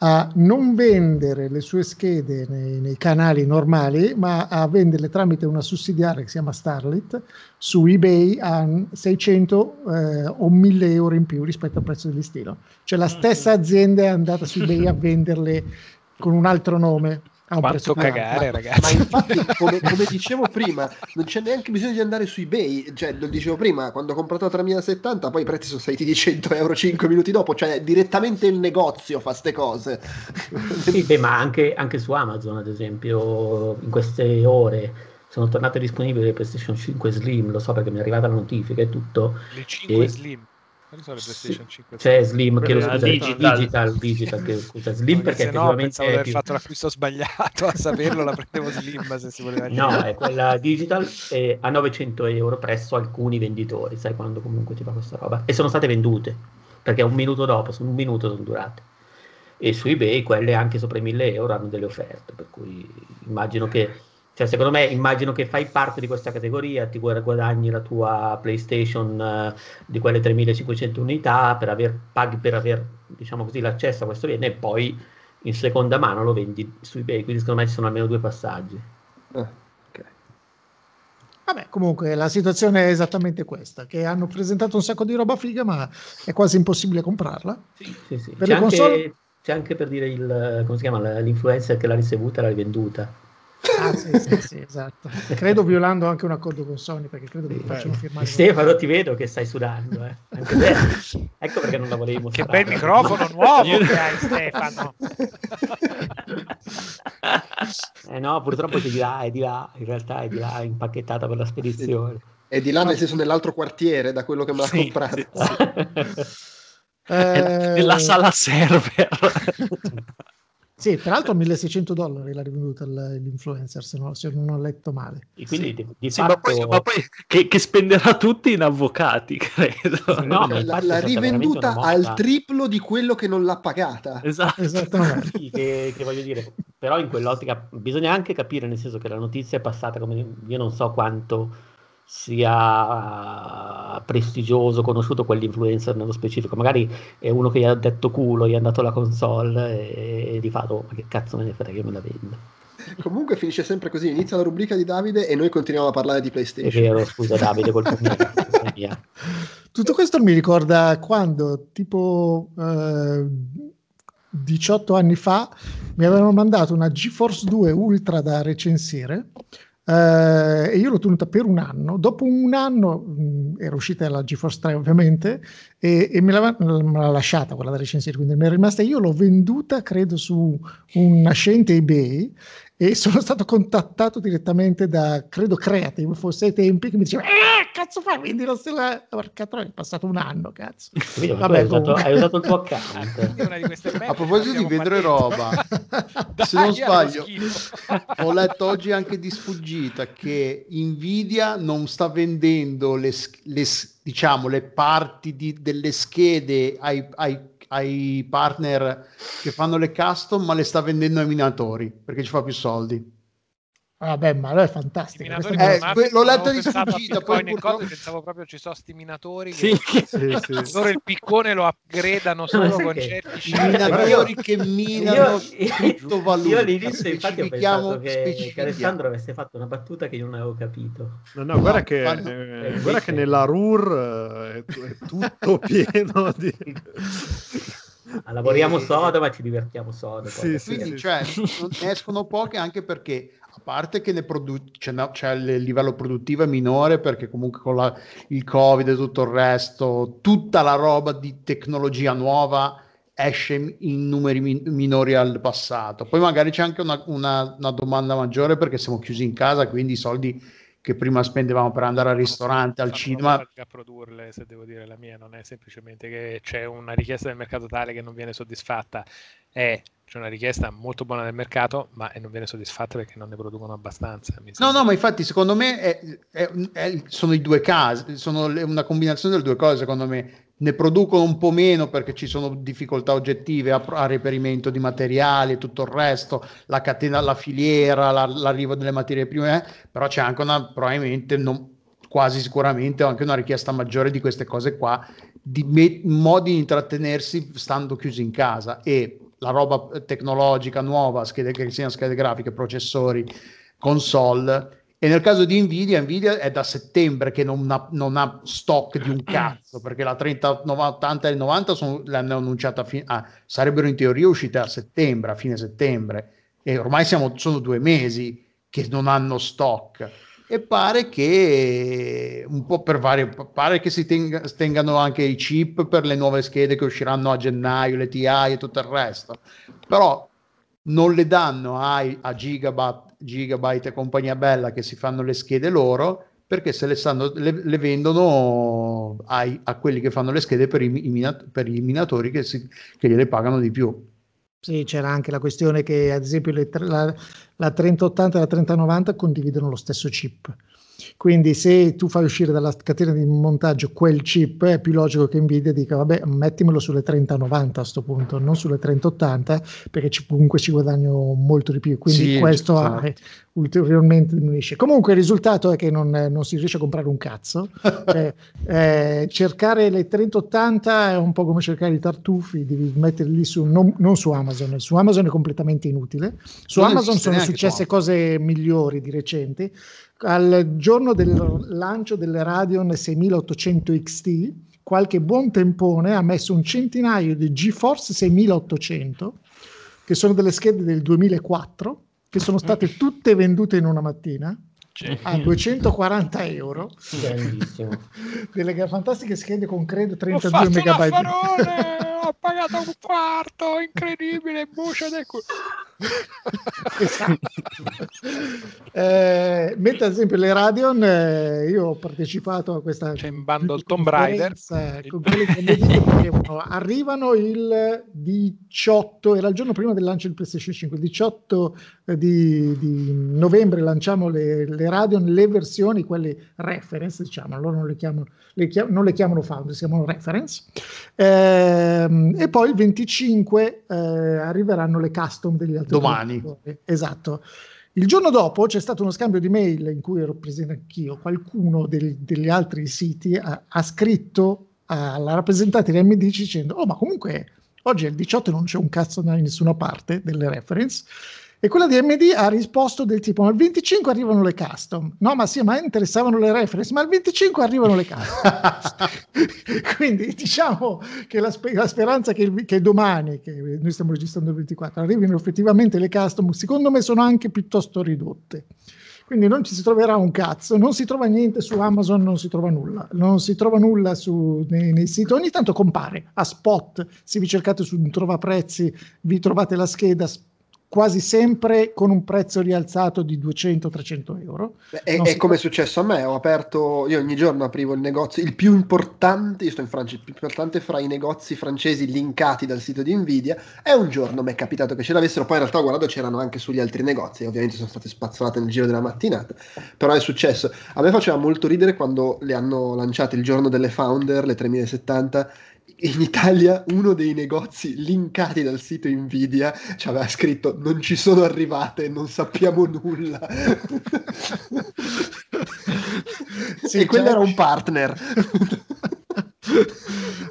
a non vendere le sue schede nei, nei canali normali, ma a venderle tramite una sussidiaria che si chiama Starlit su eBay a 600 eh, o 1000 euro in più rispetto al prezzo di listino. Cioè la stessa azienda è andata su eBay a venderle con un altro nome. A un prezzo cagare, Ma ragazzi. infatti, come, come dicevo prima, non c'è neanche bisogno di andare su eBay. Cioè, lo dicevo prima, quando ho comprato la 3070, poi i prezzi sono saliti di 100 euro 5 minuti dopo. Cioè, direttamente il negozio fa ste cose. Sì, beh, ma anche, anche su Amazon, ad esempio, in queste ore sono tornate disponibili le PlayStation 5 Slim, lo so perché mi è arrivata la notifica e tutto. Le 5 E- Slim. Quali sono le PlayStation 5 C'è Slim, che lo scusa, digital. digital, digital, che, scusa, Slim No, perché se no effettivamente pensavo di aver più- fatto l'acquisto sbagliato a saperlo la prendevo slim se si voleva No, dire. è quella digital è a 900 euro presso alcuni venditori, sai quando comunque ti fa questa roba. E sono state vendute, perché un minuto dopo, un minuto sono durate. E su eBay quelle anche sopra i 1000 euro hanno delle offerte, per cui immagino che, cioè secondo me, immagino che fai parte di questa categoria, ti guad- guadagni la tua PlayStation eh, di quelle 3500 unità per aver, paghi per aver, diciamo così, l'accesso a questo bene e poi in seconda mano lo vendi su eBay, quindi secondo me ci sono almeno due passaggi. Ok. Vabbè, comunque la situazione è esattamente questa, che hanno presentato un sacco di roba figa, ma è quasi impossibile comprarla. Sì, sì. Per C'è, le console- anche, c'è anche per dire il, come si chiama, l'influencer che l'ha ricevuta e l'ha rivenduta. Ah, sì, sì, sì, esatto. Credo violando anche un accordo con Sony perché credo che facciano firmare. Stefano, ti vedo che stai sudando. Eh. Anche te. ecco perché non la volevi Che bel microfono nuovo che hai, Stefano. Eh no, purtroppo è di là, è di là, in realtà è di là, impacchettata per la spedizione. È di là, nel senso, nell'altro quartiere, da quello che me l'ha Sì, comprato. sì, sì. Eh, Nella sala server. Sì, peraltro a 1600 dollari l'ha rivenduta l'influencer, se, no- se non ho letto male. E quindi di, di Sì, ma fatto... poi, ma poi che, che spenderà tutti in avvocati, credo. No, ma L'ha, rivenduta al triplo di quello che non l'ha pagata. Esatto. Esattamente. Sì, che, che voglio dire, però in quell'ottica bisogna anche capire, nel senso che la notizia è passata come io non so quanto sia prestigioso, conosciuto quell'influencer nello specifico. Magari è uno che gli ha detto culo, gli ha dato la console e, e di fatto, "Oh, ma che cazzo me ne frega, io me la vendo. Comunque finisce sempre così: inizia la rubrica di Davide e noi continuiamo a parlare di È PlayStation. vero, scusa Davide, colpa mia, mia. Tutto questo mi ricorda quando, tipo eh, 18 anni fa, mi avevano mandato una GeForce 2 Ultra da recensire eh, e io l'ho tenuta per un anno. Dopo un anno mh, era uscita la GeForce 3 ovviamente e, e me, l'aveva- me l'ha lasciata quella da recensire, quindi mi è rimasta. Io l'ho venduta credo su un nascente eBay e sono stato contattato direttamente da credo Creative fosse ai tempi che mi diceva eh cazzo fai? Vendi la stella porca troia è passato un anno cazzo. Vabbè, hai, usato, hai usato il tuo account. quindi una di queste A proposito di vendere roba, Dai, se non sbaglio, ho letto oggi anche di sfuggita che Nvidia non sta vendendo le, le diciamo, le parti di- delle schede ai, ai- ai partner che fanno le custom, ma le sta vendendo ai minatori perché ci fa più soldi. Vabbè ma allora è fantastico Questa Eh, que- l'ho letto di sfuggita, poi e cose, purtroppo- pensavo proprio ci sono sti minatori Sì. che Sì, sì. loro il piccone lo upgradano solo con che- certi minatori che minano io, criptovalute. io all'inizio infatti ho pensato che, che. Alessandro avesse fatto una battuta che io non avevo capito. No, no, guarda No, che, fanno- eh, eh, guarda che nella RUR eh, è, è tutto pieno di... Ah, Lavoriamo E- sodo, ma ci divertiamo sodo. Sì, sì, Quindi, cioè, ne escono poche anche perché, a parte che ne produ- c'è, no- c'è il livello produttivo è minore, perché comunque con la- il Covid e tutto il resto, tutta la roba di tecnologia nuova esce in numeri min- minori al passato. Poi magari c'è anche una, una- una domanda maggiore perché siamo chiusi in casa, quindi i soldi che prima spendevamo per andare al ristorante, al cinema, a produrle, se devo dire la mia, non è semplicemente che c'è una richiesta del mercato tale che non viene soddisfatta, è c'è una richiesta molto buona del mercato, ma non viene soddisfatta perché non ne producono abbastanza. No, no, ma infatti secondo me è- è- è- sono i due casi, sono una combinazione delle due cose, secondo me. Ne producono un po' meno perché ci sono difficoltà oggettive a, a reperimento di materiali e tutto il resto, la catena, la filiera, la- l'arrivo delle materie prime, eh, però c'è anche una, probabilmente, non- quasi sicuramente, anche una richiesta maggiore di queste cose qua, di me- modi di intrattenersi stando chiusi in casa e la roba tecnologica nuova, schede, che siano schede grafiche, processori, console. E nel caso di Nvidia, Nvidia è da settembre che non ha, non ha stock di un cazzo, perché la 30, 80 e 90 sono, l'hanno annunciata, fi- ah, sarebbero in teoria uscite a settembre, a fine settembre, e ormai siamo, sono due mesi che non hanno stock. E pare che un po' per varie, pare che si tenga- tengano anche i chip per le nuove schede che usciranno a gennaio, le TI e tutto il resto. Però non le danno ai, a Gigabyte, Gigabyte e compagnia bella che si fanno le schede loro perché se le, stanno, le, le vendono ai, a quelli che fanno le schede per i, i mina- per i minatori che, si, che gliele pagano di più. Sì, c'era anche la questione che ad esempio le la, la 3080 e la 3090 condividono lo stesso chip. Quindi se tu fai uscire dalla catena di montaggio quel chip, è più logico che Nvidia dica vabbè, mettimelo sulle 3090 a questo punto, non sulle 3080, perché ci- comunque ci guadagno molto di più. Quindi Sì, questo eh, ulteriormente diminuisce. Comunque il risultato è che non, non si riesce a comprare un cazzo. Cioè, eh, cercare le 3080 è un po' come cercare i tartufi, devi metterli su, non, non su Amazon, su Amazon è completamente inutile. Su Non Amazon sono successe cose migliori di recente. Al giorno del lancio delle Radeon 6800 XT, qualche buon tempone ha messo un centinaio di GeForce 6800, che sono delle schede del 2004 che sono state tutte vendute in una mattina Cioè, a 240 euro. Delle fantastiche schede con credo ho 32 fatto un megabyte. ho pagato un quarto, incredibile, bucia del culo. Esatto. Eh, mentre ad esempio le Radeon, eh, io ho partecipato a questa C'è in bando il Tomb Raider. con quelli che mi dicevano, arrivano il 18, era il giorno prima del lancio del PlayStation 5, il 18 di, di novembre lanciamo le, le Radeon, le versioni, quelle reference, diciamo, loro non le chiamano, le chiam- non le chiamano Foundry, si chiamano reference. Ehm, e poi il 25 eh, arriveranno le custom degli altri Domani. Esatto. Il giorno dopo c'è stato uno scambio di mail in cui ero presente anch'io. Qualcuno del- degli altri siti ha, ha scritto alla rappresentante di AMD dicendo: Oh, ma comunque oggi è il 18 e non c'è un cazzo da nessuna parte delle reference. E quella di AMD ha risposto del tipo: Ma il 25 arrivano le custom. No, ma sì, ma interessavano le reference, ma il 25 arrivano le custom. Quindi diciamo che la, spe- la speranza che, il- che domani, che noi stiamo registrando il 24, arrivino effettivamente le custom, secondo me sono anche piuttosto ridotte. Quindi non ci si troverà un cazzo, non si trova niente su Amazon, non si trova nulla, non si trova nulla su, nei, nei siti, ogni tanto compare a spot, se vi cercate su un trovaprezzi vi trovate la scheda s- quasi sempre con un prezzo rialzato di 200-300 euro. È, Non è come è successo a me, ho aperto, io ogni giorno aprivo il negozio, il più importante, io sto in Francia, il più importante fra i negozi francesi linkati dal sito di Nvidia, e un giorno mi è capitato che ce l'avessero, poi in realtà guardando c'erano anche sugli altri negozi, ovviamente sono state spazzolate nel giro della mattinata, però è successo. A me faceva molto ridere quando le hanno lanciate il giorno delle Founder, le 3070, in Italia uno dei negozi linkati dal sito Nvidia ci aveva scritto non ci sono arrivate, non sappiamo nulla. Sì, e quello c'è- era un partner.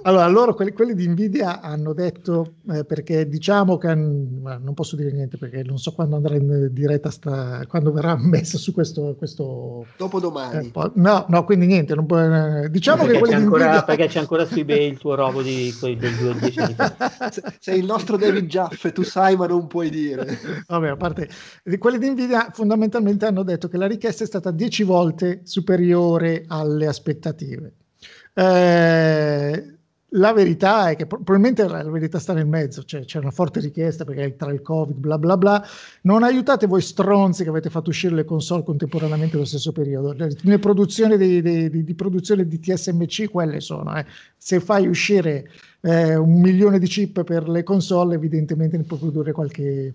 Allora, loro, quelli, quelli di Nvidia hanno detto, eh, perché diciamo che non posso dire niente perché non so quando andrà in diretta, sta, quando verrà messo su questo... questo Dopodomani. eh, po- no, no, quindi niente, non può, eh, diciamo che perché, quelli c'è di ancora, Nvidia... perché c'è ancora su eBay il tuo robo di, quei- del 10 anni fa. Se- Sei il nostro David Jaffe, tu sai ma non puoi dire. Vabbè, a parte di quelli di Nvidia fondamentalmente hanno detto che la richiesta è stata 10 volte superiore alle aspettative. Eh, la verità è che pro- probabilmente la, verità sta nel mezzo, cioè c'è una forte richiesta perché tra il Covid, bla bla bla. Non aiutate voi stronzi che avete fatto uscire le console contemporaneamente nello stesso periodo. Le, produzioni dei- di, di produzione di TSMC, quelle sono. eh. Se fai uscire eh, un milione di chip per le console, evidentemente ne puoi produrre qualche,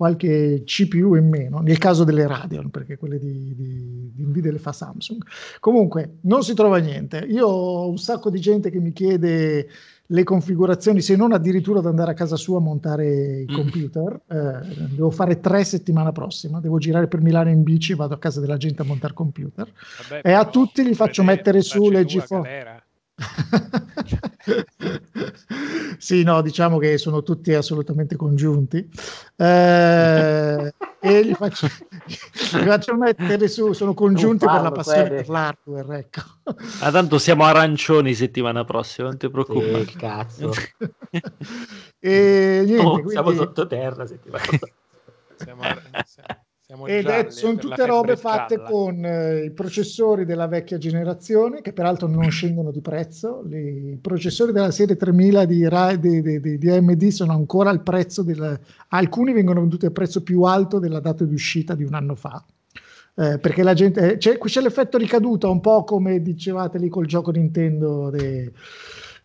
qualche CPU in meno, nel caso delle Radeon, perché quelle di, di, di Nvidia le fa Samsung. Comunque, non si trova niente. Io ho un sacco di gente che mi chiede le configurazioni, se non addirittura ad andare a casa sua a montare i Mm. computer. Eh, devo fare tre settimana prossima, devo girare per Milano in bici, vado a casa della gente a montare computer. Vabbè, E a tutti li faccio vede- mettere su le GeForce. sì, no, diciamo che sono tutti assolutamente congiunti. Eh, e li faccio, li faccio mettere su, sono congiunti per la passione Fede. per l'hardware. Ecco. Ah, tanto siamo arancioni settimana prossima, non ti Sì, preoccupare. cazzo. e niente, Oh, quindi- siamo sottoterra settimana prossima. Siamo, siamo Ed è, sono tutte robe fatte gialla. con eh, i processori della vecchia generazione, che peraltro non scendono di prezzo. I processori della serie 3000 di, Ra- di, di- di- di AMD sono ancora al prezzo del... Alcuni vengono venduti al prezzo più alto della data di uscita di un anno fa. Eh, perché la gente eh, c'è, c'è l'effetto ricaduta un po' come dicevate lì col gioco Nintendo de-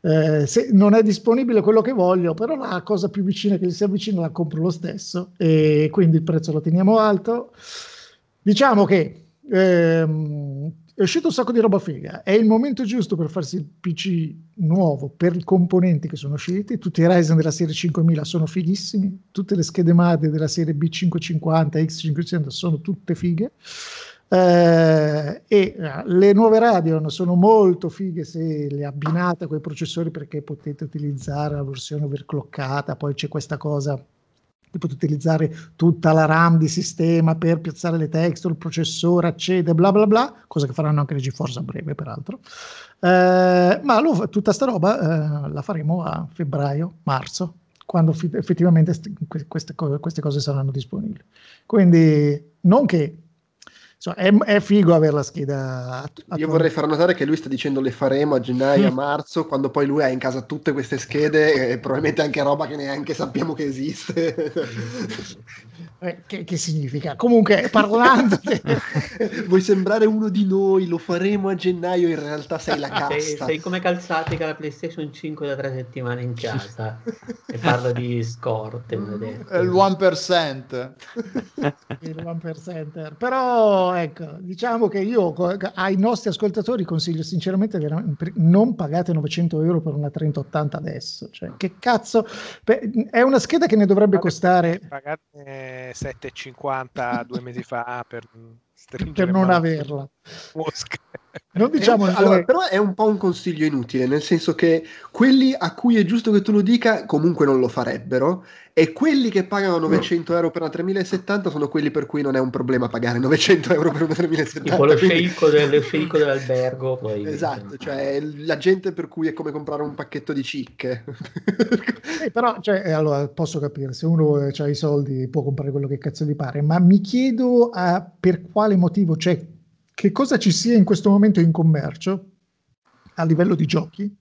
eh, se non è disponibile quello che voglio però la cosa più vicina che gli si avvicina la compro lo stesso e quindi il prezzo lo teniamo alto. Diciamo che ehm, è uscito un sacco di roba figa. È il momento giusto per farsi il PC nuovo per i componenti che sono usciti. Tutti i Ryzen della serie 5000 sono fighissimi. Tutte le schede madre della serie B550 X500 sono tutte fighe eh, e eh, le nuove Radeon sono molto fighe se le abbinate con i processori perché potete utilizzare la versione overclockata poi c'è questa cosa che potete utilizzare tutta la RAM di sistema per piazzare le texture, il processore accede, bla bla bla, cosa che faranno anche le GeForce a breve peraltro. Eh, ma lo- tutta sta roba eh, la faremo a febbraio, marzo, quando effettivamente st- que- queste, queste cose saranno disponibili. Quindi non che insomma, è, è figo avere la scheda. att- Io vorrei far notare che lui sta dicendo le faremo a gennaio, a marzo, quando poi lui ha in casa tutte queste schede e probabilmente anche roba che neanche sappiamo che esiste. Eh, che, che significa? Comunque, parlando Vuoi sembrare uno di noi, lo faremo a gennaio, in realtà sei la Sei, casta. sei come calzati che ha la PlayStation 5 da tre settimane in casa e parla di scorte. il 1%. il 1%. Però ecco, diciamo che io ai nostri ascoltatori consiglio sinceramente non pagate 900 euro per una 3080 adesso. Cioè, che cazzo? È una scheda che ne dovrebbe costare Pagate 7,50 due mesi fa per per non mano averla. Mosca. Non diciamo È un- allora, però è un po' un consiglio inutile, nel senso che quelli a cui è giusto che tu lo dica comunque non lo farebbero e quelli che pagano 900 euro per una 3070 sono quelli per cui non è un problema pagare 900 euro per una 3070. Tipo lo sceicco, del, lo sceicco dell'albergo. Poi, Esatto, cioè la gente per cui è come comprare un pacchetto di cicche. Eh, però, cioè, eh, allora, posso capire, se uno ha i soldi può comprare quello che cazzo gli pare, ma mi chiedo ah, per quale motivo, cioè, che cosa ci sia in questo momento in commercio a livello di giochi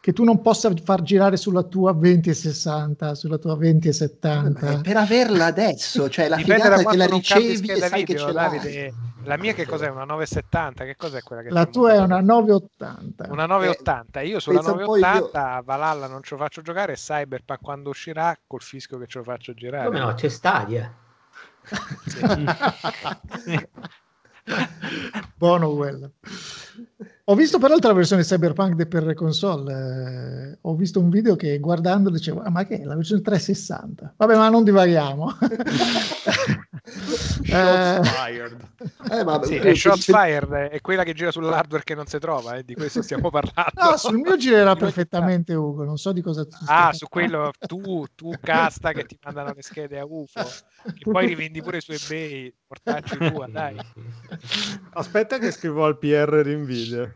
che tu non possa far girare sulla tua 2060, sulla tua 2070. per averla adesso, cioè la Dipende figata che la ricevi e sai che video, ce l'hai. La mia che cos'è? Una 970? Che cos'è quella che La tua è una 980. Una 980. Io sulla pensa un po' io- 980 a Valhalla non ce lo faccio giocare e Cyberpunk quando uscirà col fischio che ce lo faccio girare. Come no, c'è Stadia. Buono quello. Ho visto peraltro la versione Cyberpunk per console. eh, ho visto un video che guardando dicevo, "Ah, ma che è la versione 360? Vabbè, ma non divaghiamo. Eh, Fired. Eh, ma Sì, è Shot se- Fired, è quella che gira sull'hardware che non si trova, eh, di questo stiamo parlando. no, sul mio girerà Di 970. perfettamente Ugo, non so di cosa tu Ah, su quello tu, tu casta che ti mandano le schede a UFO, che poi rivendi pure su eBay, portacci tua, dai. Aspetta che scrivo al PR di Nvidia.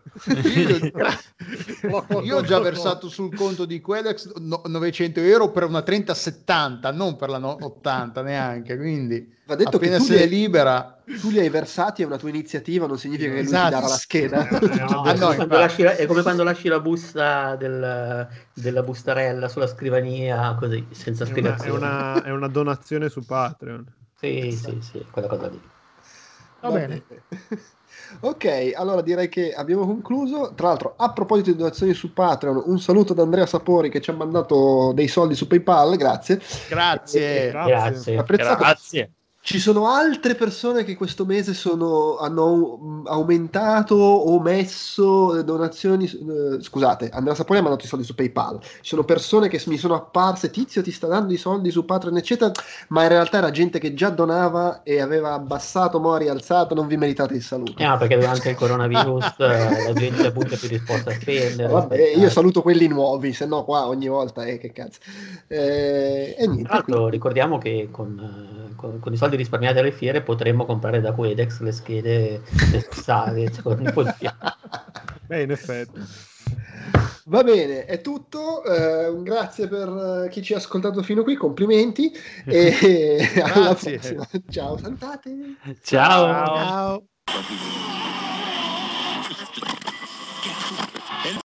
Io, ho già versato sul conto di Quedex no- 900 euro per una 3070, non per la no- 80 neanche. Quindi Va detto che appena tu se li, è hai, libera, tu li hai versati, è una tua iniziativa, non significa che lui Esatto. ti darà la scheda. No, Ah, è, no, come quando infatti. lasci la, è come quando lasci la busta del- della bustarella sulla scrivania, così, senza È una, è, spiegazione. una, è una donazione su Patreon. Sì, sì, sì, quella cosa lì. Va bene. Ok, allora direi che abbiamo concluso. Tra l'altro, a proposito di donazioni su Patreon, un saluto da Andrea Sapori che ci ha mandato dei soldi su PayPal, grazie. grazie. Grazie. Apprezzato. Grazie. Ci sono altre persone che questo mese sono- hanno aumentato o messo donazioni. eh, scusate, Andrea Sapori ha mandato i soldi su PayPal. Ci sono persone che mi sono apparse, Tizio ti sta dando i soldi su Patreon, eccetera, ma in realtà era gente che già donava e aveva abbassato, mo' ha rialzato, non vi meritate il saluto. Eh, no, perché durante il coronavirus eh, la gente appunto è più disposta a spendere. Vabbè, io saluto quelli nuovi, se no qua ogni volta, eh, che cazzo. Eh, e niente. Tra l'altro ricordiamo che con, eh, con- con i soldi risparmiati alle fiere potremmo comprare da Quedex le schede necessarie. cioè, Beh, in effetti. Va bene, è tutto. un grazie per eh, chi ci ha ascoltato fino qui, complimenti. E alla Grazie. prossima. Ciao, salutate. Ciao. Ciao.